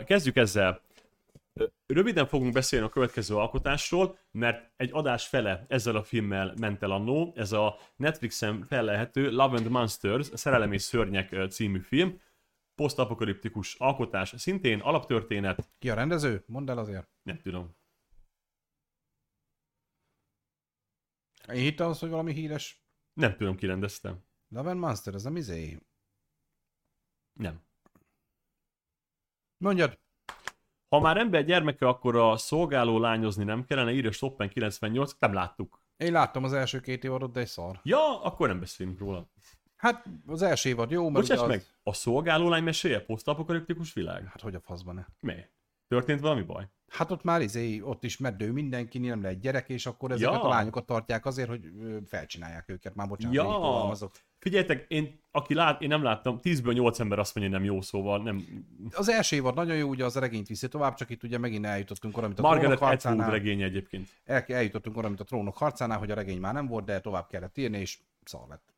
Kezdjük ezzel. Röviden fogunk beszélni a következő alkotásról, mert egy adás fele ezzel a filmmel ment el annó. Ez a Netflixen felelhető Love and Monsters, Szerelem és Szörnyek című film. Posztapokaliptikus alkotás, szintén alaptörténet, Ki a rendező? Mondd el azért. nem tudom. Én hittem azt, hogy valami híres Nem tudom, ki rendezte. Love and Monster, ez nem izé. Nem. Mondjad. Ha már ember gyermeke, akkor a szolgáló lányozni nem kellene, írja Stoppen 98, nem láttuk. Én láttam az első két évadot, de egy szar. Ja, akkor nem beszélünk róla. Hát az első évad jó, mert Bocsáss az... meg, a szolgáló lány meséje posztapokaliptikus világ? Hát hogy a faszban ne? Mi? Történt valami baj? Hát ott már izé, ott is meddő mindenki, nem lehet gyerek, és akkor ezeket Ja. a lányokat tartják azért, hogy felcsinálják őket. Már bocsánat, Ja. fogalmazok. Figyeljetek, én, aki lát, én nem láttam, 10-ből 8 ember azt mondja, hogy nem jó, szóval nem. Az első évad nagyon jó, ugye az a regényt viszi tovább, csak itt ugye megint eljutottunk oda, mint a Margaret trónok Atwood harcánál. regénye egyébként. El, eljutottunk oda, mint a trónok harcánál, hogy a regény már nem volt, de tovább kellett írni, és szar lett.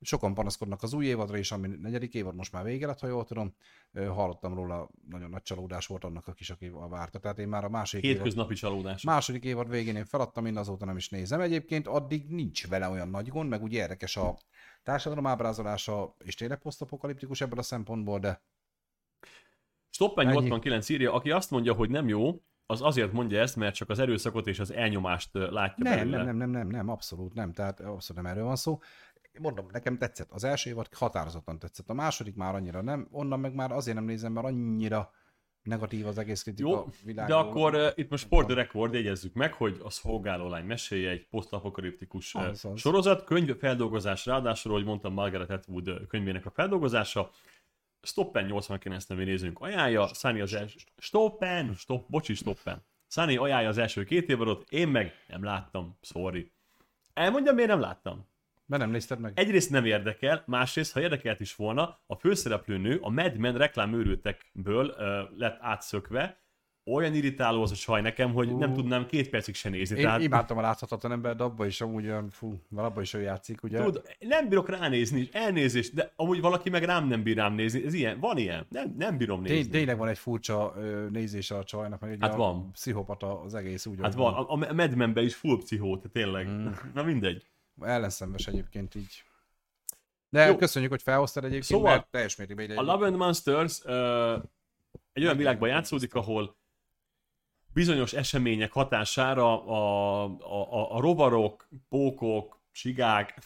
Sokan panaszkodnak az új évadra is, ami negyedik évad most már vége lett, ha jól tudom. Hallottam róla, nagyon nagy csalódás volt annak a kis, aki várta. Tehát én már a második évad, Hétköznapi csalódás. második évad végén én feladtam, én azóta nem is nézem. Egyébként addig nincs vele olyan nagy gond, meg úgy érdekes a társadalom ábrázolása, és tényleg posztapokaliptikus ebből a szempontból, de Stoppen Ennyi. 89 írja, aki azt mondja, hogy nem jó, az azért mondja ezt, mert csak az erőszakot és az elnyomást látja Nem, belőle. nem, nem, nem, nem, nem, abszolút nem, tehát abszolút nem erről van szó. Mondom, nekem tetszett. Az első évad határozottan tetszett. A második már annyira nem, onnan meg már azért nem nézem, mert annyira negatív az egész kritika Jó, világban. de akkor uh, itt most for the record jegyezzük meg, hogy a szolgáló lány meséje egy posztapokaliptikus uh, Az, az. sorozat, könyv feldolgozás ráadásul, hogy mondtam, Margaret Atwood ö, könyvének a feldolgozása. Stoppen 89 nevű nézőnk ajánlja, Sunny az első... Stoppen! Stop, bocsi, Stoppen. Sunny ajánlja az első két évadot, én meg nem láttam, sorry. Elmondjam, miért nem láttam? Mert nem nézted meg? Egyrészt nem érdekel, másrészt, ha érdekelt is volna, a főszereplő nő a Mad Men reklámőrültekből uh, lett átszökve, olyan irritáló az a csaj nekem, hogy nem Ú. tudnám két percig se nézni. Én Tehát, imádtam a láthatatlan ember, de abban is amúgy olyan, fú, mert abban is ő játszik, ugye? Tud, nem bírok ránézni, elnézést, de amúgy valaki meg rám nem bír rám nézni. Ez ilyen, van ilyen, nem, nem bírom nézni. Tény, tényleg van egy furcsa ö, nézése a csajnak, meg egy Hát a van. pszichopata az egész úgy. Hát van, a, a Mad is full pszichó, tényleg. Mm. Na mindegy. Ellenszenves egyébként így. De Jó. Köszönjük, hogy felhoztad egyébként, Szóval, mert teljes mértékben ide A Love and Monsters uh, egy olyan világban játszódik, ahol bizonyos események hatására a, a, a, a rovarok, pókok, sigák,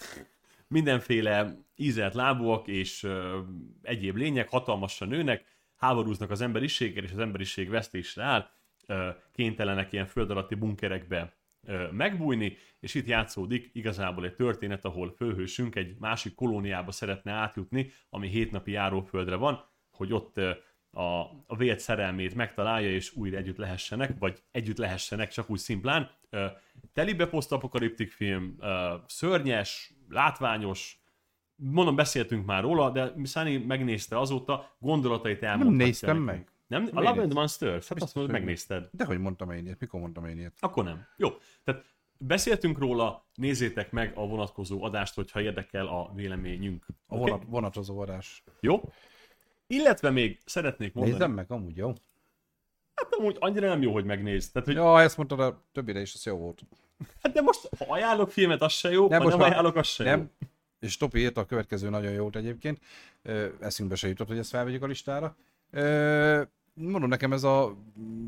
mindenféle ízelt lábúak és uh, egyéb lények hatalmasan nőnek, háborúznak az emberiséggel, és az emberiség vesztésre áll, uh, kénytelenek ilyen föld alatti bunkerekbe megbújni, és itt játszódik igazából egy történet, ahol főhősünk egy másik kolóniába szeretne átjutni, ami hétnapi járóföldre van, hogy ott a, a vélt szerelmét megtalálja, és újra együtt lehessenek, vagy együtt lehessenek, csak úgy szimplán. Telibe posztapokaliptik film, szörnyes, látványos, mondom, beszéltünk már róla, de Sunny megnézte azóta, gondolatait elmondhatja Nem néztem nekünk. meg. Nem? A Love and? Monsters? Hát azt mondod, megnézted. De hogy mondtam én ilyet? Mikor mondtam én ilyet? Akkor nem. Jó. Tehát beszéltünk róla, nézzétek meg a vonatkozó adást, hogyha érdekel a véleményünk. A Oké? vonat, vonatozó adás. Jó? Illetve még szeretnék mondani, Nézzem meg, amúgy jó. hát amúgy annyira nem jó, hogy megnézd. Tehát, hogy, Ja, ezt mondtad a többire is, az jó volt. hát de most, ha ajánlok filmet, az se jó, Nem, ha most nem ajánlok, az se jó. Nem, és Topi írta a következő nagyon jót egyébként. Eszünkbe se jutott, hogy ezt felvegyük a listára. Ö, mondom, nekem ez a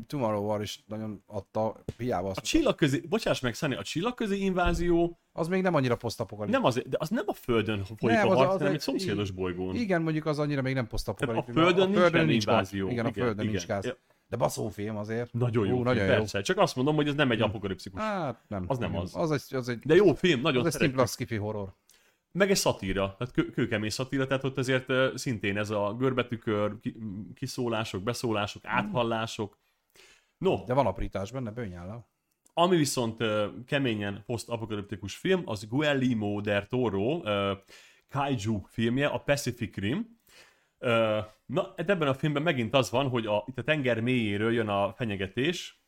Tomorrow War is nagyon adta, hiába A azt. csillagközi, bocsáss meg, Szani, a csillagközi invázió Az még nem annyira posztapokaliptikus. nem az, de az nem a Földön folyik Nem, a harc, az hanem egy- egy szomszédos bolygón. Igen, mondjuk az annyira még nem Tehát a posztapokaliptikus. Földön nincs benne nincs gáz. invázió. Igen, a Földön nincs igen. gáz. Ja, De baszó film azért. Nagyon jó, Ú, film, nagyon jó. persze. Csak azt mondom, hogy ez nem egy apokalipszikus. Hát nem. Az nem az. Az egy, az egy, De jó film, nagyon az egy szeretjük. szimpla horror. Meg egy szatíra, tehát kő, kőkemény szatíra, tehát ott azért szintén ez a görbetükör, ki, kiszólások, beszólások, áthallások. No, De van aprítás benne, bőnyállal. ami viszont keményen posztapokaliptikus film, az Guillermo del Toro kaiju filmje, a Pacific Rim. Na, ebben a filmben megint az van, hogy a, itt a tenger mélyéről jön a fenyegetés,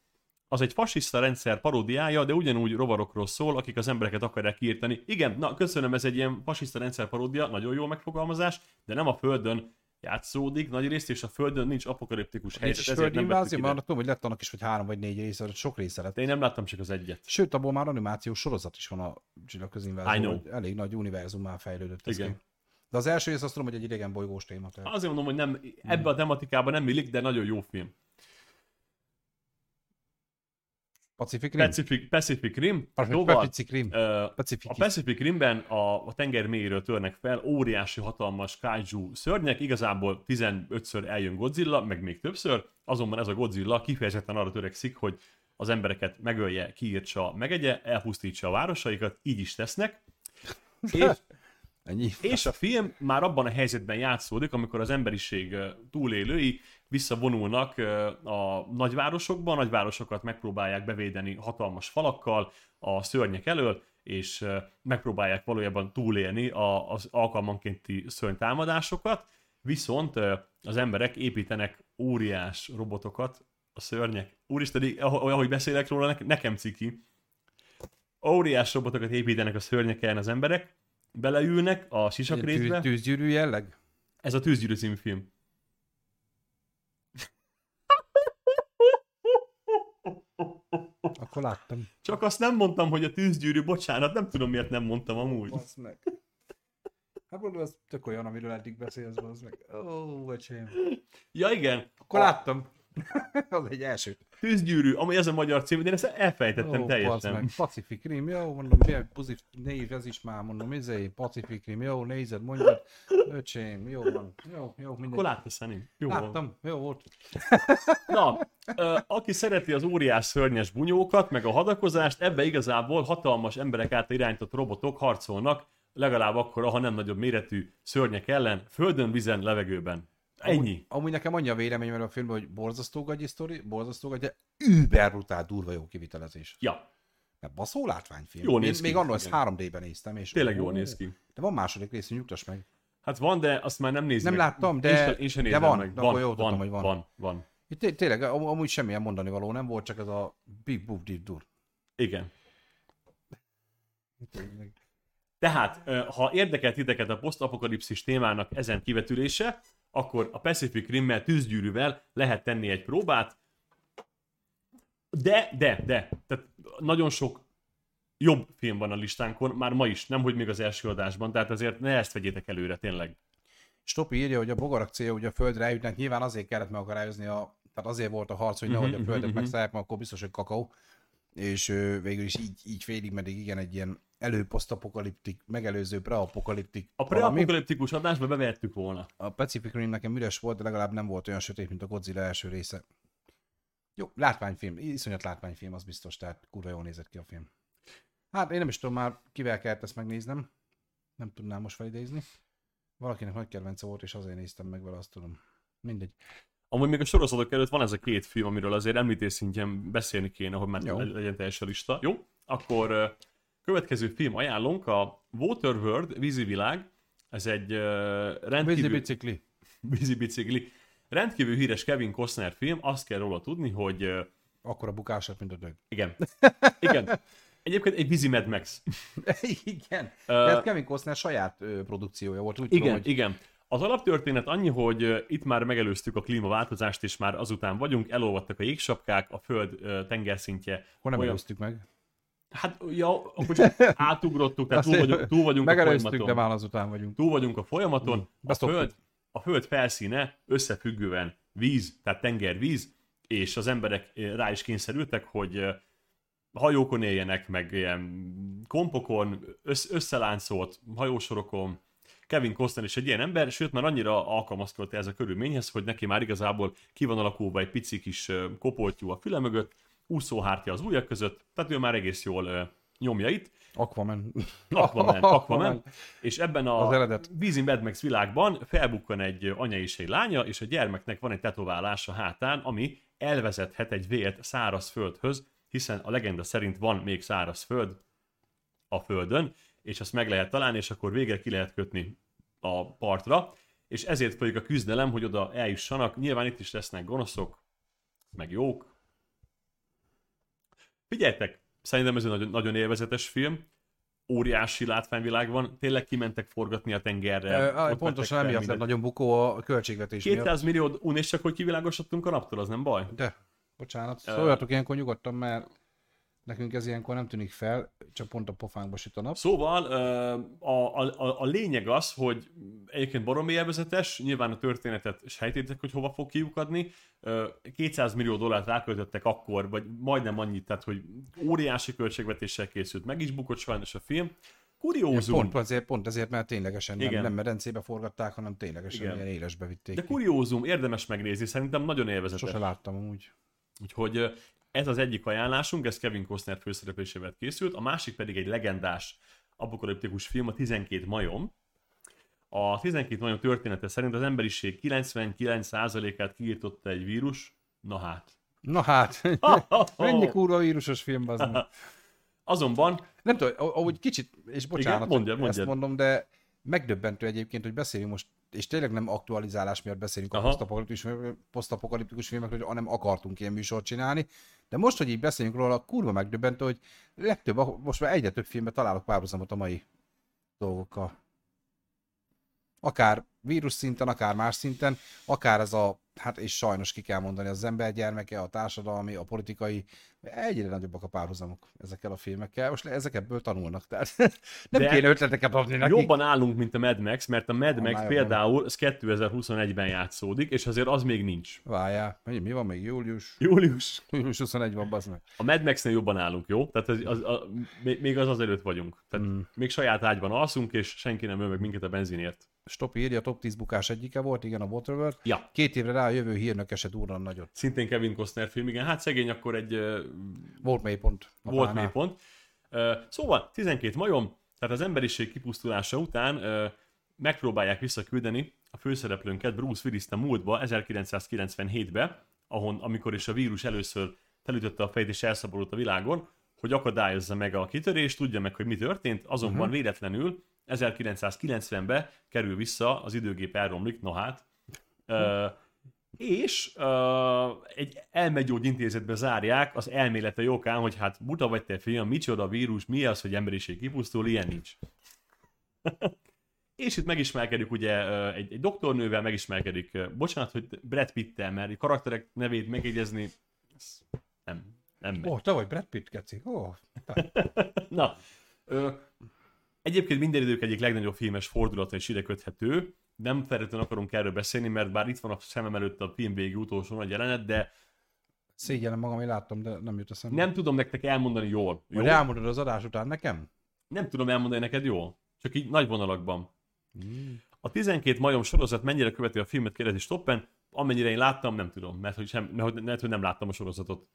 az egy fasiszta rendszer paródiája, de ugyanúgy rovarokról szól, akik az embereket akarják kiirtani. Igen, na köszönöm, ez egy ilyen fasiszta rendszer paródia, nagyon jó megfogalmazás, de nem a Földön játszódik nagy részt, és a Földön nincs apokaliptikus Nincs helyzet, is ezért nem invázió, mert tudom, hogy lett annak is, hogy három vagy négy része, sok része lett. De én nem láttam csak az egyet. Sőt, abból már animációs sorozat is van a csillagközi I invázió, know. hogy elég nagy univerzumá fejlődött ez Igen. ki. De az első rész azt tudom, hogy egy idegen bolygós téma. Tehát. Azért mondom, hogy nem, ebbe a tematikában nem illik, de nagyon jó film. Pacific Rim? Pacific, Pacific Rim, Pacific, Pacific Rim. ö, Pacific a Pacific Rimben a, a tenger mélyéről törnek fel óriási, hatalmas kaiju szörnyek, igazából 15-ször eljön Godzilla, meg még többször, azonban ez a Godzilla kifejezetten arra törekszik, hogy az embereket megölje, kiírtsa, megegye, elpusztítsa a városaikat, így is tesznek. És, [laughs] Ennyi. és a film már abban a helyzetben játszódik, amikor az emberiség túlélői visszavonulnak a nagyvárosokba, a nagyvárosokat megpróbálják bevédeni hatalmas falakkal a szörnyek elől, és megpróbálják valójában túlélni az alkalmankénti szörnytámadásokat, viszont az emberek építenek óriás robotokat, a szörnyek. Úristen, ahogy beszélek róla, ne- nekem ciki. Óriás robotokat építenek a szörnyek ellen az emberek, beleülnek a sisak Tű, részbe. tűzgyűrű jelleg? Ez a Tűzgyűrű című film. Akkor láttam. Csak azt nem mondtam, hogy a tűzgyűrű, bocsánat, nem tudom miért nem mondtam amúgy. Basz meg. Hát mondom, ez tök olyan, amiről eddig beszélsz, az meg. Ó, öcsém. Ja igen, Akkor láttam. [laughs] az egy első. tűzgyűrű, ami ez a magyar cím, de én ezt elfejtettem Ó, teljesen. meg. Pacific Rim, jó, mondom, milyen pozitív név, ez is már mondom, izé, Pacific Rim, jó, nézed, mondjad, öcsém, jó van, jó, jó, mindegy. Akkor látta. Jó van. Láttam, jó volt. [laughs] Na, aki szereti az óriás szörnyes bunyókat, meg a hadakozást, ebbe igazából hatalmas emberek által irányított robotok harcolnak, legalább akkor, ha nem nagyobb méretű szörnyek ellen, földön, vízen, levegőben. Ennyi. Amúgy, amúgy nekem annyi a véleményem erről a filmben, hogy borzasztó gagyi sztori, borzasztó gagyi, de über brutál, durva jó kivitelezés. Ja, Mert baszó látványfilm. Jól Én néz ki, Még annól ezt igen. 3D-ben néztem, és tényleg jól ó, néz ki. De van második rész, nyugtass meg. Hát van, de azt már nem nézem. Nem láttam, de- én sem, én sem de van, meg. van, van, tudtam, hogy van. van, van. Itt té- tényleg, am- amúgy semmilyen mondani való nem volt, csak ez a big boob deep dur. Igen. Tehát, ha érdekelt titeket a posztapokalipszis témának ezen kivetülése, akkor a Pacific Rimmel tűzgyűrűvel lehet tenni egy próbát. De, de, de, tehát nagyon sok jobb film van a listánkon, már ma is, nem hogy még az első adásban, tehát azért ne ezt vegyétek előre, tényleg. Stopi írja, hogy a bogarak célja, hogy a földre eljutnak, nyilván azért kellett megakadályozni a, tehát azért volt a harc, hogy nehogy a Mhm, földet mhm, megszállják, mert akkor biztos, hogy kakaó. És ö, végül is így, így félig meddig igen, egy ilyen előposztapokaliptik, megelőző preapokaliptik. A preapokaliptikus adásba bevehettük volna. A Pacific Rim nekem üres volt, de legalább nem volt olyan sötét, mint a Godzilla első része. Jó, látványfilm, iszonyat látványfilm, az biztos, tehát kurva jól nézett ki a film. Hát én nem is tudom már, kivel kellett ezt megnéznem. Nem tudnám most felidézni. Valakinek nagy kedvence volt, és azért néztem meg vele, azt tudom. Mindegy. Amúgy még a sorozatok előtt van ez a két film, amiről azért említés szintjén beszélni kéne, hogy már Jó. legyen teljes a lista. Jó? Akkor következő film ajánlunk, a Waterworld, vízivilág. Ez egy Vízi rendkívül... bicikli. vízi bicikli. Rendkívül híres Kevin Costner film, azt kell róla tudni, hogy ö, Akkor a bukás lett, mint a dög. igen. Igen. Egyébként egy vízi Mad Max. [laughs] igen. Ez Kevin Costner saját ö, produkciója volt, úgy Igen, tudom, hogy igen. Az alaptörténet annyi, hogy itt már megelőztük a klímaváltozást, és már azután vagyunk, elolvadtak a jégsapkák, a föld tengerszintje. akkor nem olyan- előztük meg. Hát, ja, akkor csak [laughs] átugrottuk, tehát túl vagyunk, [laughs] túl vagyunk a Megelőztük, de folyamaton. már azután vagyunk. Túl vagyunk a folyamaton. A föld, a föld felszíne összefüggően víz, tehát tengervíz, és az emberek ö, rá is kényszerültek, hogy ö, hajókon éljenek, meg ilyen kompokon, össz, összeláncolt hajósorokon. Kevin Costner is egy ilyen ember, sőt már annyira alkalmazkodott ez a körülményhez, hogy neki már igazából ki van alakulva egy pici kis ö, kopoltyú a füle mögött, úszóhártya az ujjak között, tehát ő már egész jól ö, nyomja itt. Aquaman. Aquaman, [laughs] Aquaman. És ebben Az a eredet. vízi Mad Max világban felbukkan egy anya és egy lánya, és a gyermeknek van egy tetoválás a hátán, ami elvezethet egy vélt száraz földhöz, hiszen a legenda szerint van még száraz föld a földön, és azt meg lehet találni, és akkor végre ki lehet kötni a partra, és ezért folyik a küzdelem, hogy oda eljussanak. Nyilván itt is lesznek gonoszok, meg jók. Figyeljetek, szerintem ez egy nagyon, nagyon élvezetes film. Óriási látványvilág van, tényleg kimentek forgatni a tengerre. Pontosan emiatt lett nagyon bukó a költségvetés miatt. 200 millió, un, és csak hogy kivilágosodtunk a naptól, az nem baj? De, bocsánat, szóljatok ilyenkor nyugodtan, mert nekünk ez ilyenkor nem tűnik fel, csak pont a pofánkba süt a nap. Szóval a, a, a, lényeg az, hogy egyébként baromi élvezetes, nyilván a történetet sejtétek, hogy hova fog kiukadni. Ö, 200 millió dollárt ráköltöttek akkor, vagy majdnem annyit, tehát hogy óriási költségvetéssel készült, meg is bukott sajnos a film. Kuriózum, Pont azért, pont ezért, mert ténylegesen nem, Igen. nem medencébe forgatták, hanem ténylegesen Igen. ilyen élesbe vitték de ki. kuriózum, érdemes megnézni, szerintem nagyon élvezetes. Sose láttam amúgy. Úgyhogy ez az egyik ajánlásunk, ez Kevin Costner főszereplésével készült, a másik pedig egy legendás apokaliptikus film, a 12 majom. A 12 majom története szerint az emberiség 99%-át kiirtotta egy vírus, na hát. Na hát, mennyi kurva vírusos film az. Azonban, Nem tudom, ah- ahogy kicsit, és bocsánat, mondjad, hogy ezt mondjad. mondom, de megdöbbentő egyébként, hogy beszélünk most, és tényleg nem aktualizálás miatt beszélünk Aha. a posztapokaliptikus, posztapokaliptikus filmekről, hanem akartunk ilyen műsort csinálni, de most, hogy így beszélünk róla, kurva megdöbbentő, hogy legtöbb, most már egyre több filmben találok párhuzamot a mai dolgokkal. Akár vírus szinten, akár más szinten, akár ez a, hát és sajnos ki kell mondani, az ember gyermeke, a társadalmi, a politikai, egyre nagyobbak a párhuzamok ezekkel a filmekkel. Most ezek ebből tanulnak, tehát [laughs] nem De kéne ötleteket adni nekik. jobban állunk, mint a Mad Max, mert a Mad Max Annál például ez 2021-ben játszódik, és azért az még nincs. Várjál, mi, van még? Július? Július. Július 21 van, bazd meg. A Mad Max-nél jobban állunk, jó? Tehát ez, az, a, még az az előtt vagyunk. Tehát mm. még saját ágyban alszunk, és senki nem öl meg minket a benzinért. Stop írja, top 10 bukás egyike volt, igen, a Waterworld. Ja, Két évre rá a jövő hírnök eset úrran nagyot. szintén Kevin Costner film, igen. Hát szegény akkor egy ö, Volt mélypont. volt mélypont. Ö, Szóval 12 majom, tehát az emberiség kipusztulása után ö, megpróbálják visszaküldeni a főszereplőnket Bruce willis a múltba, 1997-be, ahon, amikor is a vírus először felütötte a fejét és elszabadult a világon, hogy akadályozza meg a kitörést, tudja meg, hogy mi történt, azonban uh-huh. véletlenül 1990-be kerül vissza, az időgép elromlik, no hát, ö, és uh, egy elmegyógyintézetbe zárják az elmélete jókán, hogy hát buta vagy te fiam, micsoda vírus, mi az, hogy emberiség kipusztul, ilyen nincs. [laughs] és itt megismerkedik ugye ö, egy, egy doktornővel, megismerkedik, ö, bocsánat, hogy Brad Pitt-tel, mert karakterek nevét megjegyezni, ez nem, nem. Ó, oh, te vagy Brad Pitt, keci. Ó, oh, [laughs] Na, ö, egyébként minden idők egyik legnagyobb filmes fordulata is ide köthető. Nem feltétlenül akarunk erről beszélni, mert bár itt van a szemem előtt a film végi utolsó nagy jelenet, de szégyellem magam, hogy láttam, de nem jut eszembe. nem tudom nektek elmondani jól. Jó? Majd elmondod az adás után nekem? Nem tudom elmondani neked jól. Csak így nagy vonalakban. Mm. A 12 majom sorozat mennyire követi a filmet kérdezi Stoppen? amennyire én láttam, nem tudom, mert hogy, sem, mert, hogy, mert, hogy nem láttam a sorozatot.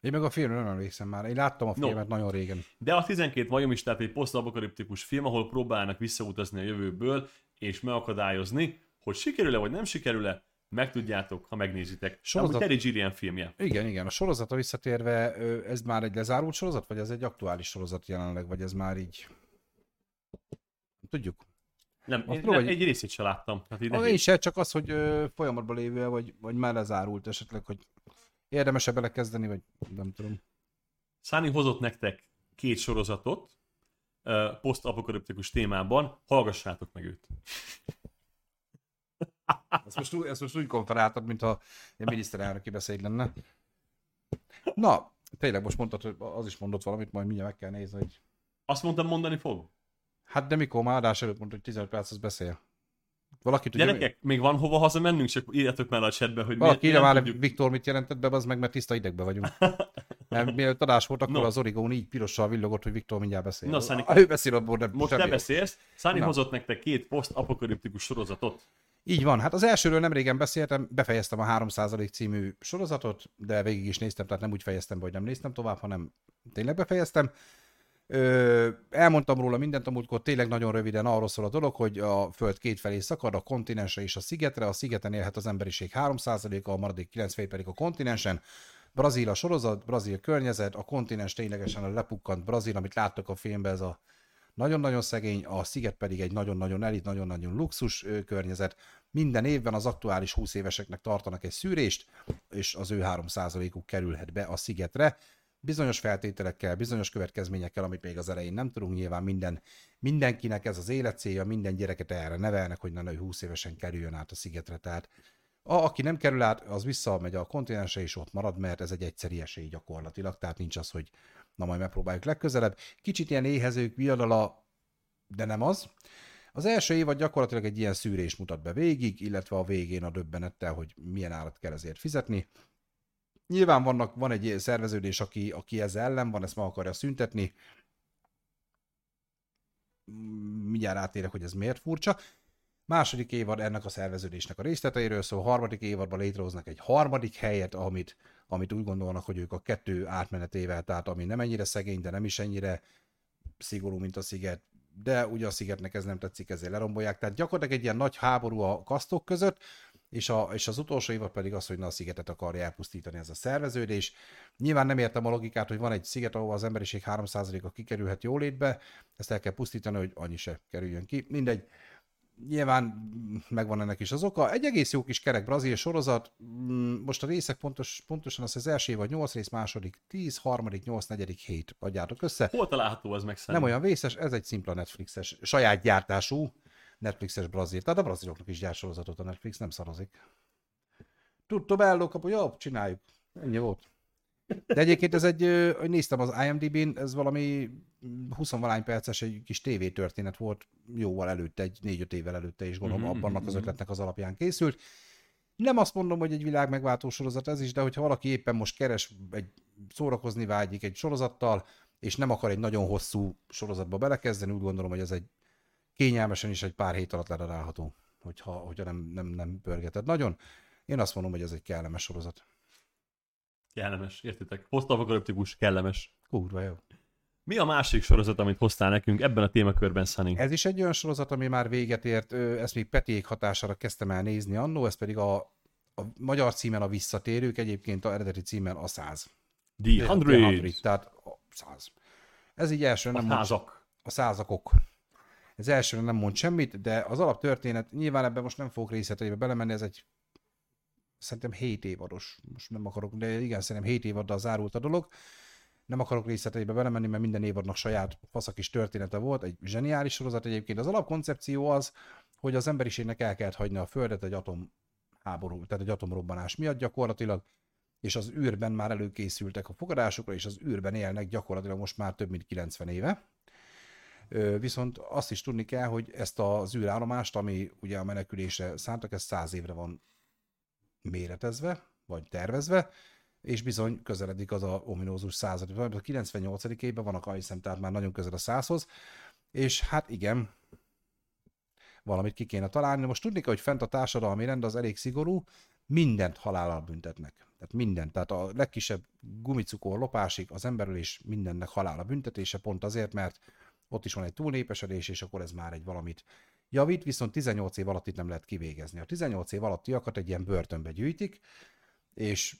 Én meg a filmről nem emlékszem már. Én láttam a No. filmet nagyon régen. De a 12 majom is tehát egy posztapokaliptikus film, ahol próbálnak visszautazni a jövőből, és megakadályozni, hogy sikerül-e vagy nem sikerül-e, megtudjátok, ha megnézitek. Sorozat- Sorozat... Terry Gilliam filmje. Igen, igen. A sorozata visszatérve, ez már egy lezárult sorozat, vagy ez egy aktuális sorozat jelenleg, vagy ez már így... Tudjuk. Nem, Azt én, próbálj- nem egy részét se láttam. Így nehéz. én se, csak az, hogy folyamatban lévő, vagy, vagy már lezárult esetleg, hogy érdemes-e belekezdeni, vagy nem tudom. Száni hozott nektek két sorozatot, ö, posztapokaliptikus témában, hallgassátok meg őt. Ezt most, úgy- ezt most úgy konferáltad, mintha egy miniszterelnöki beszéd lenne. Na, tényleg most mondtad, hogy az is mondott valamit, majd mindjárt meg kell nézni, hogy... Azt mondtam, mondani fog. Hát de mikor már adás előtt mondta, hogy 15 perc, az beszél. Valaki tudja, Gyerekek, még van hova hazamennünk, csak írjatok már a chatbe, hogy Valaki írja már, tudjuk. Viktor mit jelentett be, az meg, mert tiszta idegbe vagyunk. [laughs] Mert mielőtt adás volt, akkor No. az origón így pirossal villogott, hogy Viktor mindjárt beszél. Na, Száni- Ah, ő beszél abból, de Most te beszélsz, Száni hozott nektek két posztapokaliptikus sorozatot. Így van, hát az elsőről nem régen beszéltem, befejeztem a 3% című sorozatot, de végig is néztem, tehát nem úgy fejeztem be, hogy nem néztem tovább, hanem tényleg befejeztem. Ö, elmondtam róla mindent, a múltkor tényleg nagyon röviden arról szól a dolog, hogy a Föld két felé szakad, a kontinensre és a szigetre, a szigeten élhet az emberiség 3%-a, a maradék 9 pedig a kontinensen. Brazil a sorozat, Brazil környezet, a kontinens ténylegesen a lepukkant Brazil, amit láttok a filmben, ez a nagyon-nagyon szegény, a sziget pedig egy nagyon-nagyon elit, nagyon-nagyon luxus környezet. Minden évben az aktuális 20 éveseknek tartanak egy szűrést, és az ő 3%-uk kerülhet be a szigetre. Bizonyos feltételekkel, bizonyos következményekkel, amit még az elején nem tudunk, nyilván minden, mindenkinek ez az életcélja, minden gyereket erre nevelnek, hogy na, ő 20 évesen kerüljön át a szigetre. Tehát a, aki nem kerül át, az visszamegy a kontinensre, és ott marad, mert ez egy egyszeri esély gyakorlatilag, tehát nincs az, hogy na majd megpróbáljuk legközelebb. Kicsit ilyen éhezők, viadala, de nem az. Az első évad gyakorlatilag egy ilyen szűrést mutat be végig, illetve a végén a döbbenettel, hogy milyen árat kell ezért fizetni. Nyilván vannak, van egy szerveződés, aki, aki ezzel ellen van, ezt meg akarja szüntetni. Mindjárt átérek, hogy ez miért furcsa. Második évad ennek a szerveződésnek a részleteiről szól, harmadik évadban létrehoznak egy harmadik helyet, amit, amit úgy gondolnak, hogy ők a kettő átmenetével, tehát ami nem ennyire szegény, de nem is ennyire szigorú, mint a sziget, de ugye a szigetnek ez nem tetszik, ezért lerombolják. Tehát gyakorlatilag egy ilyen nagy háború a kasztok között, és, a, és az utolsó évad pedig az, hogy na a szigetet akarja elpusztítani ez a szerveződés. Nyilván nem értem a logikát, hogy van egy sziget, ahol az emberiség 3%-a kikerülhet jólétbe, ezt el kell pusztítani, hogy annyi se kerüljön ki. Mindegy, nyilván megvan ennek is az oka. Egy egész jó kis kerek brazil sorozat, Mm, most a részek pontos, pontosan az, az első vagy 8 rész, második 10, harmadik 8, negyedik 7 adjátok össze. Hol található ez meg Nem szerintem? olyan vészes, ez egy szimpla Netflixes, saját gyártású Netflixes brazil. Tehát a braziloknak is gyárt sorozatot a Netflix, nem szarozik. Tudto bello kapu, jó, csináljuk. Ennyi volt. De egyébként ez egy, hogy néztem az IMDb-n, ez valami 20 valány perces egy kis tévétörténet volt, jóval előtte, egy 4-5 évvel előtte is gondolom, Mhm, abban az mhm. ötletnek az alapján készült. Nem azt mondom, hogy egy világ megváltó sorozat ez is, de hogyha valaki éppen most keres egy szórakozni vágyik egy sorozattal, és nem akar egy nagyon hosszú sorozatba belekezdeni, úgy gondolom, hogy ez egy kényelmesen is egy pár hét alatt ledarálható, hogyha, hogyha nem, nem, nem pörgeted nagyon. Én azt mondom, hogy ez egy kellemes sorozat. Kellemes, értitek? Posztapokaliptikus, kellemes. Kurva jó. Mi a másik sorozat, amit hoztál nekünk ebben a témakörben, Sunny? Ez is egy olyan sorozat, ami már véget ért, ezt még Petiék hatására kezdtem el nézni annó, ez pedig a, a magyar címen a Visszatérők, egyébként a eredeti címen a 100. The The Hundred. Tehát a 100. Ez így első A nem házak. a százakok. Ez elsőre nem mond semmit, de az alaptörténet, nyilván ebben most nem fogok részleteibe belemenni, ez egy szerintem 7 évados, most nem akarok, de igen, szerintem 7 évaddal zárult a dolog. Nem akarok részleteibe belemenni, mert minden évadnak saját faszak is története volt, egy zseniális sorozat egyébként. Az alapkoncepció az, hogy az emberiségnek el kellett hagyni a Földet egy atom háború, tehát egy atomrobbanás miatt gyakorlatilag, és az űrben már előkészültek a fogadásokra, és az űrben élnek gyakorlatilag most már több mint 90 éve. Viszont azt is tudni kell, hogy ezt az űrállomást, ami ugye a menekülésre szántak, ez 100 évre van méretezve, vagy tervezve, és bizony közeledik az a ominózus század. A 98. évben vannak, ahogy hiszem, tehát már nagyon közel a százhoz, és hát igen, valamit ki kéne találni. Most tudni kell, hogy fent a társadalmi rend az elég szigorú, mindent halállal büntetnek. Tehát mindent. Tehát a legkisebb gumicukor lopásig az emberölés mindennek halála büntetése, pont azért, mert ott is van egy túlnépesedés, és akkor ez már egy valamit javít, viszont 18 év alatt itt nem lehet kivégezni. A 18 év alattiakat egy ilyen börtönbe gyűjtik, és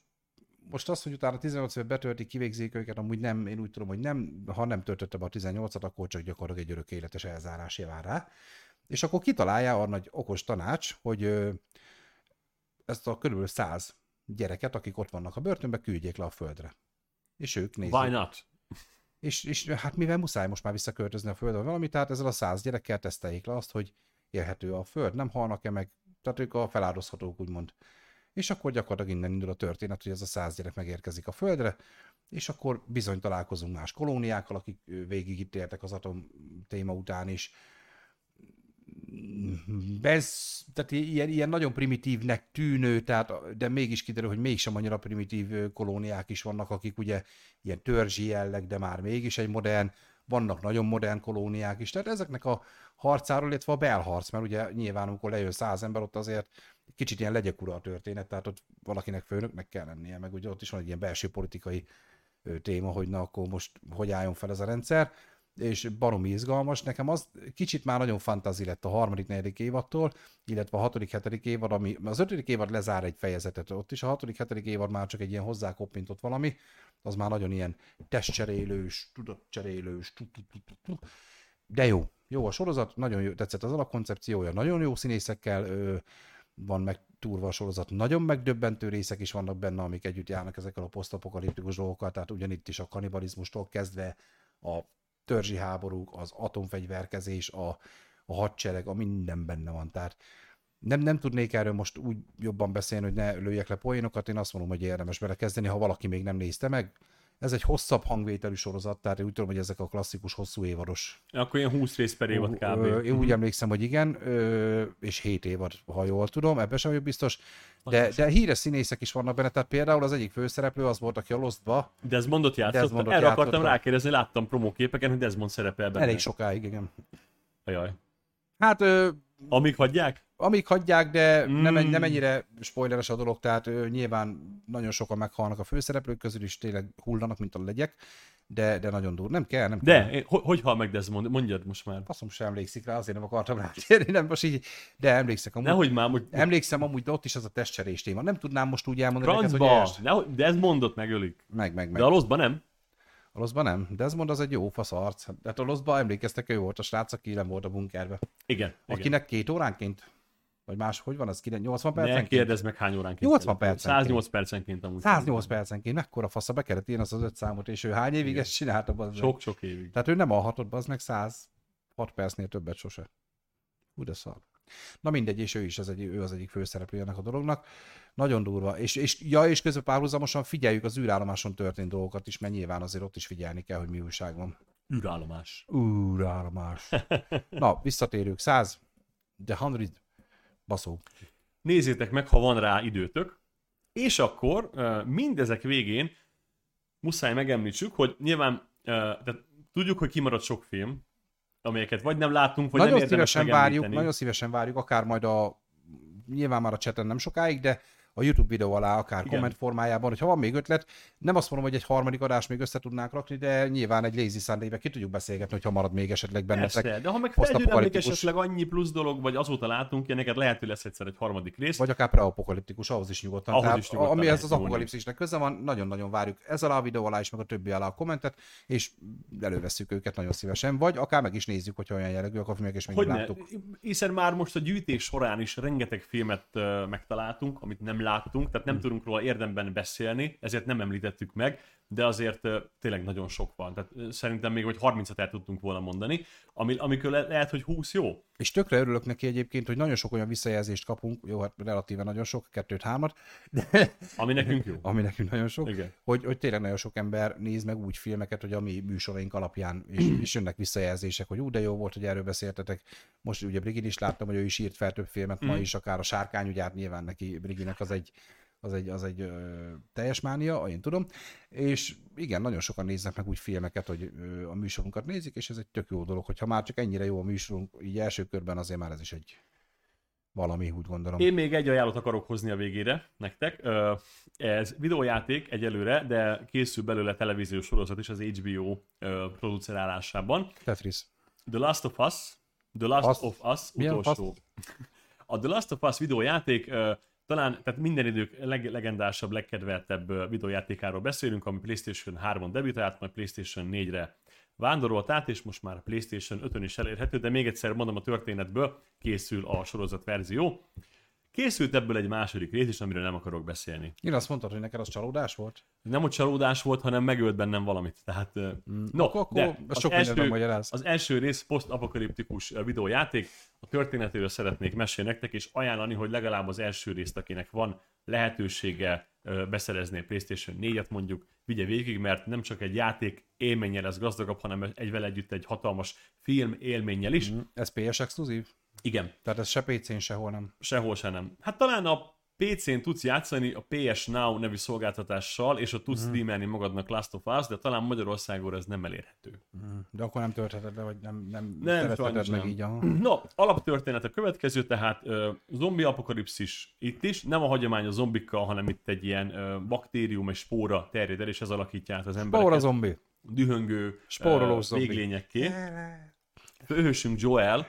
most azt, hogy utána 18 évet betöltik, kivégzik őket, amúgy nem, én úgy tudom, hogy nem, ha nem töltötte be a 18-at, akkor csak gyakorlatilag egy örök életes elzárás vár rá. És akkor kitalálja a nagy okos tanács, hogy ezt a körülbelül 100 gyereket, akik ott vannak a börtönbe, küldjék le a földre. És ők nézik. Why not? És, és hát mivel muszáj most már visszaköltözni a földre valami, tehát ezzel a száz gyerekkel teszteljék le azt, hogy élhető a föld, nem halnak-e meg, tehát ők a feláldozhatók, úgymond. És akkor gyakorlatilag innen indul a történet, hogy ez a száz gyerek megérkezik a földre, és akkor bizony találkozunk más kolóniákkal, akik végig itt éltek az atom téma után is, ez, tehát ilyen, ilyen nagyon primitívnek tűnő, tehát, de mégis kiderül, hogy mégsem annyira primitív kolóniák is vannak, akik ugye ilyen törzsi jelleg, de már mégis egy modern, vannak nagyon modern kolóniák is, tehát ezeknek a harcáról, illetve a belharc, mert ugye nyilván, amikor lejön száz ember, ott azért kicsit ilyen legyek ura a történet, tehát ott valakinek főnöknek kell lennie, meg ugye ott is van egy ilyen belső politikai téma, hogy na akkor most hogy álljon fel ez a rendszer és baromi izgalmas. Nekem az kicsit már nagyon fantazi lett a harmadik, negyedik évadtól, illetve a hatodik, hetedik évad, ami az ötödik évad lezár egy fejezetet ott is, a hatodik, hetedik évad már csak egy ilyen hozzákoppintott valami, az már nagyon ilyen testcserélős, tudatcserélős, de jó, jó a sorozat, nagyon jó, tetszett az alapkoncepciója, nagyon jó színészekkel ö, van meg túrva a sorozat, nagyon megdöbbentő részek is vannak benne, amik együtt járnak ezekkel a posztapokaliptikus dolgokkal, tehát ugyanitt is a kanibalizmustól kezdve a törzsi háborúk, az atomfegyverkezés, a, a hadsereg, a minden benne van. Tehát nem, nem tudnék erről most úgy jobban beszélni, hogy ne lőjek le poénokat, én azt mondom, hogy érdemes belekezdeni, ha valaki még nem nézte meg. Ez egy hosszabb hangvételű sorozat, tehát én úgy tudom, hogy ezek a klasszikus hosszú évados. Akkor ilyen 20 rész per évad kb. Én úgy emlékszem, hogy igen, és 7 évad, ha jól tudom, ebben sem vagyok biztos. De, de híres színészek is vannak benne, tehát például az egyik főszereplő az volt, aki a Lostba. Desmondot játszott, Desmondot erre játszott akartam rákérdezni, láttam promóképeken, hogy Desmond szerepel benne. Elég sokáig, igen. Ajaj. Hát... Ö, amíg hagyják? Amíg hagyják, de mm. nem, nem ennyire spoileres a dolog, tehát ö, nyilván nagyon sokan meghalnak a főszereplők közül is, tényleg hullanak, mint a legyek de, de nagyon dur. Nem kell, nem de, kell. hogy, hogy hal meg Desmond? Mondjad most már. Faszom sem emlékszik rá, azért nem akartam rátérni, nem most így, de emlékszek amúgy. Nehogy már, hogy... Emlékszem amúgy, de ott is az a testcserés téma. Nem tudnám most úgy elmondani Francba, neked, hogy Nehogy, Desmondot megölik. Meg, meg, meg. De a Loszba nem. A Loszba nem. Desmond az egy jó fasz arc. De a Loszba emlékeztek, ő volt a srác, aki nem volt a bunkerbe. Igen. Akinek igen. két óránként vagy más, hogy van az? 80 percenként? Ne kérdezz meg hány óránként. 80 percenként. 108 percenként amúgy. 108 percenként. Mekkora fasza be kellett írni az az öt számot, és ő hány évig Igen. ezt csinálta? Sok-sok évig. Tehát ő nem alhatott, az meg 106 percnél többet sose. Hú, de szar. Na mindegy, és ő is az, egy, ő az egyik főszereplőjének a dolognak. Nagyon durva. És, és, ja, és közben párhuzamosan figyeljük az űrállomáson történt dolgokat is, mert nyilván azért ott is figyelni kell, hogy mi újság van. űrállomás. űrállomás. [laughs] Na, visszatérők. 100. The 100 Baszó. Nézzétek meg, ha van rá időtök. És akkor mindezek végén muszáj megemlítsük, hogy nyilván tehát tudjuk, hogy kimaradt sok film, amelyeket vagy nem látunk, vagy nagyon nem szívesen várjuk, Nagyon szívesen várjuk, akár majd a nyilván már a cseten nem sokáig, de a YouTube videó alá, akár Igen. komment formájában, hogyha van még ötlet, nem azt mondom, hogy egy harmadik adás még össze tudnánk rakni, de nyilván egy Lazy sunday ki tudjuk beszélgetni, hogyha marad még esetleg bennetek. Persze, de ha meg felgyűremlik esetleg annyi plusz dolog, vagy azóta látunk ilyeneket, lehet, hogy lesz egyszer egy harmadik rész. Vagy akár preapokaliptikus, ahhoz is nyugodtan. Ahhoz Tehát, is nyugodtan ami ez az apokalipszisnek köze van, nagyon-nagyon várjuk ez alá a videó alá is, meg a többi alá a kommentet, és elővesszük őket nagyon szívesen, vagy akár meg is nézzük, hogy olyan jellegűek a filmek, és még nem láttuk. Hiszen már most a gyűjtés során is rengeteg filmet megtaláltunk, amit nem láttunk, tehát nem hmm. tudunk róla érdemben beszélni, ezért nem említettük meg, de azért tényleg nagyon sok van. Tehát szerintem még hogy 30-at el tudtunk volna mondani, ami, amikor le- lehet, hogy 20 jó. És tökre örülök neki egyébként, hogy nagyon sok olyan visszajelzést kapunk, jó, hát relatíve nagyon sok, kettőt, hármat, de... Ami nekünk jó. ami nekünk nagyon sok, Igen. Hogy, hogy tényleg nagyon sok ember néz meg úgy filmeket, hogy a mi műsoraink alapján és, és [clears throat] jönnek visszajelzések, hogy ú, de jó volt, hogy erről beszéltetek. Most ugye Brigid is láttam, hogy ő is írt fel több filmet, mm. ma is akár a Sárkány, ugye hát nyilván neki Briginek az egy az egy, az egy ö, teljes mánia, én tudom, és igen, nagyon sokan néznek meg úgy filmeket, hogy ö, a műsorunkat nézik, és ez egy tök jó dolog, hogyha már csak ennyire jó a műsorunk, így első körben azért már ez is egy valami, úgy gondolom. Én még egy ajánlót akarok hozni a végére nektek. Ez videójáték egyelőre, de készül belőle televíziós sorozat is az HBO producerálásában. Tetris. The Last of Us, The Last Fasz. of Us utolsó. A The Last of Us videójáték talán tehát minden idők leg- legendásabb, legkedveltebb videójátékáról beszélünk, ami PlayStation 3-on debütált, majd PlayStation 4-re vándorolt át, és most már PlayStation 5-ön is elérhető, de még egyszer mondom a történetből, készül a sorozat verzió. Készült ebből egy második rész is, amiről nem akarok beszélni. Én azt mondtad, hogy neked az csalódás volt? Nem hogy csalódás volt, hanem megölt bennem valamit. Tehát, mm. no, akkor, akkor de az sok első, magyaráz. az első rész posztapokaliptikus videójáték, a történetéről szeretnék mesélni nektek, és ajánlani, hogy legalább az első részt, akinek van lehetősége beszerezni a PlayStation 4-et mondjuk, vigye végig, mert nem csak egy játék élménnyel lesz gazdagabb, hanem egy vele együtt egy hatalmas film élménnyel is. Mm. Ez PS exkluzív? Igen, Tehát ez se PC-n, sehol nem. sehol se nem. Hát talán a PC-n tudsz játszani a PS Now nevű szolgáltatással, és ott tudsz mm. streamelni magadnak Last of Us, de talán Magyarországon ez nem elérhető. De akkor nem töltheted le, vagy nem, nem, Nem, sajnos meg nem. így. A... [clears throat] No, alaptörténet a következő, tehát ö, zombi apokalipszis itt is, nem a hagyományos zombikkal, hanem itt egy ilyen ö, baktérium és spóra terjed el, és ez alakítja át az Spóra embereket zombi. dühöngő Spóroló véglényekké. Főhősünk Joel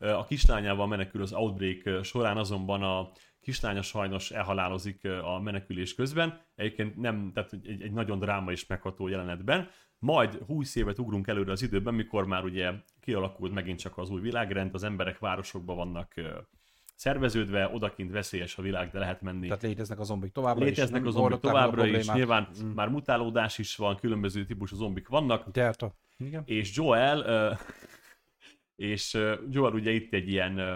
a kislányával menekül az Outbreak során, azonban a kislánya sajnos elhalálozik a menekülés közben. Egyébként nem, tehát egy, egy nagyon dráma és megható jelenetben. Majd 20 évet ugrunk előre az időben, mikor már ugye kialakult megint csak az új világrend, az emberek városokban vannak szerveződve, odakint veszélyes a világ, de lehet menni Tehát léteznek a zombik továbbra Léteznek is. a zombik meg a továbbra is, nyilván mm. már mutálódás is van, különböző típusú zombik vannak, Delta. Igen. és Joel, és uh, Joel ugye itt egy ilyen, uh,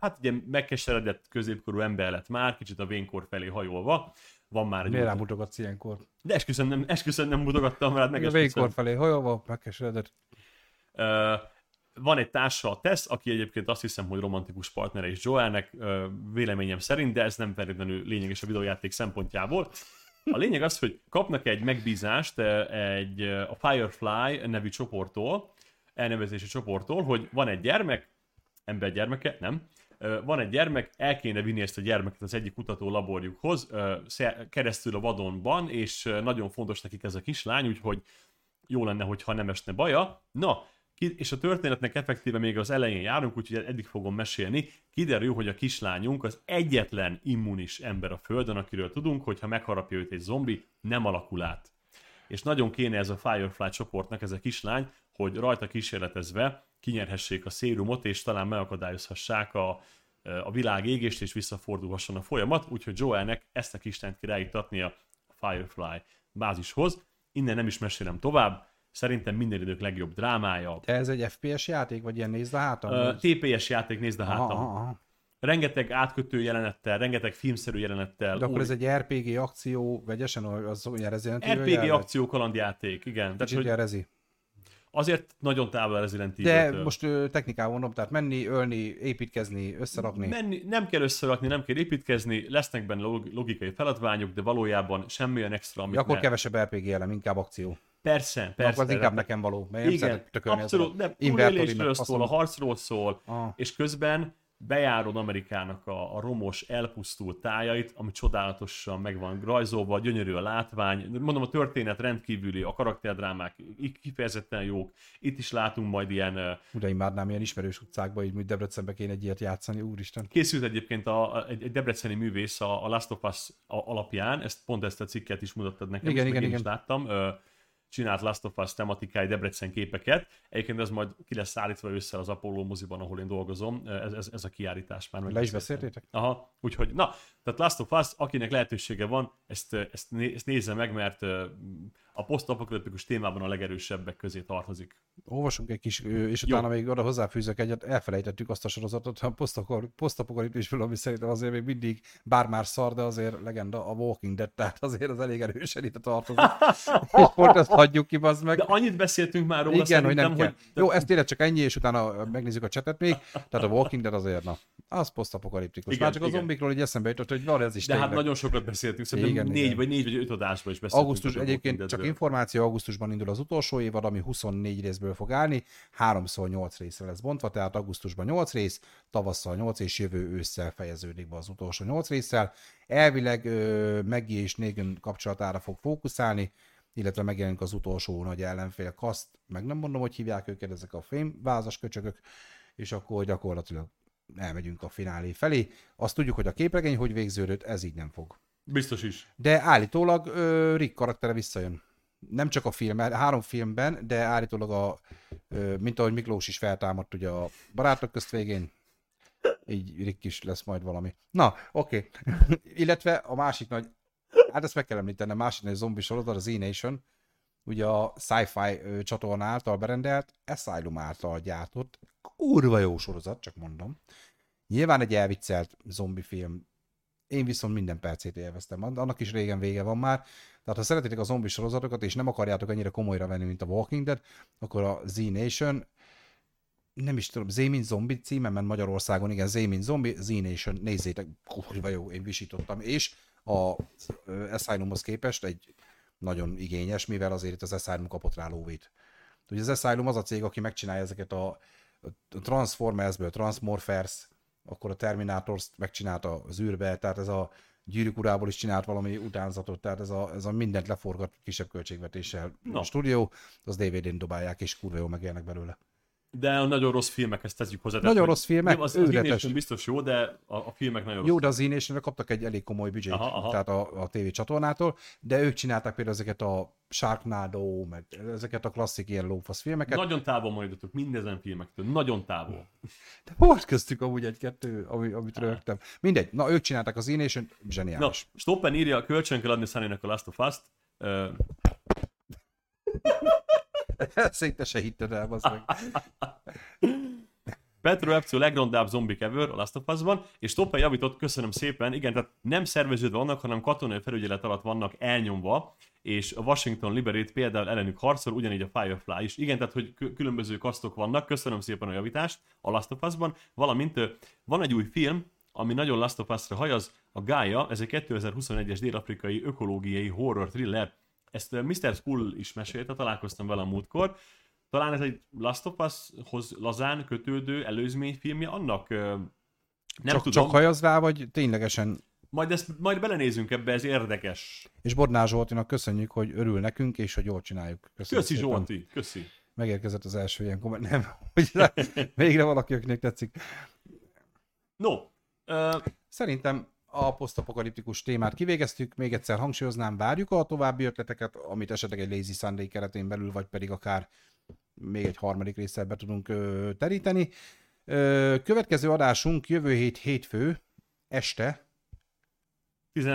hát ugye megkeseredett középkorú ember lett már, kicsit a vénkor felé hajolva, van már egy Miért út- rám mutogatsz ilyenkor? De esküszöm nem, esküszöm nem mutogattam rá, A megesküszöm. végkor felé hajolva, megkeseredett. Ö, van egy társa, a Tess, aki egyébként azt hiszem, hogy romantikus partnere is Joelnek, véleményem szerint, de ez nem feltétlenül lényeges a videójáték szempontjából. A lényeg az, hogy kapnak egy megbízást egy, a Firefly nevű csoporttól, elnevezési csoporttól, hogy van egy gyermek, ember gyermeke, nem, van egy gyermek, el kéne vinni ezt a gyermeket az egyik kutató laborjukhoz, keresztül a vadonban, és nagyon fontos nekik ez a kislány, úgyhogy jó lenne, hogyha nem esne baja. Na, és a történetnek effektíve még az elején járunk, úgyhogy eddig fogom mesélni. Kiderül, hogy a kislányunk az egyetlen immunis ember a Földön, akiről tudunk, hogy ha megharapja őt egy zombi, nem alakul át. És nagyon kéne ez a Firefly csoportnak, ez a kislány, hogy rajta kísérletezve kinyerhessék a szérumot, és talán megakadályozhassák a, a világ égést, és visszafordulhasson a folyamat, úgyhogy Joelnek ezt a kislányt kell eljutatni a Firefly bázishoz. Innen nem is mesélem tovább, szerintem minden idők legjobb drámája. De ez egy FPS játék, vagy ilyen nézd a hátam? TPS játék, nézd a hátam. aha, aha. Rengeteg átkötő jelenettel, rengeteg filmszerű jelenettel. De akkor új- ez egy RPG akció, vegyesen, az olyan Resident Evil RPG akció kalandjáték, igen. Tehát, Kicsit hogy ilyen rezi. Azért nagyon távol a Resident De most ö, technikával mondom, tehát menni, ölni, építkezni, összerakni. Menni, nem kell összerakni, nem kell építkezni, lesznek benne log- logikai feladványok, de valójában semmi olyan extra, amit Ja, akkor ne... kevesebb RPG elem, inkább akció. Persze, Persze, az inkább nekem való, mert Igen, tökölni abszolút, invertori, túlélésről szól, a harcról szól, Ah. és közben bejárod Amerikának a, a romos, elpusztult tájait, ami csodálatosan meg van rajzolva, gyönyörű a látvány. Mondom, a történet rendkívüli, a karakterdrámák kifejezetten jók. Itt is látunk majd ilyen... ö, Ura, imádnám ilyen ismerős utcákba, így mint Debrecenbe kéne egy ilyet játszani, úristen. Készült egyébként a, egy, egy debreceni művész a, a Last of Us alapján, ezt pont ezt a cikket is mutattad nekem, Igen, igen, én is igen. láttam. Ö, csinált Last of Us tematikai Debrecen képeket. Egyébként ez majd ki lesz szállítva össze az Apollo moziban, ahol én dolgozom. Ez, ez, ez a kiállítás már. Le is beszéltétek? Aha, úgyhogy, na, tehát Last of Us, akinek lehetősége van, ezt, ezt, né- ezt nézze meg, mert a posztapokaliptikus témában a legerősebbek közé tartozik. Olvasunk egy kis, és utána még oda hozzáfűzök egyet, elfelejtettük azt a sorozatot, a posztapokal- posztapokaliptisből, ami szerintem azért még mindig, bár már szar, de azért legenda a Walking Dead, tehát azért az elég erősen ide tartozik. és pont ezt hagyjuk ki, bazd meg. De annyit beszéltünk már róla Igen, hogy nem kell. hogy Jó, ez tényleg csak ennyi, és utána megnézzük a csetet még. Tehát a Walking Dead azért, na, az posztapokaliptikus. Igen, Már csak a igen. zombikról így eszembe jutott, hogy van ez is De hát tényleg. nagyon sokat beszéltünk, szerintem Igen, négy, igen. vagy négy vagy öt adásban is beszéltünk. Augusztus a egyébként csak információ, augusztusban indul az utolsó évad, ami 24 részből fog állni, 3 8 részre lesz bontva, tehát augusztusban 8 rész, tavasszal 8 és jövő ősszel fejeződik be az utolsó 8 résszel. Elvileg Meggie és Negan kapcsolatára fog fókuszálni, illetve megjelenik az utolsó nagy ellenfél, Kaszt, meg nem mondom, hogy hívják őket, ezek a fémvázas köcsögök, és akkor gyakorlatilag elmegyünk a finálé felé. Azt tudjuk, hogy a képregény hogy végződött, ez így nem fog. Biztos is. De állítólag ö, Rick karaktere visszajön. Nem csak a film, három filmben, de állítólag a, mint ahogy Miklós is feltámadt ugye a barátok közt végén, így Rick is lesz majd valami. Na, oké. Okay. [laughs] Illetve a másik nagy, hát ezt meg kell említeni, a másik nagy zombi sorozat, az E-Nation, ugye a Sci-Fi csatorna által berendelt, Asylum által gyártott, kurva jó sorozat, csak mondom. Nyilván egy elviccelt zombi film, én viszont minden percét élveztem. Annak is régen vége van már. Tehát ha szeretitek a zombi sorozatokat, és nem akarjátok ennyire komolyra venni, mint a Walking Dead, akkor a Z Nation, nem is tudom, Z mint zombi címe, mert Magyarországon, igen, Z mint zombi, Z Nation, nézzétek, kurva jó, én visítottam. És a Asylumhoz képest egy nagyon igényes, mivel azért itt az Asylum kapott rá lóvét. Ugye az Asylum az a cég, aki megcsinálja ezeket a Transformersből, Transmorphers, akkor a Terminators megcsinálta az űrbe, tehát ez a gyűrűk urából is csinált valami utánzatot, tehát ez a, ez a mindent leforgat kisebb költségvetéssel no. a stúdió, az DVD-n dobálják, és kurva jó megélnek belőle. De a nagyon rossz filmek, ezt tegyük hozzá. Nagyon rossz filmek, az, az biztos jó, de a, a filmek nagyon Jó, de az Ination kaptak egy elég komoly büdzsét, aha, aha. tehát a, a TV csatornától, de ők csinálták például ezeket a Sharknado, meg ezeket a klasszik ilyen lófasz filmeket. Nagyon távol maradjatok mindezen filmektől, nagyon távol. De volt köztük amúgy egy-kettő, ami, amit rögtem. Mindegy, na ők csinálták az Ination, zseniális. Na, Stoppen írja, kölcsön kell adni sunny a Last of Us-t. Uh... [laughs] Szinte se hitted el, az meg. [laughs] Petro Epcio legrondább zombik ever a Last of Us-ban, és Toppen javított, köszönöm szépen, igen, tehát nem szerveződve vannak, hanem katonai felügyelet alatt vannak elnyomva, és a Washington Liberate például ellenük harcol, ugyanígy a Firefly is. Igen, tehát hogy különböző kasztok vannak, köszönöm szépen a javítást a Last of Us-ban, valamint van egy új film, ami nagyon Last of Us-ra hajaz, a Gaia, ez egy 2021-es dél-afrikai ökológiai horror thriller, ezt Mr. Skull is mesélte, találkoztam vele a múltkor. Talán ez egy Last of Us-hoz lazán kötődő előzményfilmje annak? Nem csak, tudom. Csak hajaz rá, vagy ténylegesen majd, ezt, majd belenézünk ebbe, ez érdekes. És Bodnár Zsoltinak köszönjük, hogy örül nekünk, és hogy jól csináljuk. Köszönjük köszi szépen. Zsolti, köszi. Megérkezett az első ilyen komment. Nem, hogy [laughs] végre valaki, akinek tetszik. No. Uh... Szerintem a posztapokaliptikus témát kivégeztük, még egyszer hangsúlyoznám, várjuk a további ötleteket, amit esetleg egy Lazy Sunday keretén belül, vagy pedig akár még egy harmadik résszel be tudunk ö, teríteni. Ö, következő adásunk jövő hét hétfő, este. 10...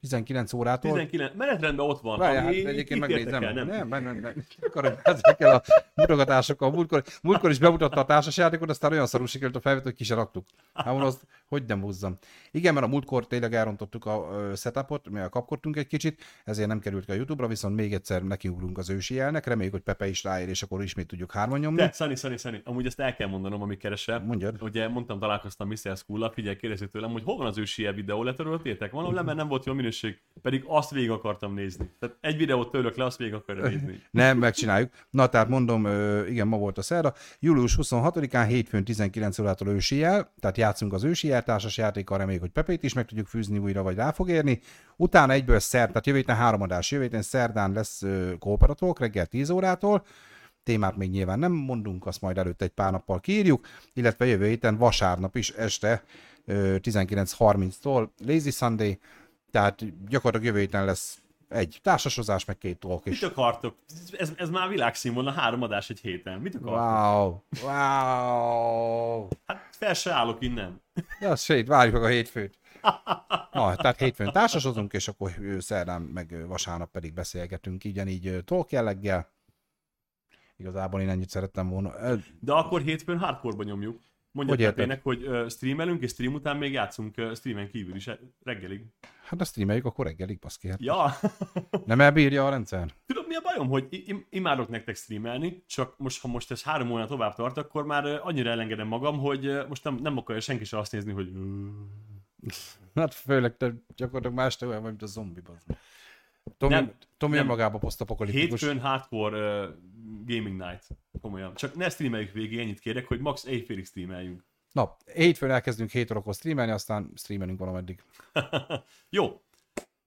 19 órától. 19, menetrendben ott van. Várjál, hát egyébként megnézem. Nem, nem, nem, nem, nem. Akarom ezekkel a mutogatásokkal. Múltkor, múltkor is bemutatta a társasjátékot, aztán olyan szarul sikerült a felvét, hogy ki se raktuk. Hát mondom, azt, hogy nem húzzam. Igen, mert a múltkor tényleg elrontottuk a setupot, mi kapkodtunk egy kicsit, ezért nem került ki a YouTube-ra, viszont még egyszer nekiugrunk az ősi jelnek. Reméljük, hogy Pepe is ráér, és akkor ismét tudjuk hárman nyomni. De, Szani, Szani, Szani, amúgy ezt el kell mondanom, amit keresel. Mondjad. Ugye mondtam, találkoztam Mr. School-la, figyelj, tőlem, hogy hol van az ősi videó, letöröltétek? Le, mert nem volt jó minőség, pedig azt végig akartam nézni. Tehát egy videót tőlök le, azt végig akarja nézni. [laughs] nem, megcsináljuk. Na, tehát mondom, igen, ma volt a szerda. Július 26-án, hétfőn 19 órától ősi jel, tehát játszunk az ősi jel társas játékkal, reméljük, hogy Pepét is meg tudjuk fűzni újra, vagy rá fog érni. Utána egyből szerd, tehát jövő héten három adás, jövő héten szerdán lesz kooperatók reggel 10 órától, témát még nyilván nem mondunk, azt majd előtte egy pár nappal kiírjuk, illetve jövő héten vasárnap is este 19.30-tól Lazy Sunday, tehát gyakorlatilag jövő héten lesz egy társasozás, meg két talk is. Mit akartok? Ez, ez már világszínvonal, három adás egy héten. Mit akartok? Wow, wow. Hát fel se állok innen. Ja, sét, várjuk meg a hétfőt. Na, tehát hétfőn társasozunk, és akkor szerdán meg vasárnap pedig beszélgetünk, így talk jelleggel. Igazából én ennyit szerettem volna. De akkor hétfőn hardcore nyomjuk. Mondja hogy Pepének, hogy streamelünk, és stream után még játszunk streamen kívül is reggelig. Hát a streameljük, akkor reggelig, baszki. Hát ja. [laughs] nem elbírja a rendszer? Tudod, mi a bajom, hogy im- imádok nektek streamelni, csak most, ha most ez három óra tovább tart, akkor már annyira elengedem magam, hogy most nem, nem akarja senki se azt nézni, hogy... [laughs] Hát főleg te gyakorlatilag más te olyan vagy, mint a zombi, bazd. Tomi, Nem, Tomi nem. önmagában posztapokaliptikus. Hétfőn hardcore uh, gaming night. Komolyan. Csak ne streameljük végig, ennyit kérek, hogy max éjfélig streameljünk. Na, hétfőn elkezdünk 7 órakor streamelni, aztán streamelünk valameddig. [laughs] Jó.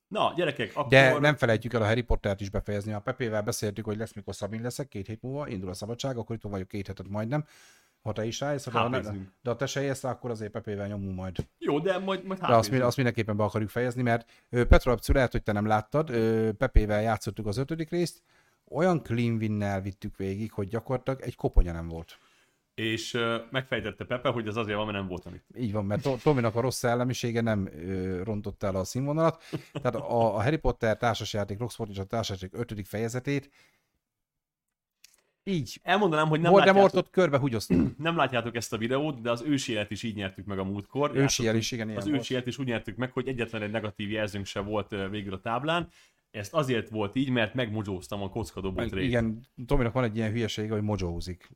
Na, gyerekek, akkor... De nem felejtjük el a Harry Pottert is befejezni. A Pepével beszéltük, hogy lesz, mikor Szabin leszek, két hét múlva, indul a szabadság, akkor itt vagyok két hetet majdnem. Ha te is rájössz, de, ha ne, de ha te se rá, akkor azért Pepével nyomunk majd. Jó, de majd, majd De azt, hápézünk. azt mindenképpen be akarjuk fejezni, mert ö, Petrolapció lehet, hogy te nem láttad, Pepével játszottuk az ötödik részt, olyan clean winnel vittük végig, hogy gyakorlatilag egy koponya nem volt. És uh, megfejtette Pepe, hogy ez azért van, mert nem voltam itt. Így van, mert To- Tominak a rossz szellemisége nem ö, rontott el a színvonalat. Tehát a, a Harry Potter társasjáték, Roxford és a társasjáték ötödik fejezetét így Elmondanám, hogy nem Voldemortot látjátok, körbe húgyoztuk. [clears throat] nem látjátok ezt a videót, de az ősi élet is így nyertük meg a múltkor. Ősi jel is, igen, Az volt. ősi élet is úgy nyertük meg, hogy egyetlen egy negatív jelzőnk se volt végül a táblán. Ezt azért volt így, mert megmogyóztam a kockadobót rét. Igen, Tominak van egy ilyen hülyesége, hogy mojózik.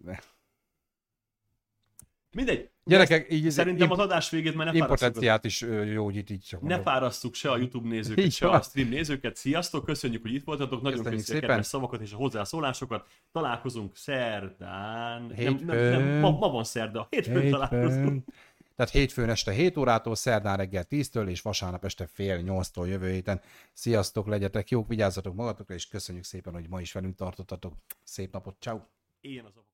Mindegy. Gyerekek, így Szerintem az adás végét már ne impotenciát is gyógyít így csak ne mondom. fárasztuk se a YouTube nézőket, se a stream nézőket. Sziasztok, köszönjük, hogy itt voltatok. Nagyon Köszönjük köszönjük a kedves szavakat és a hozzászólásokat. Találkozunk szerdán. Nem, nem, nem, Hétfőn. ma, ma van szerda. Hétfőn, találkozunk. Hétfőn. Tehát hétfőn este 7 órától, szerdán reggel 10-től, és vasárnap este fél 8-tól jövő héten. Sziasztok, legyetek jók, vigyázzatok magatokra, és köszönjük szépen, hogy ma is velünk tartottatok. Szép napot, ciao. Én az